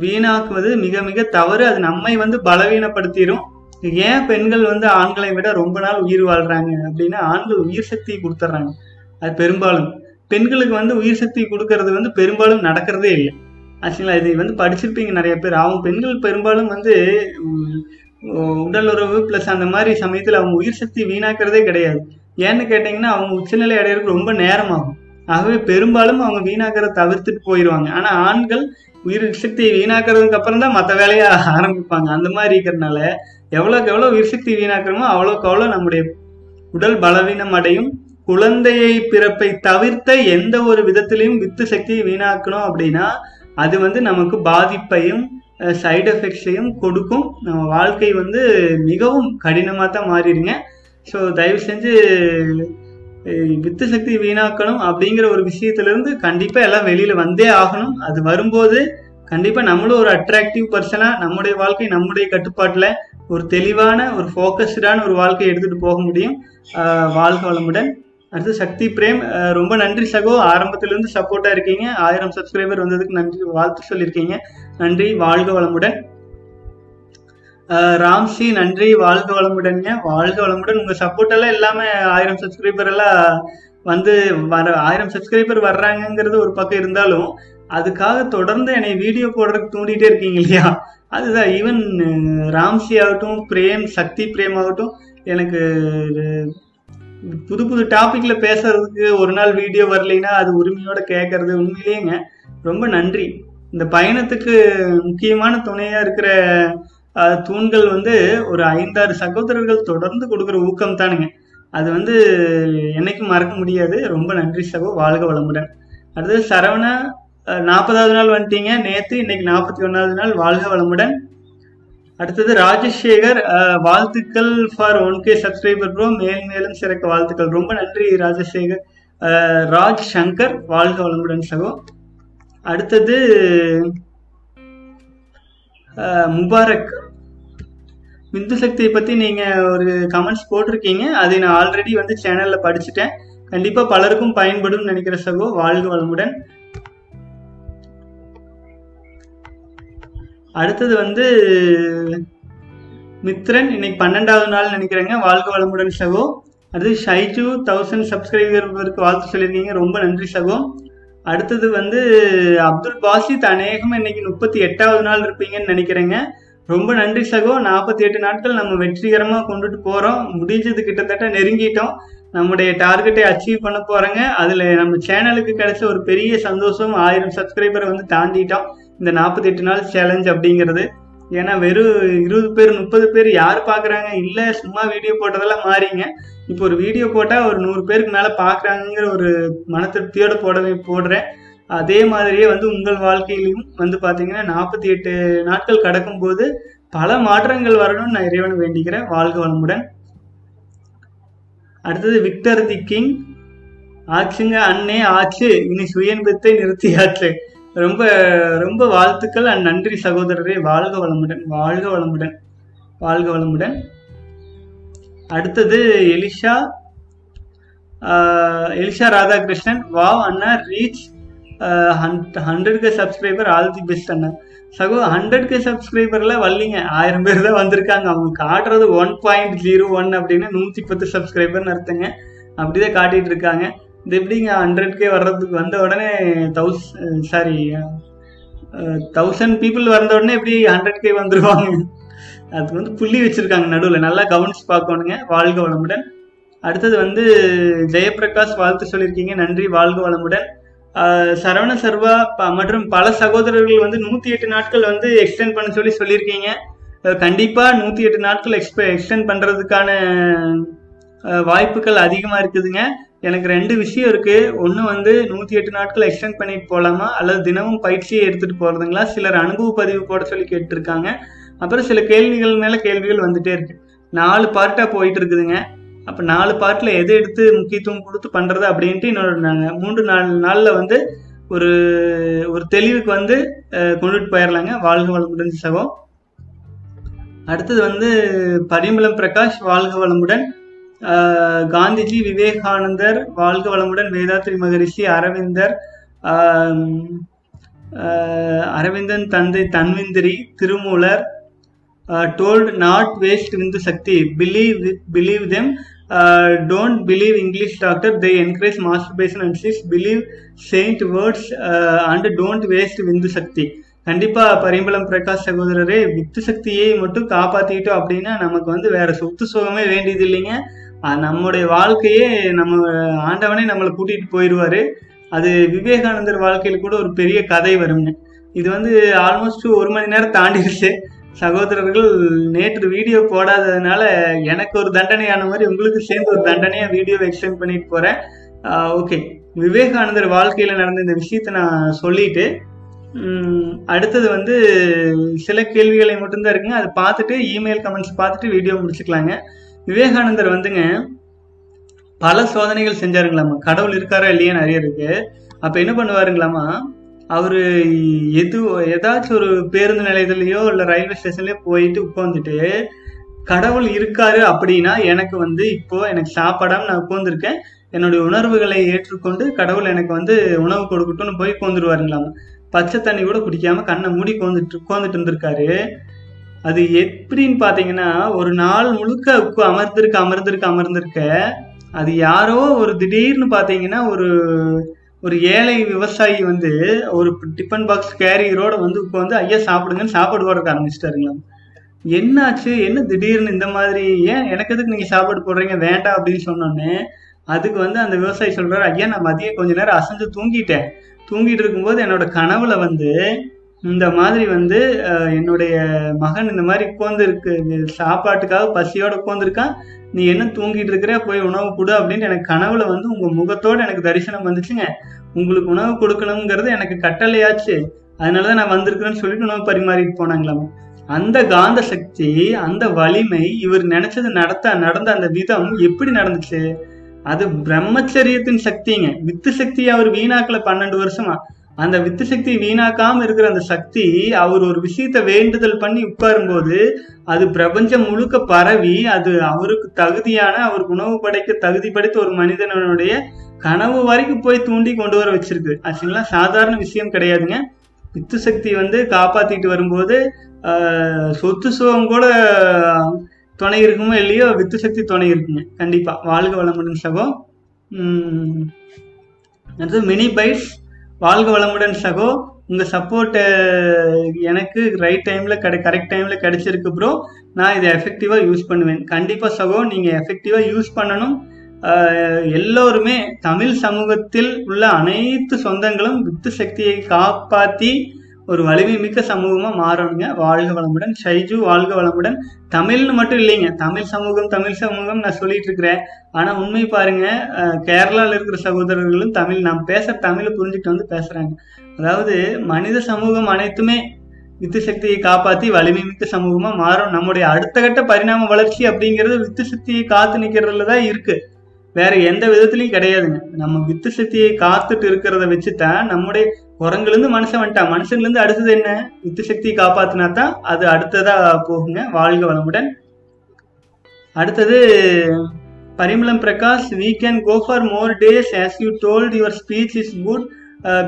வீணாக்குவது மிக மிக தவறு. அது நம்மை வந்து பலவீனப்படுத்திடும் ஏன் பெண்கள் வந்து ஆண்களை விட ரொம்ப நாள் உயிர் வாழ்றாங்க அப்படின்னா ஆண்கள் உயிர் சக்தியை கொடுத்துட்றாங்க அது பெரும்பாலும். பெண்களுக்கு வந்து உயிர் சக்தி கொடுக்கறது வந்து பெரும்பாலும் நடக்கிறதே இல்லை. ஆக்சுவலா இது வந்து படிச்சிருப்பீங்க நிறைய பேர். அவங்க பெண்கள் பெரும்பாலும் வந்து உடல் உறவு ப்ளஸ் அந்த மாதிரி சமயத்தில் அவங்க உயிர் சக்தி வீணாக்கிறதே கிடையாது. ஏன்னு கேட்டிங்கன்னா அவங்க உச்சநிலை அடையிறதுக்கு ரொம்ப நேரம் ஆகும் ஆகவே பெரும்பாலும் அவங்க வீணாக்கிறத தவிர்த்துட்டு போயிடுவாங்க ஆனால் ஆண்கள் உயிர் சக்தியை வீணாக்கிறதுக்கு அப்புறம் தான் மற்ற வேலையை ஆரம்பிப்பாங்க. அந்த மாதிரி இருக்கிறதுனால எவ்வளோக்கு எவ்வளோ உயிர் சக்தி வீணாக்கிறோமோ அவ்வளோக்கு அவ்வளோ நம்முடைய உடல் பலவீனம் அடையும் குழந்தையை பிறப்பை தவிர்த்த எந்த ஒரு விதத்திலையும் வித்து சக்தியை வீணாக்கணும் அப்படின்னா அது வந்து நமக்கு பாதிப்பையும் சைடு எஃபெக்ட்ஸையும் கொடுக்கும். நம்ம வாழ்க்கை வந்து மிகவும் கடினமாக தான் மாறிடுங்க. ஸோ தயவு செஞ்சு வித்து சக்தி வீணாக்கணும் அப்படிங்கிற ஒரு விஷயத்திலிருந்து கண்டிப்பாக எல்லாம் வெளியில் வந்தே ஆகணும். அது வரும்போது கண்டிப்பாக நம்மளும் ஒரு அட்ராக்டிவ் பர்சனாக நம்முடைய வாழ்க்கை நம்முடைய கட்டுப்பாட்டில் ஒரு தெளிவான ஒரு ஃபோக்கஸ்டான ஒரு வாழ்க்கையை எடுத்துகிட்டு போக முடியும். வாழ்க வளமுடன். அடுத்து சக்தி பிரேம் ரொம்ப நன்றி சகோ. ஆரம்பத்திலிருந்து சப்போர்ட்டாக இருக்கீங்க. ஆயிரம் சப்ஸ்கிரைபர் வந்ததுக்கு நன்றி வாழ்த்து சொல்லியிருக்கீங்க. நன்றி வாழ்க வளமுடன். ராம்சி நன்றி வாழ்க வளமுடன்ங்க வாழ்க வளமுடன். உங்கள் சப்போர்ட் எல்லாம் ஆயிரம் சப்ஸ்கிரைபர் எல்லாம் வந்து வர ஆயிரம் சப்ஸ்கிரைபர் வர்றாங்கங்கிறது ஒரு பக்கம் இருந்தாலும் அதுக்காக தொடர்ந்து என்னை வீடியோ போடுறதுக்கு தூண்டிகிட்டே இருக்கீங்க இல்லையா? அதுதான். ஈவன் ராம்சி ஆகட்டும் பிரேம் சக்தி பிரேம் ஆகட்டும் எனக்கு புது புது டாபிக்ல பேசுறதுக்கு ஒரு நாள் வீடியோ வரலைன்னா அது உரிமையோட கேட்கறது உண்மையிலேயேங்க ரொம்ப நன்றி. இந்த பயணத்துக்கு முக்கியமான துணையா இருக்கிற தூண்கள் வந்து ஒரு ஐந்தாறு சகோதரர்கள் தொடர்ந்து கொடுக்குற ஊக்கம் தானுங்க. அது வந்து என்னைக்கும் மறக்க முடியாது. ரொம்ப நன்றி சகோ. வாழ்க வளமுடன். அடுத்தது சரவணா நாற்பதாவது நாள் வந்துட்டீங்க. நேற்று இன்னைக்கு நாற்பத்தி ஒன்றாவது நாள். வாழ்க வளமுடன். அடுத்தது ராஜசேகர் வாழ்த்துக்கள் for one K subscriber bro மேல் மேலும் சிறக்க வாழ்த்துக்கள். ரொம்ப நன்றி ராஜசேகர். ராஜ் சங்கர் வாழ்க வளமுடன் சகோ. அடுத்தது முபாரக். விந்து சக்தியை பத்தி நீங்க ஒரு கமெண்ட்ஸ் போட்டிருக்கீங்க. அதை நான் ஆல்ரெடி வந்து சேனல்ல படிச்சுட்டேன். கண்டிப்பா பலருக்கும் பயன்படும் நினைக்கிற சகோ. வாழ்க வளமுடன். அடுத்தது வந்து மித்ரன் இன்னைக்கு பன்னெண்டாவது நாள் நினைக்கிறேங்க. வாழ்க வளமுடன் சகோ. அடுத்து ஷைஜு தௌசண்ட் சப்ஸ்கிரைபருக்கு வாழ்த்து சொல்லியிருக்கீங்க. ரொம்ப நன்றி சகோ. அடுத்தது வந்து அப்துல் பாசித் அநேகம் இன்னைக்கு முப்பத்தி எட்டாவது நாள் இருப்பீங்கன்னு நினைக்கிறேங்க. ரொம்ப நன்றி சகோ. நாற்பத்தி எட்டு நாட்கள் நம்ம வெற்றிகரமாக கொண்டுட்டு போகிறோம் முடிஞ்சது கிட்டத்தட்ட நெருங்கிட்டோம். நம்முடைய டார்கெட்டை அச்சீவ் பண்ண போகிறோங்க அதில் நம்ம சேனலுக்கு கிடைச்ச ஒரு பெரிய சந்தோஷம் ஆயிரம் சப்ஸ்கிரைபரை வந்து தாண்டிட்டோம். இந்த நாற்பத்தி எட்டு நாள் சேலஞ்ச் அப்படிங்கிறது. ஏன்னா வெறும் இருபது பேர் முப்பது பேர் யார் பார்க்குறாங்க? இல்லை சும்மா வீடியோ போட்டதெல்லாம் மாறிங்க. இப்போ ஒரு வீடியோ போட்டால் ஒரு நூறு பேருக்கு மேலே பார்க்குறாங்கங்கிற ஒரு மன திருப்தியோடு போடவே போடுறேன். அதே மாதிரியே வந்து உங்கள் வாழ்க்கையிலும் வந்து பார்த்தீங்கன்னா நாற்பத்தி எட்டு நாட்கள் கடக்கும்போது பல மாற்றங்கள் வரணும்னு நான் இறைவனை வேண்டிக்கிறேன். வாழ்க வளமுடன். அடுத்தது விக்டர் தி கிங். ஆச்சுங்க அண்ணே ஆச்சு. இனி சுயன்பத்தை நிறுத்தியாச்சு. ரொம்ப ரொம்ப வாழ்த்துக்கள் அண்ட் நன்றி சகோதரரே. வாழ்க வளமுடன் வாழ்க வளமுடன் வாழ்க வளமுடன். அடுத்தது Elisha Elisha Radhakrishnan. Wow Anna reach hundred K subscriber all the best அண்ணா. சகோ ஹண்ட்ரட் கே சப்ஸ்கிரைபர்ல வரலீங்க. ஆயிரம் பேர் தான் வந்திருக்காங்க. அவங்க காட்டுறது ஒன் பாயிண்ட் ஜீரோ ஒன் அப்படின்னு நூற்றி பத்து சப்ஸ்கிரைபர்னு அர்த்தங்க. அப்படிதான் காட்டிட்டு இருக்காங்க. இது எப்படிங்க ஹண்ட்ரட் கே வர்றதுக்கு வந்த உடனே தௌஸ் சாரி தௌசண்ட் பீப்புள் வந்த உடனே எப்படி ஹண்ட்ரட் கே வந்துருவாங்க? அதுக்கு வந்து புள்ளி வச்சிருக்காங்க நடுவில். நல்லா கவனிச்சு பார்க்கணுங்க. வாழ்க வளமுடன். அடுத்தது வந்து ஜெயபிரகாஷ் வாழ்த்து சொல்லியிருக்கீங்க. நன்றி வாழ்க வளமுடன். சரவண சர்வா ப- மற்றும் பல சகோதரர்கள் வந்து நூற்றி எட்டு நாட்கள் வந்து எக்ஸ்டெண்ட் பண்ண சொல்லி சொல்லியிருக்கீங்க. கண்டிப்பாக நூற்றி எட்டு நாட்கள் எக்ஸ்ப எக்ஸ்டெண்ட் பண்ணுறதுக்கான வாய்ப்புகள் அதிகமாக இருக்குதுங்க. எனக்கு ரெண்டு விஷயம் இருக்கு. ஒன்று வந்து நூத்தி எட்டு நாட்கள் எக்ஸ்டெண்ட் பண்ணிட்டு போகலாமா அல்லது தினமும் பயிற்சியை எடுத்துட்டு போறதுங்களா? சிலர் அனுபவ பதிவு போட சொல்லி கேட்டிருக்காங்க. அப்புறம் சில கேள்விகள் மேல கேள்விகள் வந்துட்டே இருக்கு. நாலு பார்ட்டா போயிட்டு இருக்குதுங்க. அப்ப நாலு பார்ட்ல எதை எடுத்து முக்கியத்துவம் கொடுத்து பண்றது அப்படின்ட்டு இன்னொரு நாங்கள் மூன்று நாலு நாள்ல வந்து ஒரு ஒரு தெளிவுக்கு வந்து கொண்டுட்டு போயிடலாங்க வாழ்க வளமுடன் சகோ. அடுத்தது வந்து பரிமளம் பிரகாஷ் வாழ்க வளமுடன். காந்திஜி விவேகானந்தர் வாழ்க வளமுடன் வேதாத்ரி மகரிஷி அரவிந்தர் அரவிந்தன் தந்தை Dhanvantari Thirumoolar told not waste vindhu sakthi. Believe believe them don't believe English doctor they encourage masturbation and this believe saint words and don't waste vindhu sakthi. கண்டிப்பா பரிம்பளம் பிரகாஷ் சகோதரரே வித்து சக்தியை மட்டும் காப்பாத்திக்கிட்டோம் அப்படின்னா நமக்கு வந்து வேற சொத்து சுகமே வேண்டியது இல்லைங்க நம்முடைய வாழ்க்கையே நம்ம ஆண்டவனே நம்மளை கூட்டிட்டு போயிடுவாரு. அது விவேகானந்தர் வாழ்க்கையில் கூட ஒரு பெரிய கதை வருங்க இது வந்து ஆல்மோஸ்ட் ஒரு மணி நேரம் தாண்டிடுச்சு. சகோதரர்கள் நேற்று வீடியோ போடாததுனால எனக்கு ஒரு தண்டனையான மாதிரி உங்களுக்கு சேர்ந்து ஒரு தண்டனையாக வீடியோவை எக்ஸ்டெண்ட் பண்ணிட்டு போகிறேன் ஓகே விவேகானந்தர் வாழ்க்கையில் நடந்த இந்த விஷயத்தை நான் சொல்லிட்டு அடுத்தது வந்து சில கேள்விகளை மட்டும்தான் இருக்குங்க. அதை பார்த்துட்டு இமெயில் கமெண்ட்ஸ் பார்த்துட்டு வீடியோ முடிச்சுக்கலாங்க. விவேகானந்தர் வந்துங்க பல சோதனைகள் செஞ்சாருங்களாமா? கடவுள் இருக்காரா இல்லையான்னு அறியறதுக்கு. அப்போ என்ன பண்ணுவாருங்களாமா? அவர் எது ஏதாச்சும் ஒரு பேருந்து நிலையத்துலேயோ இல்லை ரயில்வே ஸ்டேஷன்லேயோ போயிட்டு உட்காந்துட்டு கடவுள் இருக்காரு அப்படின்னா எனக்கு வந்து இப்போ எனக்கு சாப்பிடாம நான் உட்காந்துருக்கேன் என்னுடைய உணர்வுகளை ஏற்றுக்கொண்டு கடவுள் எனக்கு வந்து உணவு கொடுக்கட்டும்னு போய் உட்காந்துருவாருங்களாமா பச்சை தண்ணி கூட குடிக்காம கண்ணை மூடி உட்காந்துட்டு உட்காந்துட்டு இருந்திருக்காரு. அது எப்படின்னு பார்த்தீங்கன்னா ஒரு நாள் முழுக்க உட்கா- அமர்ந்திருக்க அமர்ந்திருக்க அமர்ந்திருக்க அது யாரோ ஒரு திடீர்னு பார்த்தீங்கன்னா ஒரு ஒரு ஏழை விவசாயி வந்து ஒரு டிஃபன் பாக்ஸ் கேரியரோட வந்து உட்காந்து ஐயா சாப்பிடுங்கன்னு சாப்பாடு போடுறதுக்கு ஆரம்பிச்சிட்டாருங்களாம் என்னாச்சு? என்ன திடீர்னு இந்த மாதிரி? ஏன் எனக்கு எதுக்கு நீங்க சாப்பாடு போடுறீங்க? வேண்டாம் அப்படின்னு சொன்னோன்னே அதுக்கு வந்து அந்த விவசாயி சொல்றாரு ஐயா நான் மதியம் கொஞ்ச நேரம் அசைஞ்சு தூங்கிட்டேன். தூங்கிட்டு இருக்கும்போது என்னோட கனவுல வந்து இந்த மாதிரி வந்து என்னுடைய மகன் இந்த மாதிரி உட்காந்துருக்கு சாப்பாட்டுக்காக பசியோட உட்காந்துருக்கான் நீ என்ன தூங்கிட்டு இருக்கிற? போய் உணவு கொடு அப்படின்னு எனக்கு கனவுல வந்து உங்க முகத்தோடு எனக்கு தரிசனம் வந்துச்சுங்க. உங்களுக்கு உணவு கொடுக்கணுங்கிறது எனக்கு கட்டளையாச்சு. அதனாலதான் நான் வந்திருக்கிறேன்னு சொல்லிட்டு உணவு பரிமாறிட்டு போனாங்களாம் அந்த காந்த சக்தி அந்த வலிமை இவர் நினைச்சது நடத்த நடந்த அந்த விதம் எப்படி நடந்துச்சு? அது பிரம்மச்சரியத்தின் சக்திங்க. வித்து சக்தி அவர் வீணாக்கல பன்னெண்டு வருஷமா. அந்த வித்து சக்தி வீணாக்காம இருக்கிற அந்த சக்தி அவர் ஒரு விஷயத்த வேண்டுதல் பண்ணி உட்காரும்போது அது பிரபஞ்சம் முழுக்க பரவி அது அவருக்கு தகுதியான அவருக்கு உணவு படைக்க தகுதி படைத்த ஒரு மனிதனுடைய கனவு வரைக்கும் போய் தூண்டி கொண்டு வர வச்சிருக்கு. ஆச்சுங்களா சாதாரண விஷயம் கிடையாதுங்க. வித்து சக்தி வந்து காப்பாத்திட்டு வரும்போது சொத்து சுகம் கூட துணை இருக்குமோ இல்லையோ வித்து சக்தி துணை இருக்குங்க. கண்டிப்பா. வாழ்க வளமுடன் சகோ. உம் அடுத்தது மினி பைட்ஸ். வாழ்க வளமுடன் சகோ. உங்க சப்போர்ட் எனக்கு ரைட் டைம்ல கிடை கரெக்ட் டைம்ல கிடைச்சிருக்கு ப்ரோ நான் இதை எஃபெக்டிவா யூஸ் பண்ணுவேன். கண்டிப்பா சகோ நீங்க எஃபெக்டிவா யூஸ் பண்ணணும். எல்லோருமே தமிழ் சமூகத்தில் உள்ள அனைத்து சொந்தங்களும் வித்து சக்தியை காப்பாற்றி ஒரு வலிமை மிக்க சமூகமாக மாறணுங்க. வாழ்க வளமுடன். ஷைஜு வாழ்க வளமுடன். தமிழ்னு மட்டும் இல்லைங்க. தமிழ் சமூகம் தமிழ் சமூகம் நான் சொல்லிட்டு இருக்கிறேன் ஆனால் உண்மை பாருங்க கேரளாவில் இருக்கிற சகோதரர்களும் தமிழ். நாம் பேசுற தமிழை புரிஞ்சுட்டு வந்து பேசுறாங்க. அதாவது மனித சமூகம் அனைத்துமே வித்து சக்தியை காப்பாத்தி வலிமை மிக்க சமூகமா மாறும் நம்முடைய அடுத்த கட்ட பரிணாம வளர்ச்சி அப்படிங்கிறது வித்து சக்தியை காத்து நிக்கிறதுல தான் இருக்கு. வேற எந்த விதத்துலயும் கிடையாதுங்க. நம்ம வித்து சக்தியை காத்துட்டு இருக்கிறத வச்சுதான் நம்முடைய குரங்குல இருந்து மனுஷன் வந்துட்டான். மனுஷன்ல இருந்து அடுத்தது என்ன? யுத்த சக்தியை காப்பாத்தினா தான் அது அடுத்ததா போகுங்க. வாழ்க வளமுடன். அடுத்தது Parimalam Prakash we can go for more days as you told your speech is good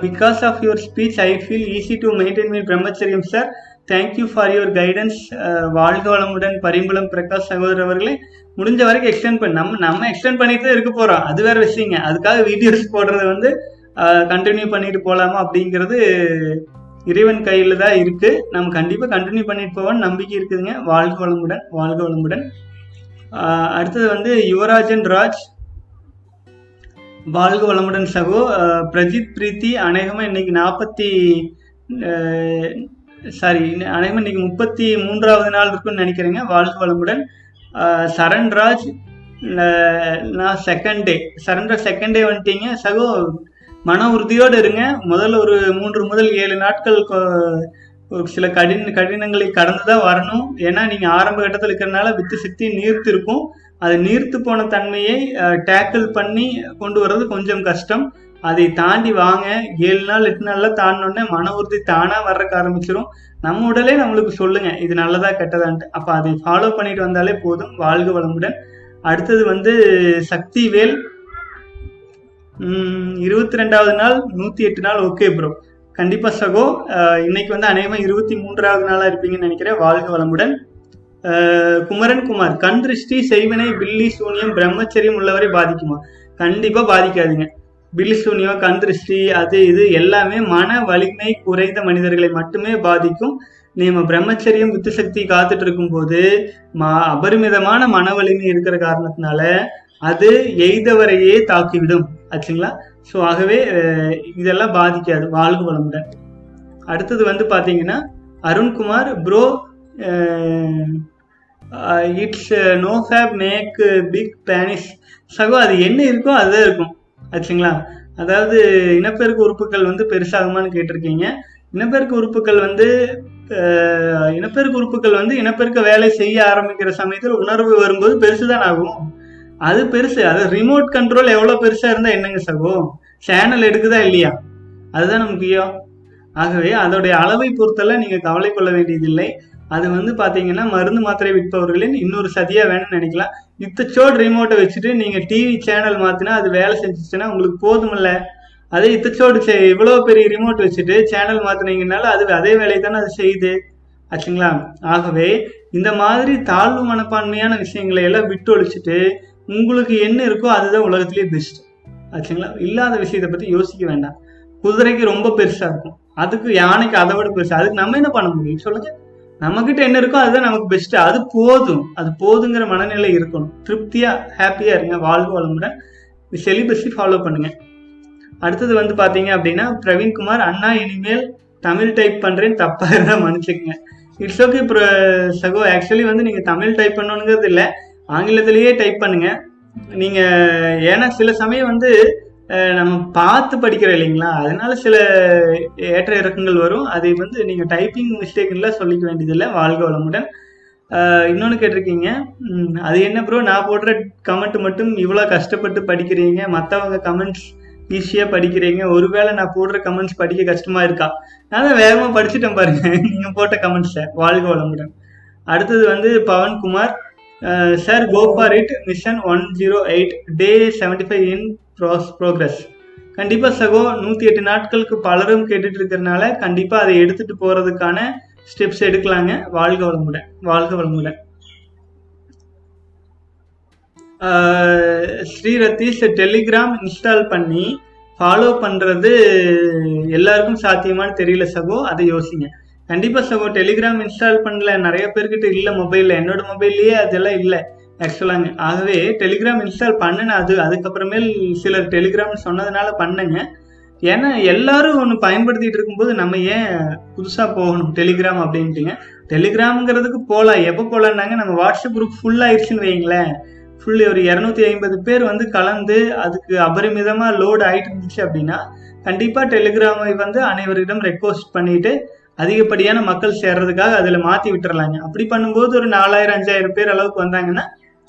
because of your speech I feel easy to maintain me brahmacharyam sir thank you for your guidance வாழ்க வளமுடன் பரிம்புலம் பிரகாஷ் சகோதரர் அவர்களே. முடிஞ்ச வரைக்கும் எக்ஸ்டெண்ட் பண்ணி. நம்ம நம்ம எக்ஸ்டெண்ட் பண்ணிட்டு தான் இருக்க போகிறோம் அது வேற விஷயங்க. அதுக்காக வீடியோஸ் போடுறது வந்து கண்டினியூ பண்ணிட்டு போகலாமா அப்படிங்கிறது இறைவன் கையில் தான் இருக்கு. நம்ம கண்டிப்பாக கண்டினியூ பண்ணிட்டு போவோம்னு நம்பிக்கை இருக்குதுங்க. வாழ்க வளமுடன் வாழ்க வளமுடன். அடுத்தது வந்து யுவராஜன் ராஜ். வாழ்க வளமுடன் சகோ. பிரஜித் பிரீத்தி அநேகமாக இன்னைக்கு நாற்பத்தி சாரி அநேகமாக இன்னைக்கு முப்பத்தி மூன்றாவது நாள் இருக்குன்னு நினைக்கிறேங்க. வாழ்க வளமுடன். சரண்ராஜ் நான் second day Saranraj second day வந்துட்டீங்க. சகோ மன உறுதியோடு இருங்க. முதல்ல ஒரு மூன்று முதல் ஏழு நாட்கள் ஒரு சில கடின கடினங்களை கடந்து தான் வரணும். ஏன்னா நீங்க ஆரம்ப கட்டத்தில் இருக்கிறனால வித்து சக்தி நீர்த்து இருக்கும் அது நீர்த்து போன தன்மையை டேக்கிள் பண்ணி கொண்டு வர்றது கொஞ்சம் கஷ்டம். அதை தாண்டி வாங்க. ஏழு நாள் எட்டு நாள்ல தாண்டினோடனே மன உறுதி தானா வர்றக்கு ஆரம்பிச்சிடும் நம்ம உடலே நம்மளுக்கு சொல்லுங்க இது நல்லதா கெட்டதான்ட்டு. அப்ப அதை ஃபாலோ பண்ணிட்டு வந்தாலே போதும். வாழ்க வளமுடன். அடுத்தது வந்து சக்தி வேல் இருபத்தி ரெண்டாவது நாள் நூற்றி எட்டு நாள் ஓகே ப்ரோ கண்டிப்பாக சகோ இன்னைக்கு வந்து அநேகமாக இருபத்தி மூன்றாவது நாளாக இருப்பீங்கன்னு நினைக்கிறேன். வாழ்க வளமுடன். குமரன் குமார் கண் திருஷ்டி செய்வினை பில்லி சூனியம் பிரம்மச்சரியம் உள்ளவரை பாதிக்குமா? கண்டிப்பாக பாதிக்காதுங்க. பில்லி சூனியம் கண் திருஷ்டி அது இது எல்லாமே மன வலிமை குறைந்த மனிதர்களை மட்டுமே பாதிக்கும். நம்ம பிரம்மச்சரியம் புத்தி சக்தி காத்துட்டு இருக்கும்போது மா அபரிமிதமான மன வலிமை இருக்கிற காரணத்தினால அது எய்தவரையே தாக்கிவிடும். ஆச்சுங்களா? ஸோ ஆகவே இதெல்லாம் பாதிக்காது வாழ்க வளமுடன். அடுத்தது வந்து பார்த்தீங்கன்னா Arunkumar bro it's no fap make big banish சகோ அது என்ன இருக்கோ அதுதான் இருக்கும். ஆச்சுங்களா? அதாவது இனப்பெருக்க உறுப்புகள் வந்து பெருசாகுமான்னு கேட்டிருக்கீங்க. இனப்பெருக்க உறுப்புகள் வந்து இனப்பெருக்கு இனப்பெருக்க உறுப்புகள் வந்து இனப்பெருக்க வேலை செய்ய ஆரம்பிக்கிற சமயத்தில் உணர்வு வரும்போது பெருசுதான் ஆகும் அது பெருசு. அது ரிமோட் கண்ட்ரோல் எவ்வளோ பெருசாக இருந்தால் என்னங்க சகோ? சேனல் எடுக்குதா இல்லையா? அதுதான் முக்கியம் ஆகவே அதோடைய அளவை பொறுத்தெல்லாம் நீங்கள் கவலை கொள்ள வேண்டியதில்லை. அது வந்து பார்த்தீங்கன்னா மருந்து மாத்திரை விற்பவர்களின் இன்னொரு சதியாக வேணும்னு நினைக்கலாம். இத்தச்சோடு ரிமோட்டை வச்சுட்டு நீங்கள் டிவி சேனல் மாற்றினா அது வேலை செஞ்சிச்சுன்னா உங்களுக்கு போதுமில்ல. அதே இத்தச்சோடு செ- இவ்வளோ பெரிய ரிமோட் வச்சுட்டு சேனல் மாத்தினீங்கனால அது அதே வேலையை தானே அது செய்யுது. ஆச்சுங்களா? ஆகவே இந்த மாதிரி தாழ்வு மனப்பான்மையான விஷயங்களை எல்லாம் விட்டு ஒழிச்சிட்டு உங்களுக்கு என்ன இருக்கோ அதுதான் உலகத்திலேயே பெஸ்ட் ஆச்சுங்களா? இல்லாத விஷயத்தை பத்தி யோசிக்க வேண்டாம். குதிரைக்கு ரொம்ப பெருசா இருக்கும். அதுக்கு யானைக்கு அதை விட பெருசு. அதுக்கு நம்ம என்ன பண்ண முடியும்? சொல்லுங்க. நம்ம கிட்ட என்ன இருக்கோ அதுதான் நமக்கு பெஸ்ட் அது போதும். அது போதுங்கிற மனநிலை இருக்கணும். திருப்தியா ஹாப்பியா இருங்க. வாழ்வு வளமுடன். செலிபஸி ஃபாலோ பண்ணுங்க. அடுத்தது வந்து பாத்தீங்க அப்படின்னா பிரவீன்குமார் அண்ணா இனிமேல் தமிழ் டைப் பண்ணுறேன்னு தப்பா இருந்தா மன்னிச்சுக்கங்க. இட்ஸ் ஓகே சகோ. ஆக்சுவலி வந்து நீங்க தமிழ் டைப் பண்ணணுங்கிறது இல்லை. ஆங்கிலத்திலேயே டைப் பண்ணுங்க. நீங்க ஏன்னா சில சமயம் வந்து நம்ம பார்த்து படிக்கிறோம் இல்லைங்களா? அதனால சில ஏற்ற இறக்கங்கள் வரும். அதை வந்து நீங்க டைப்பிங் மிஸ்டேக்லாம் சொல்லிக்க வேண்டியதில்லை. வாழ்க வளமுடன். இன்னொன்று கேட்டிருக்கீங்க. அது என்ன ப்ரோ நான் போடுற கமெண்ட் மட்டும் இவ்வளோ கஷ்டப்பட்டு படிக்கிறீங்க. மற்றவங்க கமெண்ட்ஸ் ஈஸியாக படிக்கிறீங்க. ஒருவேளை நான் போடுற கமெண்ட்ஸ் படிக்க கஷ்டமாக இருக்கா? நான் தான் வேகமாக படிச்சுட்டேன் பாருங்க. நீங்கள் போட்ட கமெண்ட்ஸை வாழ்க வளமுடன். அடுத்தது வந்து Pavankumar. Sir go for it mission one zero eight day seventy five in pros progress கண்டிப்பாக சகோ நூற்றி எட்டு நாட்களுக்கு பலரும் கேட்டுட்டு இருக்கிறனால கண்டிப்பாக அதை எடுத்துட்டு போகிறதுக்கான ஸ்டெப்ஸ் எடுக்கலாங்க. வாழ்க வளமுடன் வாழ்க வளமுடன். Uh, Sri Ratheesh Telegram install பண்ணி ஃபாலோ பண்ணுறது எல்லாருக்கும் சாத்தியமான்னு தெரியல சகோ அதை யோசிங்க. கண்டிப்பாக சகோ டெலிகிராம் இன்ஸ்டால் பண்ணல. நிறைய பேர்கிட்ட இல்லை மொபைலில் என்னோட மொபைல்லையே அதெல்லாம் இல்லை. ஆக்சுவலாங்க ஆகவே டெலிகிராம் இன்ஸ்டால் பண்ணுன அது அதுக்கப்புறமேல் சிலர் டெலிகிராம்னு சொன்னதுனால பண்ணேங்க. ஏன்னா எல்லாரும் ஒன்று பயன்படுத்திட்டு இருக்கும்போது நம்ம ஏன் புதுசாக போகணும்? டெலிகிராம் அப்படின்ட்டுங்க. டெலிகிராம்ங்கிறதுக்கு போகலாம் எப்போ போகலான்னாங்க நம்ம வாட்ஸ்அப் குரூப் ஃபுல்லாகிடுச்சுன்னு வைங்களேன் ஃபுல் ஒரு இரநூத்தி ஐம்பது பேர் வந்து கலந்து அதுக்கு அபரிமிதமாக லோடு ஆகிட்டு இருந்துச்சு அப்படின்னா கண்டிப்பாக டெலிகிராமை வந்து அனைவரிடம் ரெக்வஸ்ட் பண்ணிவிட்டு அதிகப்படியான மக்கள் சேர்றதுக்காக அதில் மாற்றி விட்டுறலாங்க. அப்படி பண்ணும்போது ஒரு நாலாயிரம் அஞ்சாயிரம் பேர் அளவுக்கு வந்தாங்கன்னா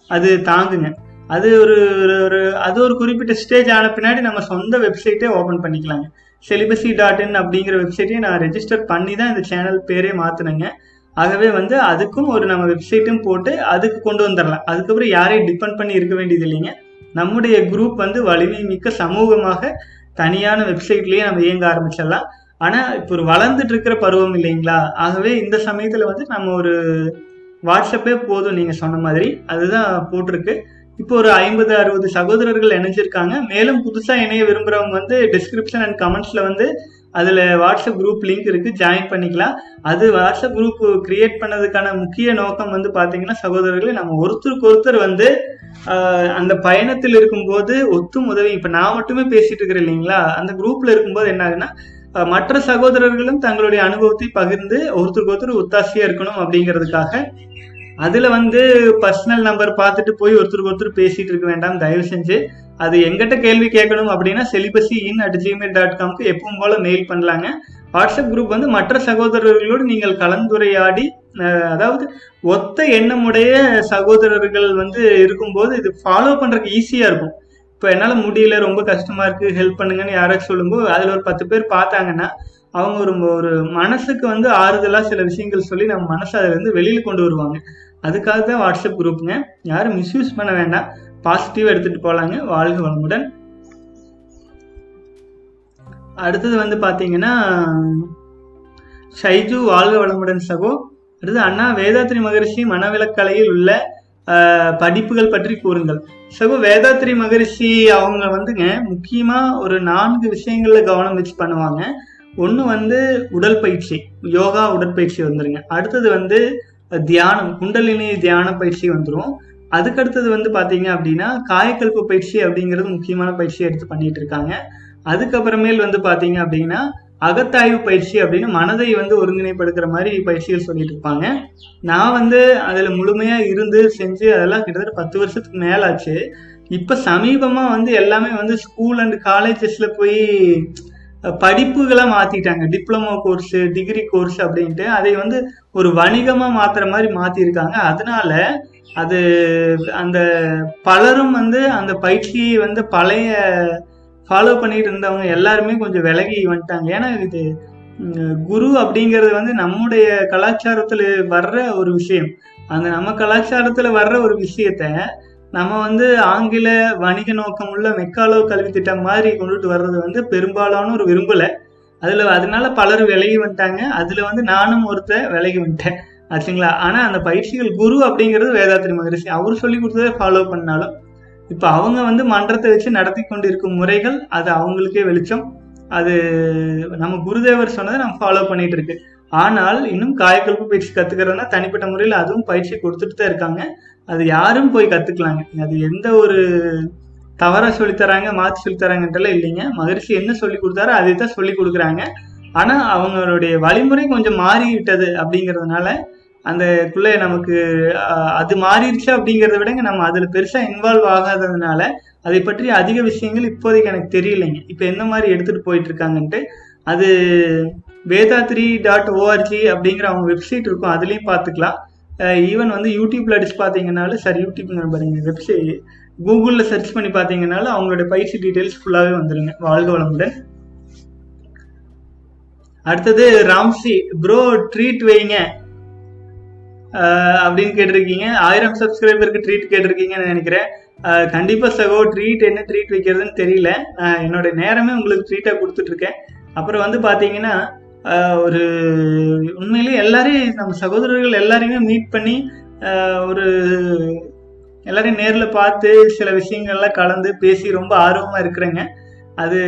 அது தாங்குங்க. அது ஒரு ஒரு- அது ஒரு குறிப்பிட்ட ஸ்டேஜ் ஆன பின்னாடி நம்ம சொந்த வெப்சைட்டே ஓப்பன் பண்ணிக்கலாங்க. செலிபசி டாட் இன் அப்படிங்கிற வெப்சைட்டையும் நான் ரெஜிஸ்டர் பண்ணி தான் இந்த சேனல் பேரே மாற்றினேங்க ஆகவே வந்து அதுக்கும் ஒரு நம்ம வெப்சைட்டும் போட்டு அதுக்கு கொண்டு வந்துடலாம். அதுக்கப்புறம் யாரையும் டிபெண்ட் பண்ணி இருக்க வேண்டியது இல்லைங்க. நம்முடைய குரூப் வந்து வலிமை மிக்க சமூகமாக தனியான வெப்சைட்லேயே நம்ம இயங்க ஆரம்பிச்சிடலாம். ஆனா இப்போ ஒரு வளர்ந்துட்டு இருக்கிற பருவம் இல்லைங்களா? ஆகவே இந்த சமயத்துல வந்து நம்ம ஒரு வாட்ஸ்அப்பே போதும் நீங்க சொன்ன மாதிரி. அதுதான் போட்டிருக்கு. இப்போ ஒரு ஐம்பது அறுபது சகோதரர்கள் இணைஞ்சிருக்காங்க. மேலும் புதுசா இணைய விரும்புறவங்க வந்து டிஸ்கிரிப்ஷன் அண்ட் கமெண்ட்ஸ்ல வந்து அதுல வாட்ஸ்அப் குரூப் லிங்க் இருக்கு. ஜாயின் பண்ணிக்கலாம். அது வாட்ஸ்அப் குரூப் கிரியேட் பண்ணதுக்கான முக்கிய நோக்கம் வந்து பாத்தீங்கன்னா சகோதரர்களே நம்ம ஒருத்தருக்கு ஒருத்தர் வந்து அந்த பயணத்தில் இருக்கும்போது ஒத்தும் உதவி இப்ப நான் மட்டுமே பேசிட்டு இருக்கிறேன் இல்லைங்களா? அந்த குரூப்ல இருக்கும்போது என்ன ஆகுன்னா மற்ற சகோதரர்களும் தங்களுடைய அனுபவத்தை பகிர்ந்து ஒருத்தருக்கு ஒருத்தர் ஒத்தாசையா இருக்கணும் அப்படிங்கிறதுக்காக அதுல வந்து பர்சனல் நம்பர் பார்த்துட்டு போய் ஒருத்தருக்கு ஒருத்தர் பேசிட்டு இருக்க வேண்டாம். தயவு செஞ்சு அது எங்கிட்ட கேள்வி கேட்கணும் அப்படின்னா celibacy in at Gmail dot காம்க்கு எப்பவும் போல மெயில் பண்ணலாங்க. வாட்ஸ்அப் குரூப் வந்து மற்ற சகோதரர்களோடு நீங்கள் கலந்துரையாடி அதாவது ஒத்த எண்ணமுடைய சகோதரர்கள் வந்து இருக்கும்போது இது ஃபாலோ பண்றதுக்கு ஈஸியா இருக்கும். இப்போ என்னால் முடியல ரொம்ப கஷ்டமாக இருக்குது ஹெல்ப் பண்ணுங்கன்னு யாராச்சும் சொல்லும்போது அதில் ஒரு பத்து பேர் பார்த்தாங்கன்னா அவங்க ஒரு ஒரு மனசுக்கு வந்து ஆறுதலாக சில விஷயங்கள் சொல்லி நம்ம மனசை அதிலேருந்து வெளியில் கொண்டு வருவாங்க. அதுக்காக தான் வாட்ஸ்அப் குரூப்புங்க யாரும் மிஸ்யூஸ் பண்ண வேண்டாம். பாசிட்டிவ் எடுத்துகிட்டு போகலாங்க வாழ்க வளமுடன். அடுத்தது வந்து பார்த்தீங்கன்னா ஷைஜு வாழ்க வளமுடன் சகோ. அடுத்து அண்ணா வேதாத்ரி மகரிஷி மனவிலக்கலையில் உள்ள படிப்புகள் பற்றி கூறுங்கள். சகோ வேதாத்ரி மகரிஷி அவங்க வந்துங்க முக்கியமா ஒரு நான்கு விஷயங்கள்ல கவனம் வச்சு பண்ணுவாங்க. ஒன்று வந்து உடற்பயிற்சி யோகா உடற்பயிற்சி வந்துருங்க. அடுத்தது வந்து தியானம் குண்டலினி தியான பயிற்சி வந்துடும் அதுக்கடுத்தது வந்து பார்த்தீங்க அப்படின்னா காயக்கல்ப பயிற்சி அப்படிங்கிறது முக்கியமான பயிற்சியை எடுத்து பண்ணிட்டு இருக்காங்க. அதுக்கப்புறமேல் வந்து பார்த்தீங்க அப்படின்னா அகத்தாய்வு பயிற்சி அப்படின்னு மனதை வந்து ஒருங்கிணைப்படுத்துகிற மாதிரி பயிற்சிகள் சொல்லிட்டு இருப்பாங்க. நான் வந்து அதில் முழுமையாக இருந்து செஞ்சு அதெல்லாம் கிட்டத்தட்ட பத்து வருஷத்துக்கு மேலாச்சு. இப்போ சமீபமாக வந்து எல்லாமே வந்து ஸ்கூல் அண்ட் காலேஜஸில் போய் படிப்புகளை மாற்றிட்டாங்க டிப்ளமோ கோர்ஸ் டிகிரி கோர்ஸ் அப்படின்ட்டு. அதை வந்து ஒரு வணிகமாக மாற்றுற மாதிரி மாற்றிருக்காங்க அதனால அது அந்த பலரும் வந்து அந்த பயிற்சியை வந்து பழைய ஃபாலோ பண்ணிட்டு இருந்தவங்க எல்லாருமே கொஞ்சம் விலகி வந்துட்டாங்க. ஏன்னா இது குரு அப்படிங்கிறது வந்து நம்முடைய கலாச்சாரத்தில் வர்ற ஒரு விஷயம். அந்த நம்ம கலாச்சாரத்தில் வர்ற ஒரு விஷயத்த நம்ம வந்து ஆங்கில வணிக நோக்கம் உள்ள மெக்காலோ கல்வி திட்டம் மாதிரி கொண்டுட்டு வர்றது வந்து பெரும்பாலானோர் விரும்பலை. அதில் அதனால பலர் விலகி வந்துட்டாங்க. அதில் வந்து நானும் ஒருத்த விலகி வந்துட்டேன். ஆச்சுங்களா? ஆனால் அந்த பயிற்சிகள் குரு அப்படிங்கிறது வேதாத்திரி மகரிஷி. அவர் சொல்லி கொடுத்ததை ஃபாலோ பண்ணாலும் இப்போ அவங்க வந்து மன்றத்தை வச்சு நடத்தி கொண்டு இருக்கும் முறைகள் அது அவங்களுக்கே வெளிச்சம். அது நம்ம குருதேவர் சொன்னதை நம்ம ஃபாலோ பண்ணிட்டு இருக்கு. ஆனால் இன்னும் காயக்கல்பு பயிற்சி கத்துக்கிறதுனா தனிப்பட்ட முறையில் அதுவும் பயிற்சி கொடுத்துட்டு தான் இருக்காங்க. அது யாரும் போய் கத்துக்கலாங்க. அது எந்த ஒரு தவறா சொல்லித்தராங்க மாத்தி சொல்லித்தராங்கன்றலாம் இல்லைங்க. மகரிஷி என்ன சொல்லி கொடுத்தாரோ அதை தான் சொல்லி கொடுக்குறாங்க. ஆனா அவங்களுடைய வழிமுறை கொஞ்சம் மாறிவிட்டது அப்படிங்கிறதுனால அந்த அந்தக்குள்ள நமக்கு அது மாறிடுச்சு அப்படிங்கிறத விடங்க நம்ம அதுல பெருசா இன்வால்வ் ஆகாததுனால அதை பற்றி அதிக விஷயங்கள் இப்போதைக்கு எனக்கு தெரியலைங்க. இப்போ எந்த மாதிரி எடுத்துட்டு போயிட்டு இருக்காங்கன்ட்டு அது வேதாத்ரி டாட் ஓஆர்ஜி அப்படிங்கிற அவங்க வெப்சைட் இருக்கும் அதுலேயும் பார்த்துக்கலாம். ஈவன் வந்து யூடியூப்ல அடிச்சு பார்த்தீங்கன்னாலும் சரி யூடியூப் பாருங்க வெப்சைட் கூகுளில் சர்ச் பண்ணி பார்த்தீங்கன்னாலும் அவங்களோட பயிற்சி டீட்டெயில்ஸ் ஃபுல்லாகவே வந்துருங்க வாழ்க வளமுடன். அடுத்தது ராம்சி ப்ரோ ட்ரீட் வைங்க. அப்படின்னு கேட்டிருக்கீங்க. ஆயிரம் சப்ஸ்கிரைபருக்கு ட்ரீட் கேட்டிருக்கீங்கன்னு நினைக்கிறேன். கண்டிப்பாக கண்டிப்பா சகோ ட்ரீட் என்ன ட்ரீட் வைக்கிறதுன்னு தெரியல. நான் என்னோட நேரமே உங்களுக்கு ட்ரீட்டா கொடுத்துட்டு இருக்கேன் அப்புறம் வந்து பாத்தீங்கன்னா ஒரு உண்மையிலேயே எல்லாரையும் நம்ம சகோதரர்கள் எல்லாரையுமே மீட் பண்ணி ஒரு எல்லாரையும் நேரில் பார்த்து சில விஷயங்கள்லாம் கலந்து பேசி ரொம்ப ஆர்வமாக இருக்கிறேங்க. அது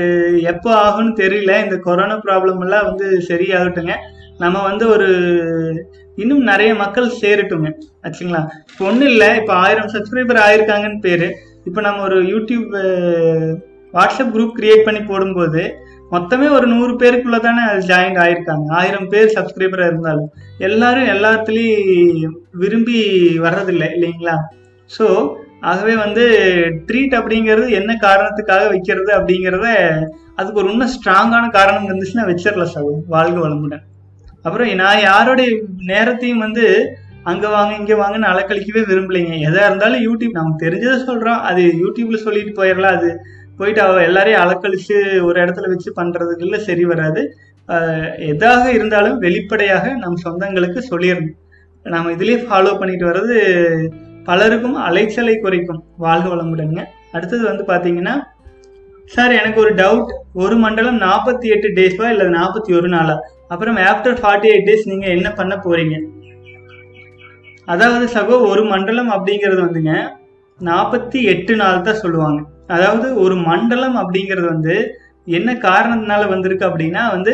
எப்போ ஆகும்னு தெரியல. இந்த கொரோனா ப்ராப்ளம் எல்லாம் வந்து சரியாகட்டுங்க. நம்ம வந்து ஒரு இன்னும் நிறைய மக்கள் சேரட்டுங்க ஆச்சுங்களா? இப்போ ஒன்றும் இல்லை இப்போ ஆயிரம் சப்ஸ்கிரைபர் ஆயிருக்காங்கன்னு பேரு. இப்போ நம்ம ஒரு யூடியூப் வாட்ஸ்அப் குரூப் கிரியேட் பண்ணி போடும்போது மொத்தமே ஒரு நூறு பேருக்குள்ள தானே அது ஜாயின் ஆயிருக்காங்க. ஆயிரம் பேர் சப்ஸ்கிரைபராக இருந்தாலும். எல்லாரும் எல்லாத்துலேயும் விரும்பி வர்றதில்லை இல்லைங்களா? ஸோ ஆகவே வந்து ட்ரீட் அப்படிங்கிறது என்ன காரணத்துக்காக வைக்கிறது அப்படிங்கிறத அதுக்கு ஒரு இன்னும் ஸ்ட்ராங்கான காரணம் இருந்துச்சுன்னா வச்சிடலாம் சார். வாழ்க வளமுடன். அப்புறம் நான் யாருடைய நேரத்தையும் வந்து அங்க வாங்க இங்க வாங்கன்னு அலக்கழிக்கவே விரும்பலைங்க. எதா இருந்தாலும் யூடியூப் நமக்கு தெரிஞ்சதை சொல்றோம் அது யூடியூப்ல சொல்லிட்டு போயிடலாம். அது போயிட்டு அவ எல்லாரையும் அலக்கழிச்சு ஒரு இடத்துல வச்சு பண்றதுக்குள்ள சரி வராது. எதாக இருந்தாலும் வெளிப்படையாக நம் சொந்தங்களுக்கு சொல்லிடணும். நாம் இதுலயே ஃபாலோ பண்ணிட்டு வர்றது பலருக்கும் அலைச்சலை குறைக்கும். வாழ்க வளமுடனுங்க. அடுத்தது வந்து பாத்தீங்கன்னா சார் எனக்கு ஒரு டவுட் ஒரு மண்டலம் நாற்பத்தி எட்டு டேஸா இல்லை நாற்பத்தி ஒரு நாளா? அப்புறம் ஆஃப்டர் ஃபார்ட்டி எயிட் டேஸ் நீங்கள் என்ன பண்ண போகிறீங்க அதாவது சகோ ஒரு மண்டலம் அப்படிங்கிறது வந்துங்க நாற்பத்தி எட்டு நாள் தான் சொல்லுவாங்க. அதாவது ஒரு மண்டலம் அப்படிங்கிறது வந்து என்ன காரணத்தினால வந்திருக்கு அப்படின்னா வந்து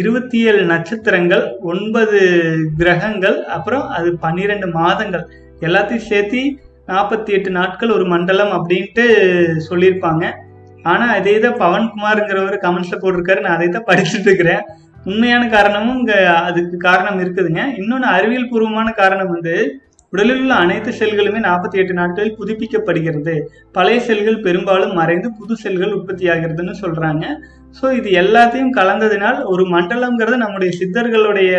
இருபத்தி ஏழு நட்சத்திரங்கள் ஒன்பது கிரகங்கள் அப்புறம் அது பன்னிரெண்டு மாதங்கள். எல்லாத்தையும் சேர்த்து நாற்பத்தி எட்டு நாட்கள் ஒரு மண்டலம் அப்படின்ட்டு சொல்லியிருப்பாங்க. ஆனால் அதே தான் பவன்குமாருங்கிறவர் கமெண்ட்ஸில் போட்டிருக்காரு. நான் அதை தான் படிச்சுட்டு இருக்கிறேன். உண்மையான காரணமும் இங்கே அதுக்கு காரணம் இருக்குதுங்க. இன்னொன்று அறிவியல் பூர்வமான காரணம் வந்து உடலில் உள்ள அனைத்து செல்களுமே நாற்பத்தி எட்டு நாட்களில் புதுப்பிக்கப்படுகிறது. பழைய செல்கள் பெரும்பாலும் மறைந்து புது செல்கள் உற்பத்தி ஆகிறதுன்னு சொல்றாங்க. ஸோ இது எல்லாத்தையும் கலந்ததினால் ஒரு மண்டலம்ங்கிறது நம்முடைய சித்தர்களுடைய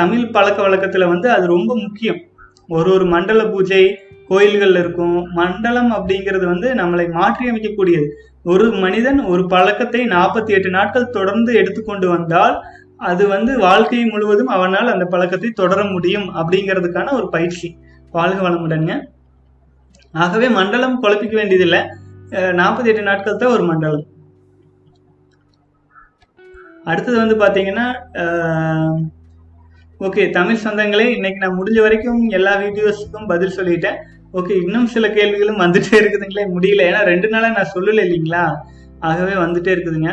தமிழ் பழக்க வழக்கத்துல வந்து அது ரொம்ப முக்கியம். ஒரு ஒரு மண்டல பூஜை கோயில்கள் இருக்கும். மண்டலம் அப்படிங்கிறது வந்து நம்மளை மாற்றி அமைக்கக்கூடியது. ஒரு மனிதன் ஒரு பழக்கத்தை நாற்பத்தி எட்டு நாட்கள் தொடர்ந்து எடுத்துக்கொண்டு வந்தால் அது வந்து வாழ்க்கை முழுவதும் அவனால் அந்த பழக்கத்தை தொடர முடியும் அப்படிங்கிறதுக்கான ஒரு பயிற்சி. வாழ்க வளமுடன்ங்க ஆகவே மண்டலம் குழப்பிக்க வேண்டியதில்லை. நாற்பத்தி எட்டு நாட்கள் தான் ஒரு மண்டலம். அடுத்தது வந்து பார்த்தீங்கன்னா ஓகே தமிழ் சொந்தங்களே இன்னைக்கு நான் முடிஞ்ச வரைக்கும் எல்லா வீடியோஸுக்கும் பதில் சொல்லிட்டேன். ஓகே இன்னும் சில கேள்விகளும் வந்துட்டே இருக்குதுங்களே. முடியல. ஏன்னா ரெண்டு நாளாக நான் சொல்லலை இல்லைங்களா? ஆகவே வந்துட்டே இருக்குதுங்க.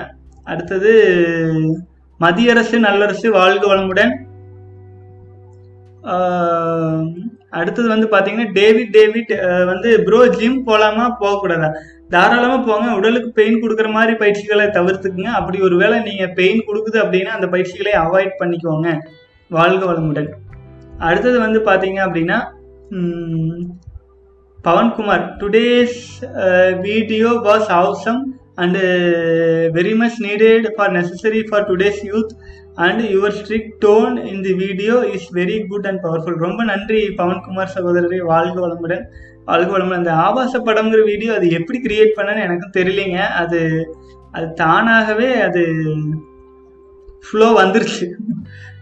அடுத்தது மத்திய அரசு நல்லரசு வாழ்க வளமுடன். அடுத்தது வந்து பார்த்தீங்கன்னா டேவிட் டேவிட் வந்து ப்ரோ ஜிம் போகலாமா போகக்கூடாதா? தாராளமாக போங்க. உடலுக்கு பெயின் கொடுக்குற மாதிரி பயிற்சிகளை தவிர்த்துக்குங்க. அப்படி ஒரு வேளை நீங்கள் பெயின் கொடுக்குது அப்படின்னா அந்த பயிற்சிகளை அவாய்ட் பண்ணிக்கோங்க. வாழ்க வளமுடன். அடுத்தது வந்து பார்த்தீங்க அப்படின்னா உம், Pavankumar today's video was awesome and uh, very much needed for necessary for today's youth and your strict tone in the video is very good and powerful. ரொம்ப நன்றி பவன்குமார் சகோதரரே வாழ்க வளமுடன். வாழ்க வளமுடன். அந்த ஆபாச படம்ங்கிற வீடியோ அது எப்படி கிரியேட் பண்ணேன்னு எனக்கும் தெரியலைங்க. அது அது தானாகவே அது ஃப்ளோ வந்துருச்சு.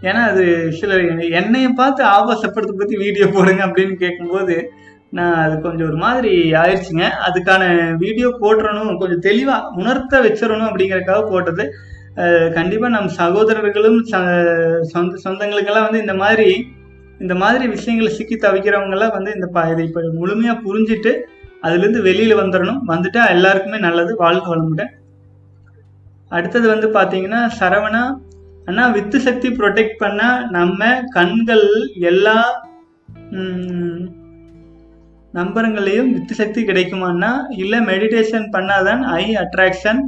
ஏன்னா அது சில என்னையை பார்த்து ஆபாசப்படத்தை பற்றி வீடியோ போடுங்க அப்படின்னு கேட்கும்போது நான் அது கொஞ்சம் ஒரு மாதிரி ஆயிடுச்சுங்க அதுக்கான வீடியோ போட்டுறணும் கொஞ்சம் தெளிவாக உணர்த்த வச்சிடணும் அப்படிங்கிறக்காக போட்டது. கண்டிப்பாக நம் சகோதரர்களும் ச- சொந்த சொந்தங்களுக்கெல்லாம் வந்து இந்த மாதிரி இந்த மாதிரி விஷயங்களை சிக்கி தவிக்கிறவங்கெல்லாம் வந்து இந்த ப- இதை இப்போ முழுமையாக புரிஞ்சுட்டு அதுலேருந்து வெளியில் வந்துடணும். வந்துட்டா எல்லாருக்குமே நல்லது. வாழ்க வளமுடன். அடுத்தது வந்து பார்த்தீங்கன்னா சரவணா அண்ணா வித்து சக்தி ப்ரொடெக்ட் பண்ணால் நம்ம கண்கள் எல்லா நம்பருங்களையும் வித்து சக்தி கிடைக்குமான்னா இல்லை மெடிடேஷன் பண்ணாதான் ஐ அட்ராக்ஷன்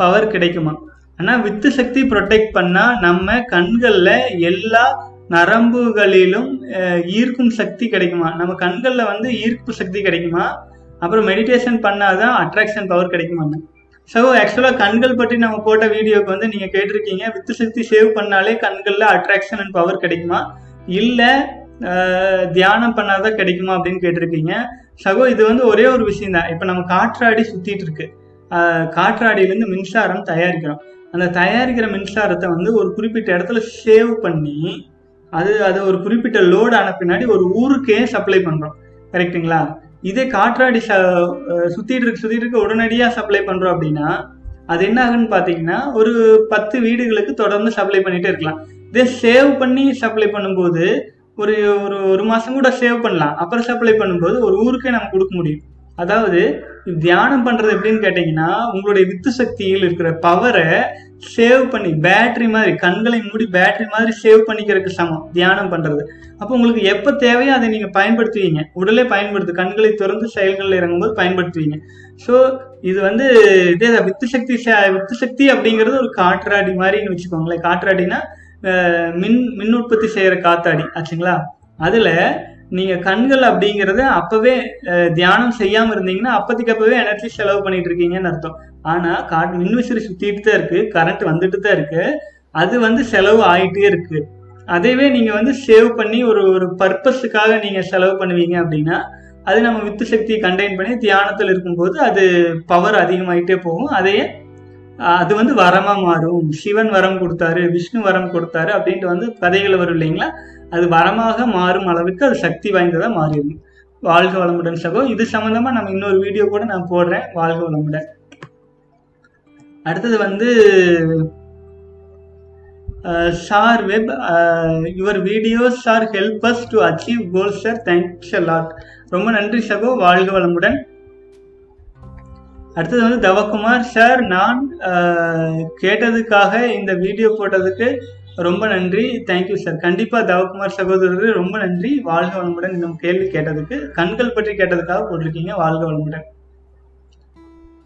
பவர் கிடைக்குமா? ஆனால் வித்து சக்தி ப்ரொடெக்ட் பண்ணால் நம்ம கண்களில் எல்லா நரம்புகளிலும் ஈர்க்கும் சக்தி கிடைக்குமா? நம்ம கண்களில் வந்து ஈர்ப்பு சக்தி கிடைக்குமா? அப்புறம் மெடிடேஷன் பண்ணாதான் அட்ராக்ஷன் பவர் கிடைக்குமான்னு. ஸோ ஆக்சுவலாக கண்கள் பற்றி நம்ம போட்ட வீடியோக்கு வந்து நீங்கள் கேட்டிருக்கீங்க வித்து சக்தி சேவ் பண்ணாலே கண்களில் அட்ராக்ஷன் அண்ட் பவர் கிடைக்குமா? இல்லை தியானம் பண்ணாதான் கிடைக்குமா அப்படின்னு கேட்டிருக்கீங்க. சகோ இது வந்து ஒரே ஒரு விஷயம் தான் இப்போ நம்ம காற்றாடி சுத்திட்டு இருக்கு. காற்றாடியிலேருந்து மின்சாரம் தயாரிக்கிறோம். அந்த தயாரிக்கிற மின்சாரத்தை வந்து ஒரு குறிப்பிட்ட இடத்துல சேவ் பண்ணி அது அது ஒரு குறிப்பிட்ட லோடு ஆன பின்னாடி ஒரு ஊருக்கே சப்ளை பண்ணுறோம் கரெக்ட்டுங்களா இதே காற்றாடி ச அஹ் சுத்திட்டு இருக்கு சுத்திட்டு இருக்க உடனடியாக சப்ளை பண்ணுறோம் அப்படின்னா அது என்ன ஆகுன்னு பார்த்தீங்கன்னா ஒரு பத்து வீடுகளுக்கு தொடர்ந்து சப்ளை பண்ணிட்டே இருக்கலாம். இதே சேவ் பண்ணி சப்ளை பண்ணும்போது ஒரு ஒரு ஒரு மாதம் கூட சேவ் பண்ணலாம். அப்புறம் சப்ளை பண்ணும்போது ஒரு ஊருக்கே நம்ம கொடுக்க முடியும். அதாவது தியானம் பண்ணுறது எப்படின்னு கேட்டிங்கன்னா உங்களுடைய வித்து சக்தியில் இருக்கிற பவரை சேவ் பண்ணி பேட்ரி மாதிரி கண்களை மூடி பேட்ரி மாதிரி சேவ் பண்ணிக்கிறதுக்கு சமம் தியானம் பண்ணுறது அப்போ உங்களுக்கு எப்போ தேவையோ அதை நீங்கள் பயன்படுத்துவீங்க. உடலே பயன்படுத்து கண்களை திறந்து செயல்களில் இறங்கும்போது பயன்படுத்துவீங்க. ஸோ இது வந்து இதே தான் வித்து சக்தி வித்து சக்தி அப்படிங்கிறது ஒரு காற்றாடி மாதிரின்னு வச்சுக்கோங்களேன். காற்றாடினா மின் மின் உற்பத்தி செய்யற காத்தாடி ஆச்சுங்களா? அதுல நீங்க கண்கள் அப்படிங்கறத அப்பவே தியானம் செய்யாம இருந்தீங்கன்னா அப்பதைக்கு அப்பவே எனர்ஜி செலவு பண்ணிட்டு இருக்கீங்கன்னு அர்த்தம். ஆனா காட் மின்விசிறி சுத்திட்டு தான் இருக்கு கரண்ட் வந்துட்டு தான் இருக்கு அது வந்து செலவு ஆயிட்டே இருக்கு. அதைவே நீங்க வந்து சேவ் பண்ணி ஒரு ஒரு பர்பஸுக்காக நீங்க செலவு பண்ணுவீங்க அப்படின்னா அது நம்ம வித்து சக்தியை கண்டெயின் பண்ணி தியானத்தில் இருக்கும்போது அது பவர் அதிகமாயிட்டே போகும். அதையே அது வந்து வரமா மாறும். சிவன் வரம் கொடுத்தாரு விஷ்ணு வரம் கொடுத்தாரு அப்படின்ட்டு வந்து கதைகள் வரும் இல்லைங்களா? அது வரமாக மாறும் அளவுக்கு அது சக்தி வாய்ந்ததா மாறிடும். வாழ்க வளமுடன் சகோ. இது சம்பந்தமா நம்ம இன்னொரு வீடியோ கூட நான் போடுறேன். வாழ்க வளமுடன். அடுத்தது வந்து sir web your videos are help us to achieve goal sir thanks lot ரொம்ப நன்றி சகோ. வாழ்க வளமுடன். அடுத்தது வந்து தவக்குமார் சார் நான் கேட்டதுக்காக இந்த வீடியோ போட்டதுக்கு ரொம்ப நன்றி. தேங்க்யூ சார் கண்டிப்பாக தவக்குமார் சகோதரர் ரொம்ப நன்றி. வாழ்க வளமுடன் இந்த கேள்வி கேட்டதுக்கு. கண்கள் பற்றி கேட்டதுக்காக போட்டிருக்கீங்க. வாழ்க வளமுடன்.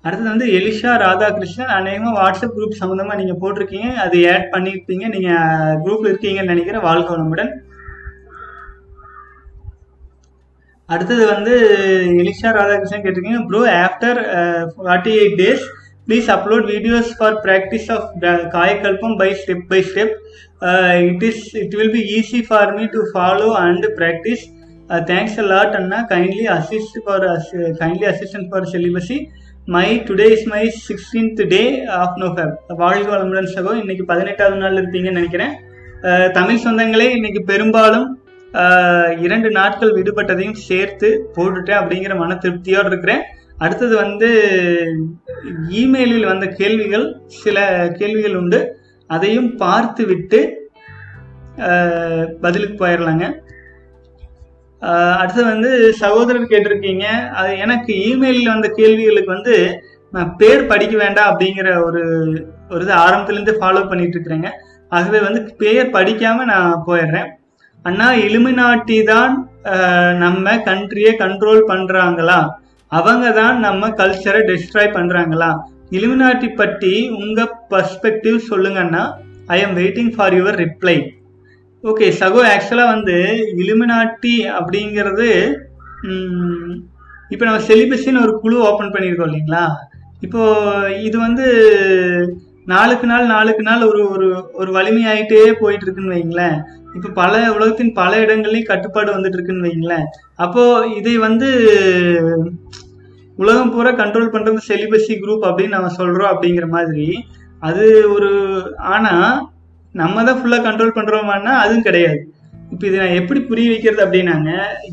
அடுத்தது வந்து எலிஷா ராதாகிருஷ்ணன். அநேகமாக வாட்ஸ்அப் குரூப் சம்மந்தமாக நீங்கள் போட்டிருக்கீங்க. அது ஆட் பண்ணியிருப்பீங்க நீங்கள் குரூப்பில் இருக்கீங்கன்னு நினைக்கிறேன். வாழ்க வளமுடன். அடுத்தது வந்து எலிஷா ராதாகிருஷ்ணன் கேட்டிருக்கீங்க. Bro after forty eight days please upload videos for practice of Kayakalpam by step by step it is it will be easy for me to follow and practice thanks a lot Anna kindly assist for kindly assistant for celibacy my today is my sixteenth day of NoFap வாழ்க வளமுடன் சகோ. இன்னைக்கு பதினெட்டாவது நாள் இருப்பீங்கன்னு நினைக்கிறேன். தமிழ் சொந்தங்களே இன்னைக்கு பெரும்பாலும் இரண்டு நாட்கள் விடுபட்டதையும் சேர்த்து போட்டுட்டேன் அப்படிங்கிற மன திருப்தியோடு இருக்கிறேன். அடுத்தது வந்து இமெயிலில் வந்த கேள்விகள் சில கேள்விகள் உண்டு. அதையும் பார்த்து விட்டு பதிலுக்கு போயிடலாங்க அடுத்தது வந்து சகோதரர் கேட்டிருக்கீங்க. அது எனக்கு இமெயிலில் வந்த கேள்விகளுக்கு வந்து நான் பேர் படிக்க வேண்டாம் அப்படிங்கிற ஒரு ஒரு இது ஆரம்பத்துலேருந்து ஃபாலோ பண்ணிட்டு இருக்கிறேங்க. ஆகவே வந்து பேர் படிக்காமல் நான் போயிடுறேன். அண்ணா இலுமினாட்டி தான் நம்ம கண்ட்ரியை கண்ட்ரோல் பண்ணுறாங்களா அவங்க தான் நம்ம கல்ச்சரை டிஸ்ட்ராய் பண்ணுறாங்களா இலுமினாட்டி பற்றி உங்கள் பர்ஸ்பெக்டிவ் சொல்லுங்கன்னா I am waiting for your reply okay சகோ ஆக்சுவலாக வந்து இலுமினாட்டி அப்படிங்கிறது இப்போ நம்ம செலிபஸின்னு ஒரு குழு ஓப்பன் பண்ணியிருக்கோம் இல்லைங்களா? இப்போ இது வந்து நாளுக்கு நாள் நாளுக்கு நாள் ஒரு ஒரு ஒரு வலிமையாயிட்டே போயிட்டு இருக்குன்னு வைங்களேன். இப்போ பல உலகத்தின் பல இடங்கள்லையும் கட்டுப்பாடு வந்துட்டு இருக்குன்னு வைங்களேன் அப்போ இதை வந்து உலகம் பூரா கண்ட்ரோல் பண்றது செலிபஸி குரூப் அப்படின்னு நம்ம சொல்றோம் அப்படிங்கிற மாதிரி. அது ஒரு ஆனா நம்ம தான் ஃபுல்லா கண்ட்ரோல் பண்றோமான்னா அதுவும் கிடையாது. இப்போ இதை நான் எப்படி புரிய வைக்கிறது அப்படின்னாங்க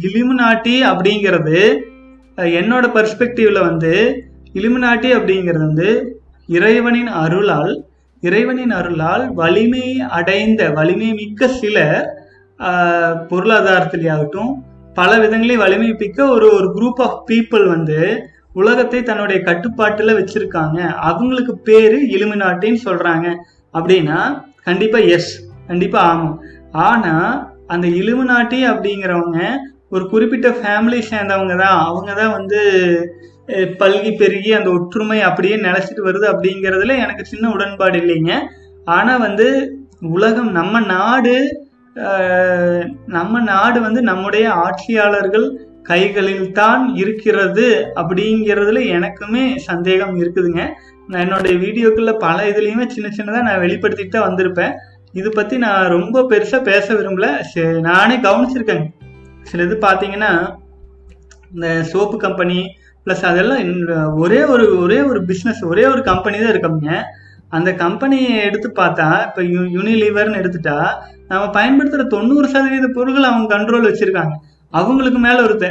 இலுமினாட்டி அப்படிங்கிறது என்னோட பர்ஸ்பெக்டிவ்ல வந்து இலுமினாட்டி அப்படிங்கிறது வந்து இறைவனின் அருளால் இறைவனின் அருளால் வலிமை அடைந்த வலிமை மிக்க சிலர் பொருளாதாரத்திலேயாகட்டும் பல விதங்களையும் வலிமை மிக்க ஒரு ஒரு குரூப் ஆஃப் பீப்புள் வந்து உலகத்தை தன்னுடைய கட்டுப்பாட்டில் வச்சிருக்காங்க. அவங்களுக்கு பேரு இலுமினாட்டின்னு சொல்றாங்க. அப்படின்னா கண்டிப்பா எஸ் கண்டிப்பா ஆமாம். ஆனா அந்த இலுமினாட்டி அப்படிங்கிறவங்க ஒரு குறிப்பிட்ட ஃபேமிலி சேர்ந்தவங்க தான் அவங்க தான் வந்து பல்கி பெருகி அந்த ஒற்றுமை அப்படியே நிலச்சிட்டு வருது அப்படிங்கிறதுல எனக்கு சின்ன உடன்பாடு இல்லைங்க. ஆனால் வந்து உலகம் நம்ம நாடு நம்ம நாடு வந்து நம்முடைய ஆட்சியாளர்கள் கைகளில் தான் இருக்கிறது அப்படிங்கிறதுல எனக்குமே சந்தேகம் இருக்குதுங்க. நான் என்னுடைய வீடியோக்குள்ள பல இதுலேயுமே சின்ன சின்னதாக நான் வெளிப்படுத்திட்டு தான் வந்திருப்பேன். இது பற்றி நான் ரொம்ப பெருசாக பேச விரும்பல. சே நானே கவனிச்சிருக்கேங்க. சில இது பார்த்தீங்கன்னா இந்த சோப்பு கம்பெனி ப்ளஸ் அதெல்லாம் ஒரே ஒரு ஒரே ஒரு பிஸ்னஸ் ஒரே ஒரு கம்பெனி தான் இருக்கோம்ங்க. அந்த கம்பெனியை எடுத்து பார்த்தா இப்போ யூ யூனிலீவர்னு எடுத்துட்டா நம்ம பயன்படுத்துகிற தொண்ணூறு சதவீத பொருட்கள் அவங்க கண்ட்ரோல் வச்சுருக்காங்க. அவங்களுக்கு மேலே ஒருத்த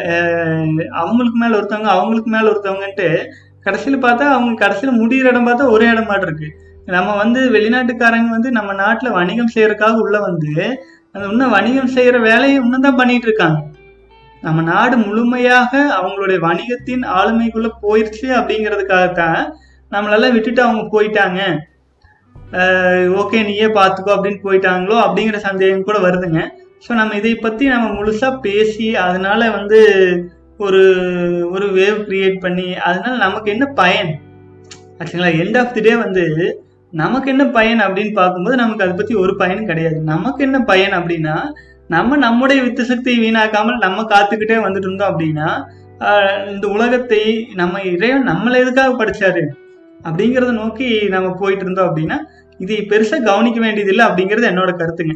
அவங்களுக்கு மேலே ஒருத்தவங்க அவங்களுக்கு மேலே ஒருத்தவங்கன்ட்டு கடைசியில் பார்த்தா அவங்க கடைசியில் முடிகிற இடம் பார்த்தா ஒரே இடம் மாட்டு இருக்கு. நம்ம வந்து வெளிநாட்டுக்காரங்க வந்து நம்ம நாட்டில் வணிகம் செய்யறதுக்காக உள்ள வந்து அந்த இன்னும் வணிகம் செய்கிற வேலையை இன்னும் தான் பண்ணிட்டு இருக்காங்க. நம்ம நாடு முழுமையாக அவங்களுடைய வணிகத்தின் ஆளுமைக்குள்ள போயிடுச்சு அப்படிங்கிறதுக்காகத்தான் நம்மளெல்லாம் விட்டுட்டு அவங்க போயிட்டாங்க. ஓகே நீயே பார்த்துக்கோ அப்படின்னு போயிட்டாங்களோ அப்படிங்கிற சந்தேகம் கூட வருதுங்க. ஸோ நம்ம இதை பற்றி நம்ம முழுசாக பேசி அதனால வந்து ஒரு ஒரு வேவ் கிரியேட் பண்ணி அதனால நமக்கு என்ன பயன்? ஆச்சுங்களா எண்ட் ஆஃப் தி டே வந்து நமக்கு என்ன பயன் அப்படின்னு பார்க்கும்போது நமக்கு அதை பற்றி ஒரு பயனும் கிடையாது. நமக்கு என்ன பயன் அப்படின்னா நம்ம நம்முடைய வித்து சக்தியை வீணாக்காமல் நம்ம காத்துக்கிட்டே வந்துட்டு இருந்தோம் அப்படின்னா இந்த உலகத்தை நம்ம இறைவன் நம்மளை எதுக்காக படிச்சாரு? அப்படிங்கிறத நோக்கி நம்ம போயிட்டு இருந்தோம் அப்படின்னா இதை பெருசாக கவனிக்க வேண்டியதில்லை அப்படிங்கிறது என்னோட கருத்துங்க.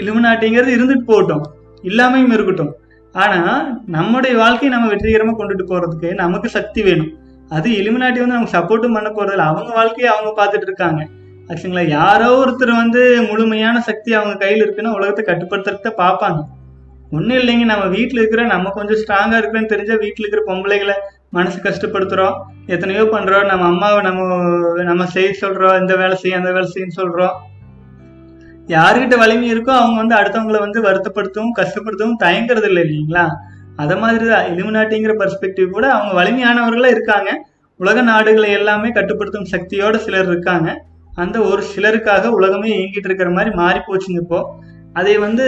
இலுமினாட்டிங்கிறது இருந்துட்டு போகட்டும். இல்லாமையும் இருக்கட்டும். ஆனா நம்முடைய வாழ்க்கையை நம்ம வெற்றிகரமா கொண்டுட்டு போறதுக்கு நமக்கு சக்தி வேணும். அது இலுமினாட்டி வந்து நமக்கு சப்போர்ட்டும் பண்ண போகிறதில்ல அவங்க வாழ்க்கையை அவங்க பார்த்துட்டு இருக்காங்க. ஆச்சுங்களா? யாரோ ஒருத்தர் வந்து முழுமையான சக்தி அவங்க கையில் இருக்குன்னா உலகத்தை கட்டுப்படுத்துறத பார்ப்பாங்க. ஒன்றும் இல்லைங்க நம்ம வீட்டில் இருக்கிற நம்ம கொஞ்சம் ஸ்ட்ராங்காக இருக்கிறேன்னு தெரிஞ்சால் வீட்டில் இருக்கிற பொம்பளைகளை மனசு கஷ்டப்படுத்துகிறோம் எத்தனையோ பண்ணுறோம் நம்ம அம்மாவை நம்ம நம்ம செய்ய சொல்கிறோம் இந்த வேலை செய்ய அந்த வேலை செய்யன்னு சொல்கிறோம் யாருக்கிட்ட வலிமை இருக்கோ அவங்க வந்து அடுத்தவங்களை வந்து வருத்தப்படுத்தவும் கஷ்டப்படுத்தவும் தயங்குறது இல்லை இல்லைங்களா? மாதிரி தான் இலுமினாட்டிங்கிற பர்ஸ்பெக்டிவ் கூட அவங்க வலிமையானவர்களாக இருக்காங்க. உலக நாடுகளை எல்லாமே கட்டுப்படுத்தும் சக்தியோட சிலர் இருக்காங்க. அந்த ஒரு சிலருக்காக உலகமே இயங்கிட்டு இருக்கிற மாதிரி மாறி போச்சுங்க இப்போ. அதை வந்து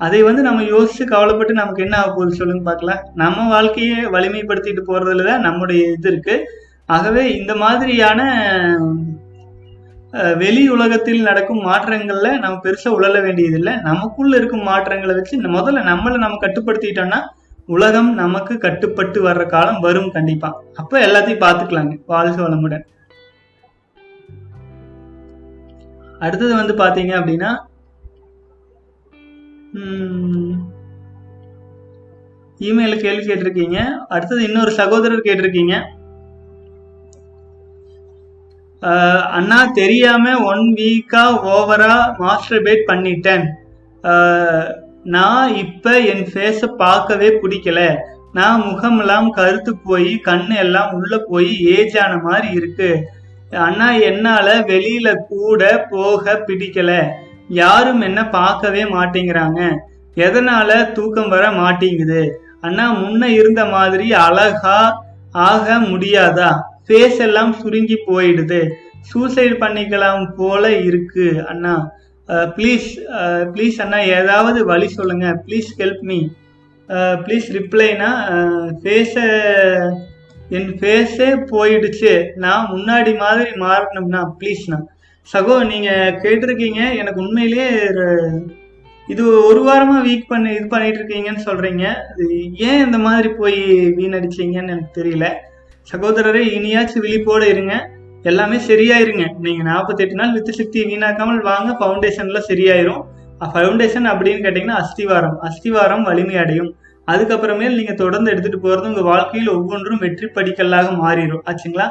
அதை வந்து நம்ம யோசிச்சு கவலைப்பட்டு நமக்கு என்ன ஆக போகுது சொல்லுங்க பார்க்கலாம். நம்ம வாழ்க்கையை வலிமைப்படுத்திட்டு போறதுல தான் நம்முடைய இது இருக்கு. ஆகவே இந்த மாதிரியான வெளி உலகத்தில் நடக்கும் மாற்றங்கள்ல நம்ம பெருசா உழல வேண்டியதில்லை. நமக்குள்ள இருக்கும் மாற்றங்களை வச்சு இந்த முதல்ல நம்மளை நம்ம கட்டுப்படுத்திட்டோம்னா உலகம் நமக்கு கட்டுப்பட்டு வர்ற காலம் வரும் கண்டிப்பா. அப்ப எல்லாத்தையும் பார்த்துக்கலாங்க. வாழ்க வளமுடன். அடுத்தது வந்து பார்த்தீங்க அப்படின்னா இமெயில் கேள்வி கேட்டிருக்கீங்க. அடுத்தது இன்னொரு சகோதரர் கேட்டிருக்கீங்க. ஆஹ் அண்ணா தெரியாம ஒன் வீக்கா ஓவரா மாஸ்டர்பேட் பண்ணிட்டேன். ஆஹ் நான் இப்ப என் ஃபேஸ பார்க்கவே பிடிக்கல. நான் முகமெல்லாம் கருத்து போய் கண்ணு எல்லாம் உள்ள போய் ஏஜ் ஆன மாதிரி இருக்கு. அண்ணா என்னால வெளியில கூட போக பிடிக்கல. யாரும் என்ன பார்க்கவே மாட்டேங்கிறாங்க. எதனால தூக்கம் வர மாட்டேங்குது? அண்ணா முன்ன இருந்த மாதிரி அழகா ஆக முடியாதா? ஃபேஸ் எல்லாம் சுருங்கி போயிடுது. சூசைட் பண்ணிக்கலாம் போல இருக்கு அண்ணா. ப்ளீஸ் ப்ளீஸ் அண்ணா ஏதாவது வழி சொல்லுங்க. ப்ளீஸ் ஹெல்ப் மீ ப்ளீஸ் ரிப்ளைனா ஃபேஸை என் ஃபேஸே போயிடுச்சு. நான் முன்னாடி மாதிரி மாறணும்னா ப்ளீஸ்ண்ணா சகோ நீங்கள் கேட்டிருக்கீங்க. எனக்கு உண்மையிலேயே இது ஒரு வாரமாக வீக் பண்ணி இது பண்ணிட்டு இருக்கீங்கன்னு சொல்கிறீங்க அது ஏன் இந்த மாதிரி போய் வீணடிச்சீங்கன்னு எனக்கு தெரியல. சகோதரரே இனியாச்சும் விழிப்போட இருங்க. எல்லாமே சரியாயிருங்க. நீங்கள் நாற்பத்தெட்டு நாள் வித்து சக்தி வீணாக்காமல் வாங்க ஃபவுண்டேஷன்ல சரியாயிரும். ஃபவுண்டேஷன் அப்படின்னு கேட்டிங்கன்னா அஸ்திவாரம். அஸ்திவாரம் வலிமை அடையும். அதுக்கப்புறமேல் நீங்கள் தொடர்ந்து எடுத்துகிட்டு போகிறது உங்கள் வாழ்க்கையில் ஒவ்வொன்றும் வெற்றி படிக்கல்லாக மாறிடும் ஆச்சுங்களா?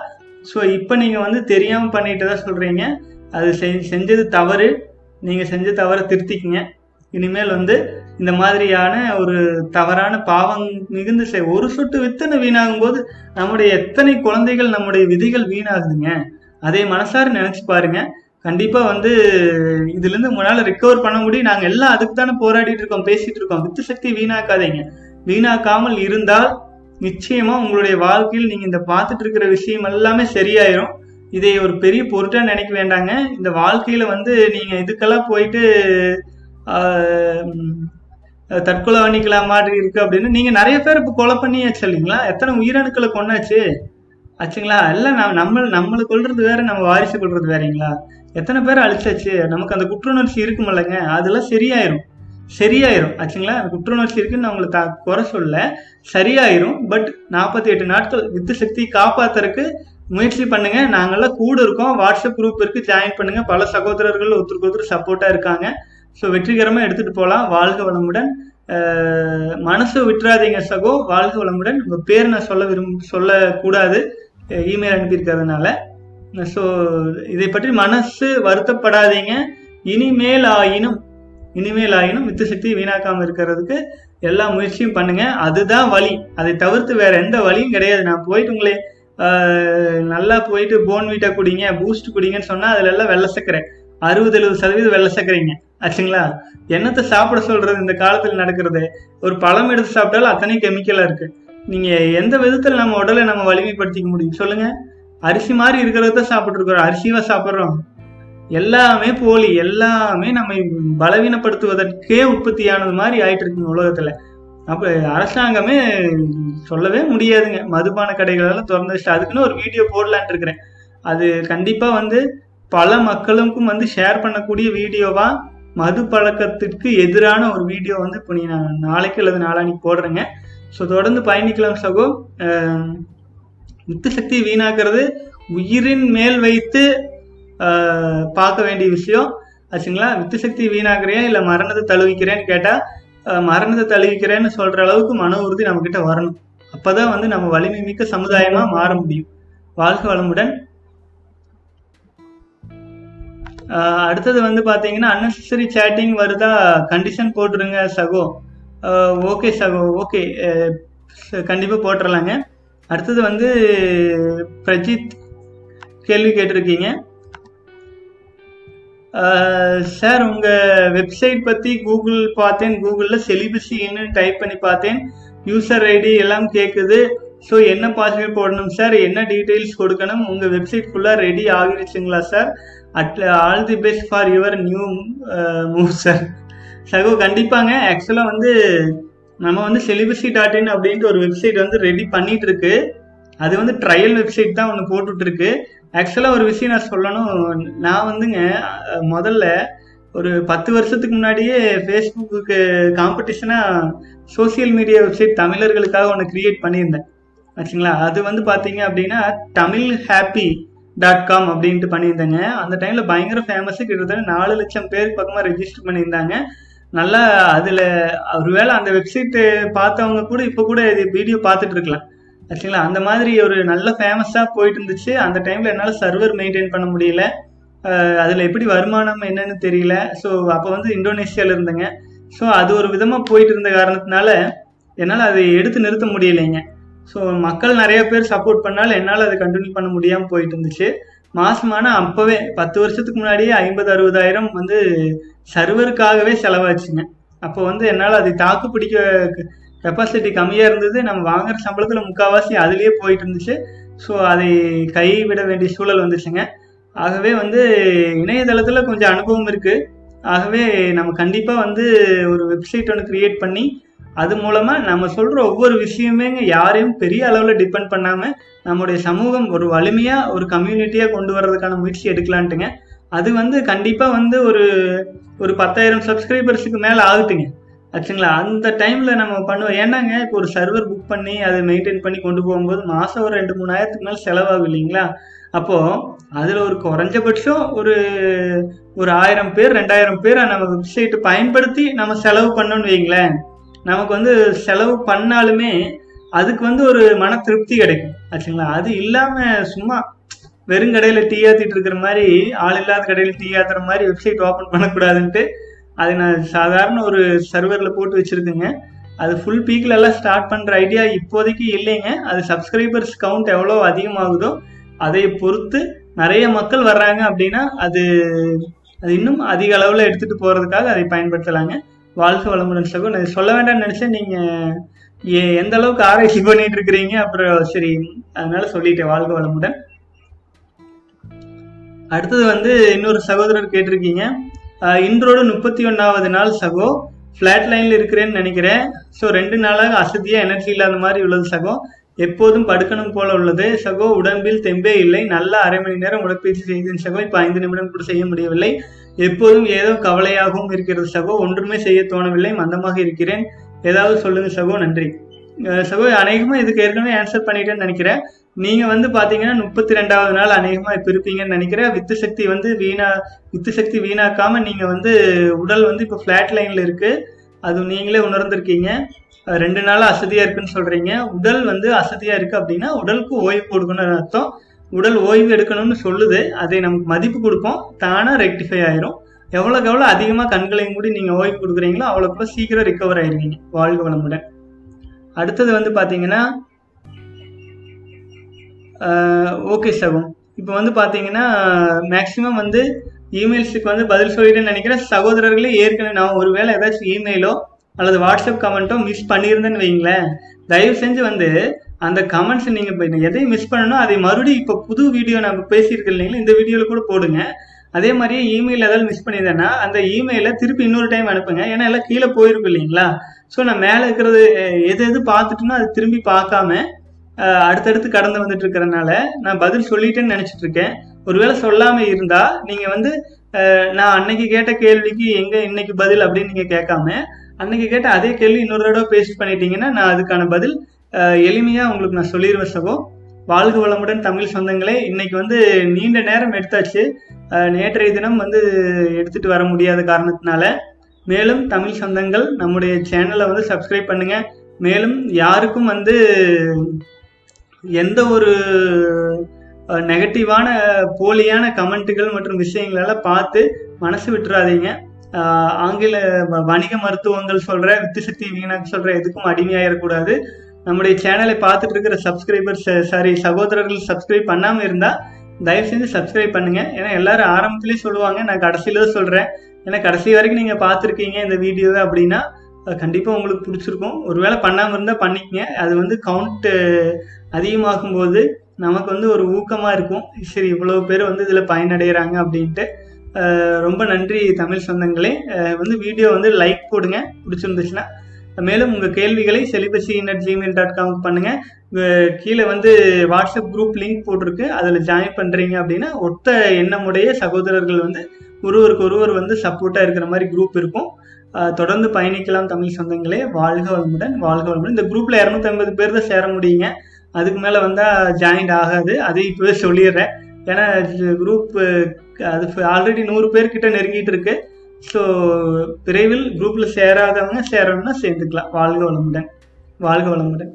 ஸோ இப்போ நீங்கள் வந்து தெரியாமல் பண்ணிட்டு தான் சொல்கிறீங்க அது செ- செஞ்சது தவறு. நீங்கள் செஞ்ச தவறை திருத்திக்கங்க. இனிமேல் வந்து இந்த மாதிரியான ஒரு தவறான பாவம் மிகுந்த செய் ஒரு சொட்டு வித்தனை வீணாகும் போது நம்முடைய எத்தனை குழந்தைகள் நம்முடைய விதைகள் வீணாகுதுங்க. அதே மனசார நினைச்சு பாருங்க. கண்டிப்பா வந்து இதுல இருந்து உங்களால பண்ண முடியும். நாங்க எல்லாம் அதுக்கு தானே போராடிட்டு இருக்கோம் பேசிட்டு இருக்கோம். வித்து சக்தி வீணாக்காதீங்க. வீணாக்காமல் இருந்தால் நிச்சயமா உங்களுடைய வாழ்க்கையில் நீங்க இந்த பார்த்துட்டு இருக்கிற விஷயம் எல்லாமே சரியாயிரும். இதை ஒரு பெரிய பொருட்டா நினைக்க வேண்டாங்க. இந்த வாழ்க்கையில வந்து நீங்க இதுக்கெல்லாம் போயிட்டு தற்கொலை பண்ணிக்கலாம் மாதிரி இருக்கு அப்படின்னு நீங்க நிறைய பேர் இப்போ கொலை பண்ணியாச்சு இல்லைங்களா? எத்தனை உயிரணுக்களை கொண்டாச்சு ஆச்சுங்களா? எல்லாம் நம்ம நம்ம நம்மளை கொள்றது வேற நம்ம வாரிசு கொள்றது வேறீங்களா? எத்தனை பேர் அழிச்சாச்சு? நமக்கு அந்த குற்றுணர்ச்சி இருக்குமில்லங்க. அதெல்லாம் சரியாயிரும். சரியாயிரும். ஆச்சுங்களா? அந்த குற்றுணர்ச்சி இருக்குன்னு நான் உங்களை குறை சொல்ல சரியாயிரும். பட் நாற்பத்தி எட்டு நாட்கள் வித்து சக்தி காப்பாத்துறதுக்கு முயற்சி பண்ணுங்க. நாங்கெல்லாம் கூட இருக்கோம். வாட்ஸ்அப் குரூப் இருக்கு. ஜாயின் பண்ணுங்க. பல சகோதரர்கள் ஒருத்தருக்கு ஒருத்தர் சப்போர்ட்டா இருக்காங்க. ஸோ வெற்றிகரமாக எடுத்துட்டு போகலாம் வாழ்க வளமுடன். மனசு விட்டுறாதீங்க சகோ. வாழ்க வளமுடன். உங்கள் பேர் நான் சொல்ல விரும்ப சொல்லக்கூடாது. இமெயில் அனுப்பியிருக்கிறதுனால. ஸோ இதை பற்றி மனசு வருத்தப்படாதீங்க. இனிமேல் ஆயினும் இனிமேல் ஆயினும் வித்து சக்தி வீணாக்காம இருக்கிறதுக்கு எல்லா முயற்சியும் பண்ணுங்க. அதுதான் வழி அதை தவிர்த்து வேற எந்த வழியும் கிடையாது. நான் போயிட்டு உங்களே நல்லா போயிட்டு போன்வீட்டா குடிங்க பூஸ்ட் குடிங்கன்னு சொன்னா அதுல எல்லாம் வெள்ளை சர்க்கரை. அறுபது எழுபது சதவீதம் வெள்ளை சர்க்கரைங்க. ஆச்சுங்களா? என்னத்தை சாப்பிட சொல்றது இந்த காலத்துல நடக்கிறது? ஒரு பழம் எடுத்து சாப்பிட்டாலும் அத்தனை கெமிக்கலா இருக்கு. நீங்க எந்த விதத்துல நம்ம உடலை நம்ம வலிமைப்படுத்திக்க முடியும்? சொல்லுங்க. அரிசி மாதிரி இருக்கிறத சாப்பிட்டு இருக்கிறோம் அரிசிவா சாப்பிட்றோம். எல்லாமே போலி எல்லாமே நம்மை பலவீனப்படுத்துவதற்கே உற்பத்தியானது மாதிரி ஆயிட்டு இருக்குங்க உலகத்துல. அப்ப அரசாங்கமே சொல்லவே முடியாதுங்க. மதுபான கடைகளெல்லாம் திறந்து வச்சுட்டு அதுக்குன்னு ஒரு வீடியோ போடலான்ட்டு இருக்கிறேன். அது கண்டிப்பா வந்து பல மக்களுக்கும் வந்து ஷேர் பண்ணக்கூடிய வீடியோவா மது பழக்கத்திற்கு எதிரான ஒரு வீடியோ வந்து இப்போ நீ நான் நாளைக்கு அல்லது நாளானிக்கு போடுறேங்க. ஸோ தொடர்ந்து பயணிக்கலாம் சகோ. முத்து சக்தி வீணாக்குறது உயிரின் மேல் வைத்து பார்க்க வேண்டிய விஷயம். ஆச்சுங்களா? வித்து சக்தி வீணாக்குறியா இல்லை மரணத்தை தழுவிக்கிறேன்னு கேட்டால் மரணத்தை தழுவிக்கிறேன்னு சொல்கிற அளவுக்கு மன உறுதி நம்மக்கிட்ட வரணும். வரணும் அப்பதான் வந்து நம்ம வலிமை மிக்க சமுதாயமாக மாற முடியும். வாழ்க வளமுடன். அடுத்தது வந்து பார்த்தீங்கன்னா அன்னெசரி சேட்டிங் வருதா? கண்டிஷன் போட்டுருங்க சகோ. ஓகே சகோ. ஓகே கண்டிப்பாக போட்டுடலாங்க அடுத்தது வந்து பிரஜித் கேள்வி கேட்டிருக்கீங்க. சார் உங்கள் வெப்சைட் பற்றி கூகுள் பார்த்தேன். கூகுளில் செலிபஸின்னு டைப் பண்ணி பார்த்தேன். யூசர் ஐடி எல்லாம் கேட்குது ஸோ என்ன பாஸ்வேர்ட் போடணும் சார் என்ன டீட்டெயில்ஸ் கொடுக்கணும்? உங்கள் வெப்சைட் ஃபுல்லாக ready ஆகிருச்சுங்களா sir at all the best for your new move sir சகோ கண்டிப்பாங்க. ஆக்சுவலாக வந்து நம்ம வந்து செலிபஸி டாட் இன் அப்படின்ட்டு ஒரு வெப்சைட் வந்து ரெடி பண்ணிகிட்ருக்கு அது வந்து ட்ரையல் வெப்சைட் தான் ஒன்று போட்டுட்ருக்கு ஆக்சுவலாக ஒரு விஷயம் நான் சொல்லணும். நான் வந்துங்க முதல்ல ஒரு பத்து வருஷத்துக்கு முன்னாடியே ஃபேஸ்புக்கு காம்படிஷனாக சோஷியல் மீடியா வெப்சைட் தமிழர்களுக்காக ஒன்று கிரியேட் பண்ணியிருந்தேன். ஆச்சுங்களா? அது வந்து பார்த்தீங்க அப்படின்னா தமிழ் ஹாப்பி டாட் காம் அப்படின்ட்டு பண்ணியிருந்தேங்க. அந்த டைமில் பயங்கர ஃபேமஸு கிட்டத்தட்ட நாலு லட்சம் பேருக்கு பக்கமாக ரெஜிஸ்டர் பண்ணியிருந்தாங்க. நல்லா அதில் ஒருவேளை அந்த வெப்சைட்டு பார்த்தவங்க கூட இப்போ கூட இது வீடியோ பார்த்துட்டு இருக்கலாம். சரிங்களா அந்த மாதிரி ஒரு நல்ல ஃபேமஸாக போயிட்டு இருந்துச்சு அந்த டைமில் என்னால் சர்வர் மெயின்டைன் பண்ண முடியல. அதில் எப்படி வருமானம் என்னன்னு தெரியல. ஸோ அப்போ வந்து இந்தோனேஷியாவில் இருந்தேங்க. ஸோ அது ஒரு விதமாக போயிட்டு இருந்த காரணத்தினால என்னால் அதை எடுத்து நிறுத்த முடியலைங்க. ஸோ மக்கள் நிறைய பேர் சப்போர்ட் பண்ணாலும் என்னால் அதை கண்டினியூ பண்ண முடியாமல் போயிட்டு இருந்துச்சு மாசமான அப்போவே பத்து வருஷத்துக்கு முன்னாடியே ஐம்பது அறுபதாயிரம் வந்து சர்வருக்காகவே செலவாச்சுங்க. அப்போ வந்து என்னால் அதை தாக்கு பிடிக்க கெப்பாசிட்டி கம்மியாக இருந்தது நம்ம வாங்குற சம்பளத்தில் முக்கால்வாசி அதுலேயே போயிட்டு இருந்துச்சு. ஸோ அதை கைவிட வேண்டிய சூழல் வந்துச்சுங்க. ஆகவே வந்து இணையதளத்தில் கொஞ்சம் அனுபவம் இருக்குது ஆகவே நம்ம கண்டிப்பாக வந்து ஒரு வெப்சைட் ஒன்று க்ரியேட் பண்ணி அது மூலமாக நம்ம சொல்கிற ஒவ்வொரு விஷயமேங்க யாரையும் பெரிய அளவில் டிபெண்ட் பண்ணாமல் நம்முடைய சமூகம் ஒரு வலிமையாக ஒரு கம்யூனிட்டியாக கொண்டு வர்றதுக்கான முயற்சி எடுக்கலான்ட்டுங்க. அது வந்து கண்டிப்பாக வந்து ஒரு ஒரு பத்தாயிரம் சப்ஸ்கிரைபர்ஸுக்கு மேலே ஆகுட்டுங்க. ஆச்சுங்களா? அந்த டைமில் நம்ம பண்ணுவோம். ஏன்னாங்க? இப்போ ஒரு சர்வர் புக் பண்ணி அதை மெயின்டைன் பண்ணி கொண்டு போகும்போது மாதம் ஒரு ரெண்டு மூணாயிரத்துக்கு மேலே செலவாகும் இல்லைங்களா? அப்போது அதில் ஒரு குறைஞ்சபட்சம் ஒரு ஒரு ஆயிரம் பேர் ரெண்டாயிரம் பேரை நம்ம வெப்சைட்டை பயன்படுத்தி நம்ம செலவு பண்ணோன்னு வைங்களேன். நமக்கு வந்து செலவு பண்ணாலுமே அதுக்கு வந்து ஒரு மன திருப்தி கிடைக்கும். ஆச்சுங்களா? அது இல்லாமல் சும்மா வெறும் கடையில் டீ ஆத்திட்டு இருக்கிற மாதிரி ஆள் இல்லாத கடையில் டீ ஆத்துற மாதிரி வெப்சைட் ஓப்பன் பண்ணக்கூடாதுன்ட்டு அது நான் சாதாரண ஒரு சர்வரில் போட்டு வச்சுருக்கேங்க அது ஃபுல் பீக்கில் எல்லாம் ஸ்டார்ட் பண்ணுற ஐடியா இப்போதைக்கு இல்லைங்க. அது சப்ஸ்கிரைபர்ஸ் கவுண்ட் எவ்வளோ அதிகமாகுதோ அதை பொறுத்து நிறைய மக்கள் வர்றாங்க அப்படின்னா அது அது இன்னும் அதிக அளவில் எடுத்துகிட்டு போகிறதுக்காக அதை பயன்படுத்தலாங்க. வாழ்க்கை வளமுடன் சகோ. நான் சொல்ல வேண்டாம்னு நினச்சேன். நீங்கள் எந்த அளவுக்கு ஆராய்ச்சி பண்ணிட்டு இருக்கிறீங்க? அப்புறம் சரி அதனால சொல்லிட்டேன். வாழ்க வளமுடன். அடுத்தது வந்து இன்னொரு சகோதரர் கேட்டிருக்கீங்க. இன்றோடு முப்பத்தி ஒன்றாவது நாள் சகோ. ஃப்ளாட் லைனில் இருக்கிறேன்னு நினைக்கிறேன். ஸோ ரெண்டு நாளாக அசதியாக எனர்ஜி இல்லாத மாதிரி உள்ளது சகோ. எப்போதும் படுக்கணும் போல உள்ளது. சகோ உடம்பில் தெம்பே இல்லை. நல்ல அரை மணி நேரம் உடற்பயிற்சி செய்தேன் சகோ. இப்போ ஐந்து நிமிடம் கூட செய்ய முடியவில்லை. எப்போதும் ஏதோ கவலையாகவும் இருக்கிறது சகோ. ஒன்றுமே செய்ய தோணவில்லை. மந்தமாக இருக்கிறேன். ஏதாவது சொல்லுங்க சகோ. நன்றி. சகோ அநேகமாக இதுக்கு ஏற்கனவே ஆன்சர் பண்ணிட்டேன்னு நினைக்கிறேன். நீங்க வந்து பாத்தீங்கன்னா முப்பத்தி ரெண்டாவது நாள் அநேகமா இப்ப இருப்பீங்கன்னு நினைக்கிறேன். வித்து சக்தி வந்து வீணா வித்து சக்தி வீணாக்காம நீங்க வந்து உடல் வந்து இப்போ பிளாட் லைன்ல இருக்கு. அது நீங்களே உணர்ந்திருக்கீங்க. ரெண்டு நாள் அசதியா இருக்குன்னு சொல்றீங்க. உடல் வந்து அசதியா இருக்கு அப்படின்னா உடலுக்கு ஓய்வு கொடுக்கணும்னு அர்த்தம். உடல் ஓய்வு எடுக்கணும்னு சொல்லுது. அதை நமக்கு மதிப்பு கொடுப்போம் தானா ரெக்டிஃபை ஆயிரும். எவ்வளோக்கு எவ்வளோ அதிகமாக கண்களையும் கூட நீங்கள் ஓய்வு கொடுக்குறீங்களோ அவ்வளோக்கு சீக்கிரம் ரிக்கவர் ஆயிருவீங்க. வாழ்க வளமுடன். அடுத்தது வந்து பார்த்தீங்கன்னா ஓகே சகம் இப்போ வந்து பார்த்தீங்கன்னா மேக்ஸிமம் வந்து இமெயில்ஸுக்கு வந்து பதில் சொல்லிட்டேன்னு நினைக்கிறேன் சகோதரர்களே ஏற்கனவே நான் ஒருவேளை ஏதாச்சும் இமெயிலோ அல்லது வாட்ஸ்அப் கமெண்ட்டோ மிஸ் பண்ணியிருந்தேன்னு வைங்களேன் தயவு செஞ்சு வந்து அந்த கமெண்ட்ஸ் நீங்கள் இப்போ எதை மிஸ் பண்ணணும் அதை மறுபடியும் இப்போ புது வீடியோ நம்ம பேசியிருக்கோம் இல்லைங்களா இந்த வீடியோவில் கூட போடுங்க. அதே மாதிரியே இமெயில் ஏதாவது மிஸ் பண்ணியிருந்தேன்னா அந்த இமெயிலை திருப்பி இன்னொரு டைம் அனுப்புங்க. ஏன்னா எல்லாம் கீழே போயிருக்கும் இல்லைங்களா. ஸோ நான் மேலே இருக்கிறது எது எது பார்த்துட்டோனோ அது திரும்பி பார்க்காம அடுத்தடுத்து கடந்து வந்துட்டு இருக்கிறதுனால நான் பதில் சொல்லிட்டேன்னு நினைச்சிட்டு இருக்கேன் ஒருவேளை சொல்லாம இருந்தா நீங்க வந்து நான் அன்னைக்கு கேட்ட கேள்விக்கு எங்க இன்னைக்கு பதில் அப்படின்னு நீங்க கேட்காம அன்னைக்கு கேட்ட அதே கேள்வி இன்னொரு தடவை பேஸ்ட் பண்ணிட்டீங்கன்னா நான் அதுக்கான பதில் எளிமையாக எளிமையா உங்களுக்கு நான் சொல்லிடுவேன் சகோ. வாழ்க வளமுடன் தமிழ் சொந்தங்களே இன்னைக்கு வந்து நீண்ட நேரம் எடுத்தாச்சு. நேற்றைய தினம் வந்து எடுத்துட்டு வர முடியாத காரணத்தினால மேலும் தமிழ் சொந்தங்கள் நம்முடைய சேனலை வந்து சப்ஸ்கிரைப் பண்ணுங்க. மேலும் யாருக்கும் வந்து எந்த ஒரு நெகட்டிவான போலியான கமெண்ட்டுகள் மற்றும் விஷயங்களெல்லாம் பார்த்து மனசு விட்டுறாதீங்க. ஆங்கில வ- வணிக மருத்துவங்கள் சொல்கிற வித்து சக்தி வீணாக்கு சொல்கிற எதுக்கும் அடிமையாயிடக்கூடாது நம்முடைய சேனலை பார்த்துட்டு இருக்கிற சப்ஸ்கிரைபர்ஸ் சாரி சகோதரர்கள் சப்ஸ்கிரைப் பண்ணாமல் இருந்தால் தயவு செஞ்சு சப்ஸ்கிரைப் பண்ணுங்க. ஏன்னா எல்லாரும் ஆரம்பத்திலேயே சொல்லுவாங்க நான் கடைசியில தான் சொல்கிறேன் ஏன்னா கடைசி வரைக்கும் நீங்கள் பார்த்துருக்கீங்க இந்த வீடியோவை அப்படின்னா கண்டிப்பாக உங்களுக்கு பிடிச்சிருக்கும். ஒருவேளை பண்ணாமல் இருந்தால் பண்ணிக்கங்க. அது வந்து கவுண்ட்டு அதிகமாகும் போது நமக்கு வந்து ஒரு ஊக்கமாக இருக்கும். சரி இவ்வளோ பேர் வந்து இதில் பயனடைகிறாங்க அப்படின்ட்டு. ரொம்ப நன்றி தமிழ் சொந்தங்களே. வந்து வீடியோ வந்து லைக் போடுங்க. பிடிச்சிருந்துச்சுன்னா. மேலும் உங்கள் கேள்விகளை செலிபசி அட் ஜிமெயில் டாட் காம்க்கு பண்ணுங்கள் கீழே வந்து வாட்ஸ்அப் குரூப் லிங்க் போட்டிருக்கு. அதில் ஜாயின் பண்ணுறீங்க அப்படின்னா ஒத்த எண்ணமுடைய சகோதரர்கள் வந்து ஒருவருக்கு ஒருவர் வந்து சப்போர்ட்டாக இருக்கிற மாதிரி குரூப் இருக்கும். தொடர்ந்து பயணிக்கலாம் தமிழ் சொந்தங்களே வாழ்க வளமுடன் வாழ்க வளமுடன். இந்த குரூப்பில் இரநூத்தி ஐம்பது பேர் தான் சேர முடியுங்க. அதுக்கு மேலே வந்தால் ஜாயின்ட் ஆகாது. அதை இப்போவே சொல்லிடுறேன். ஏன்னா குரூப் அது ஆல்ரெடி நூறு பேர்கிட்ட நெருங்கிட்டு இருக்கு. ஸோ விரைவில் குரூப்பில் சேராதவங்க சேரணும்னா சேர்ந்துக்கலாம் வாழ்க வளமுடன். வாழ்க வளமுடன்.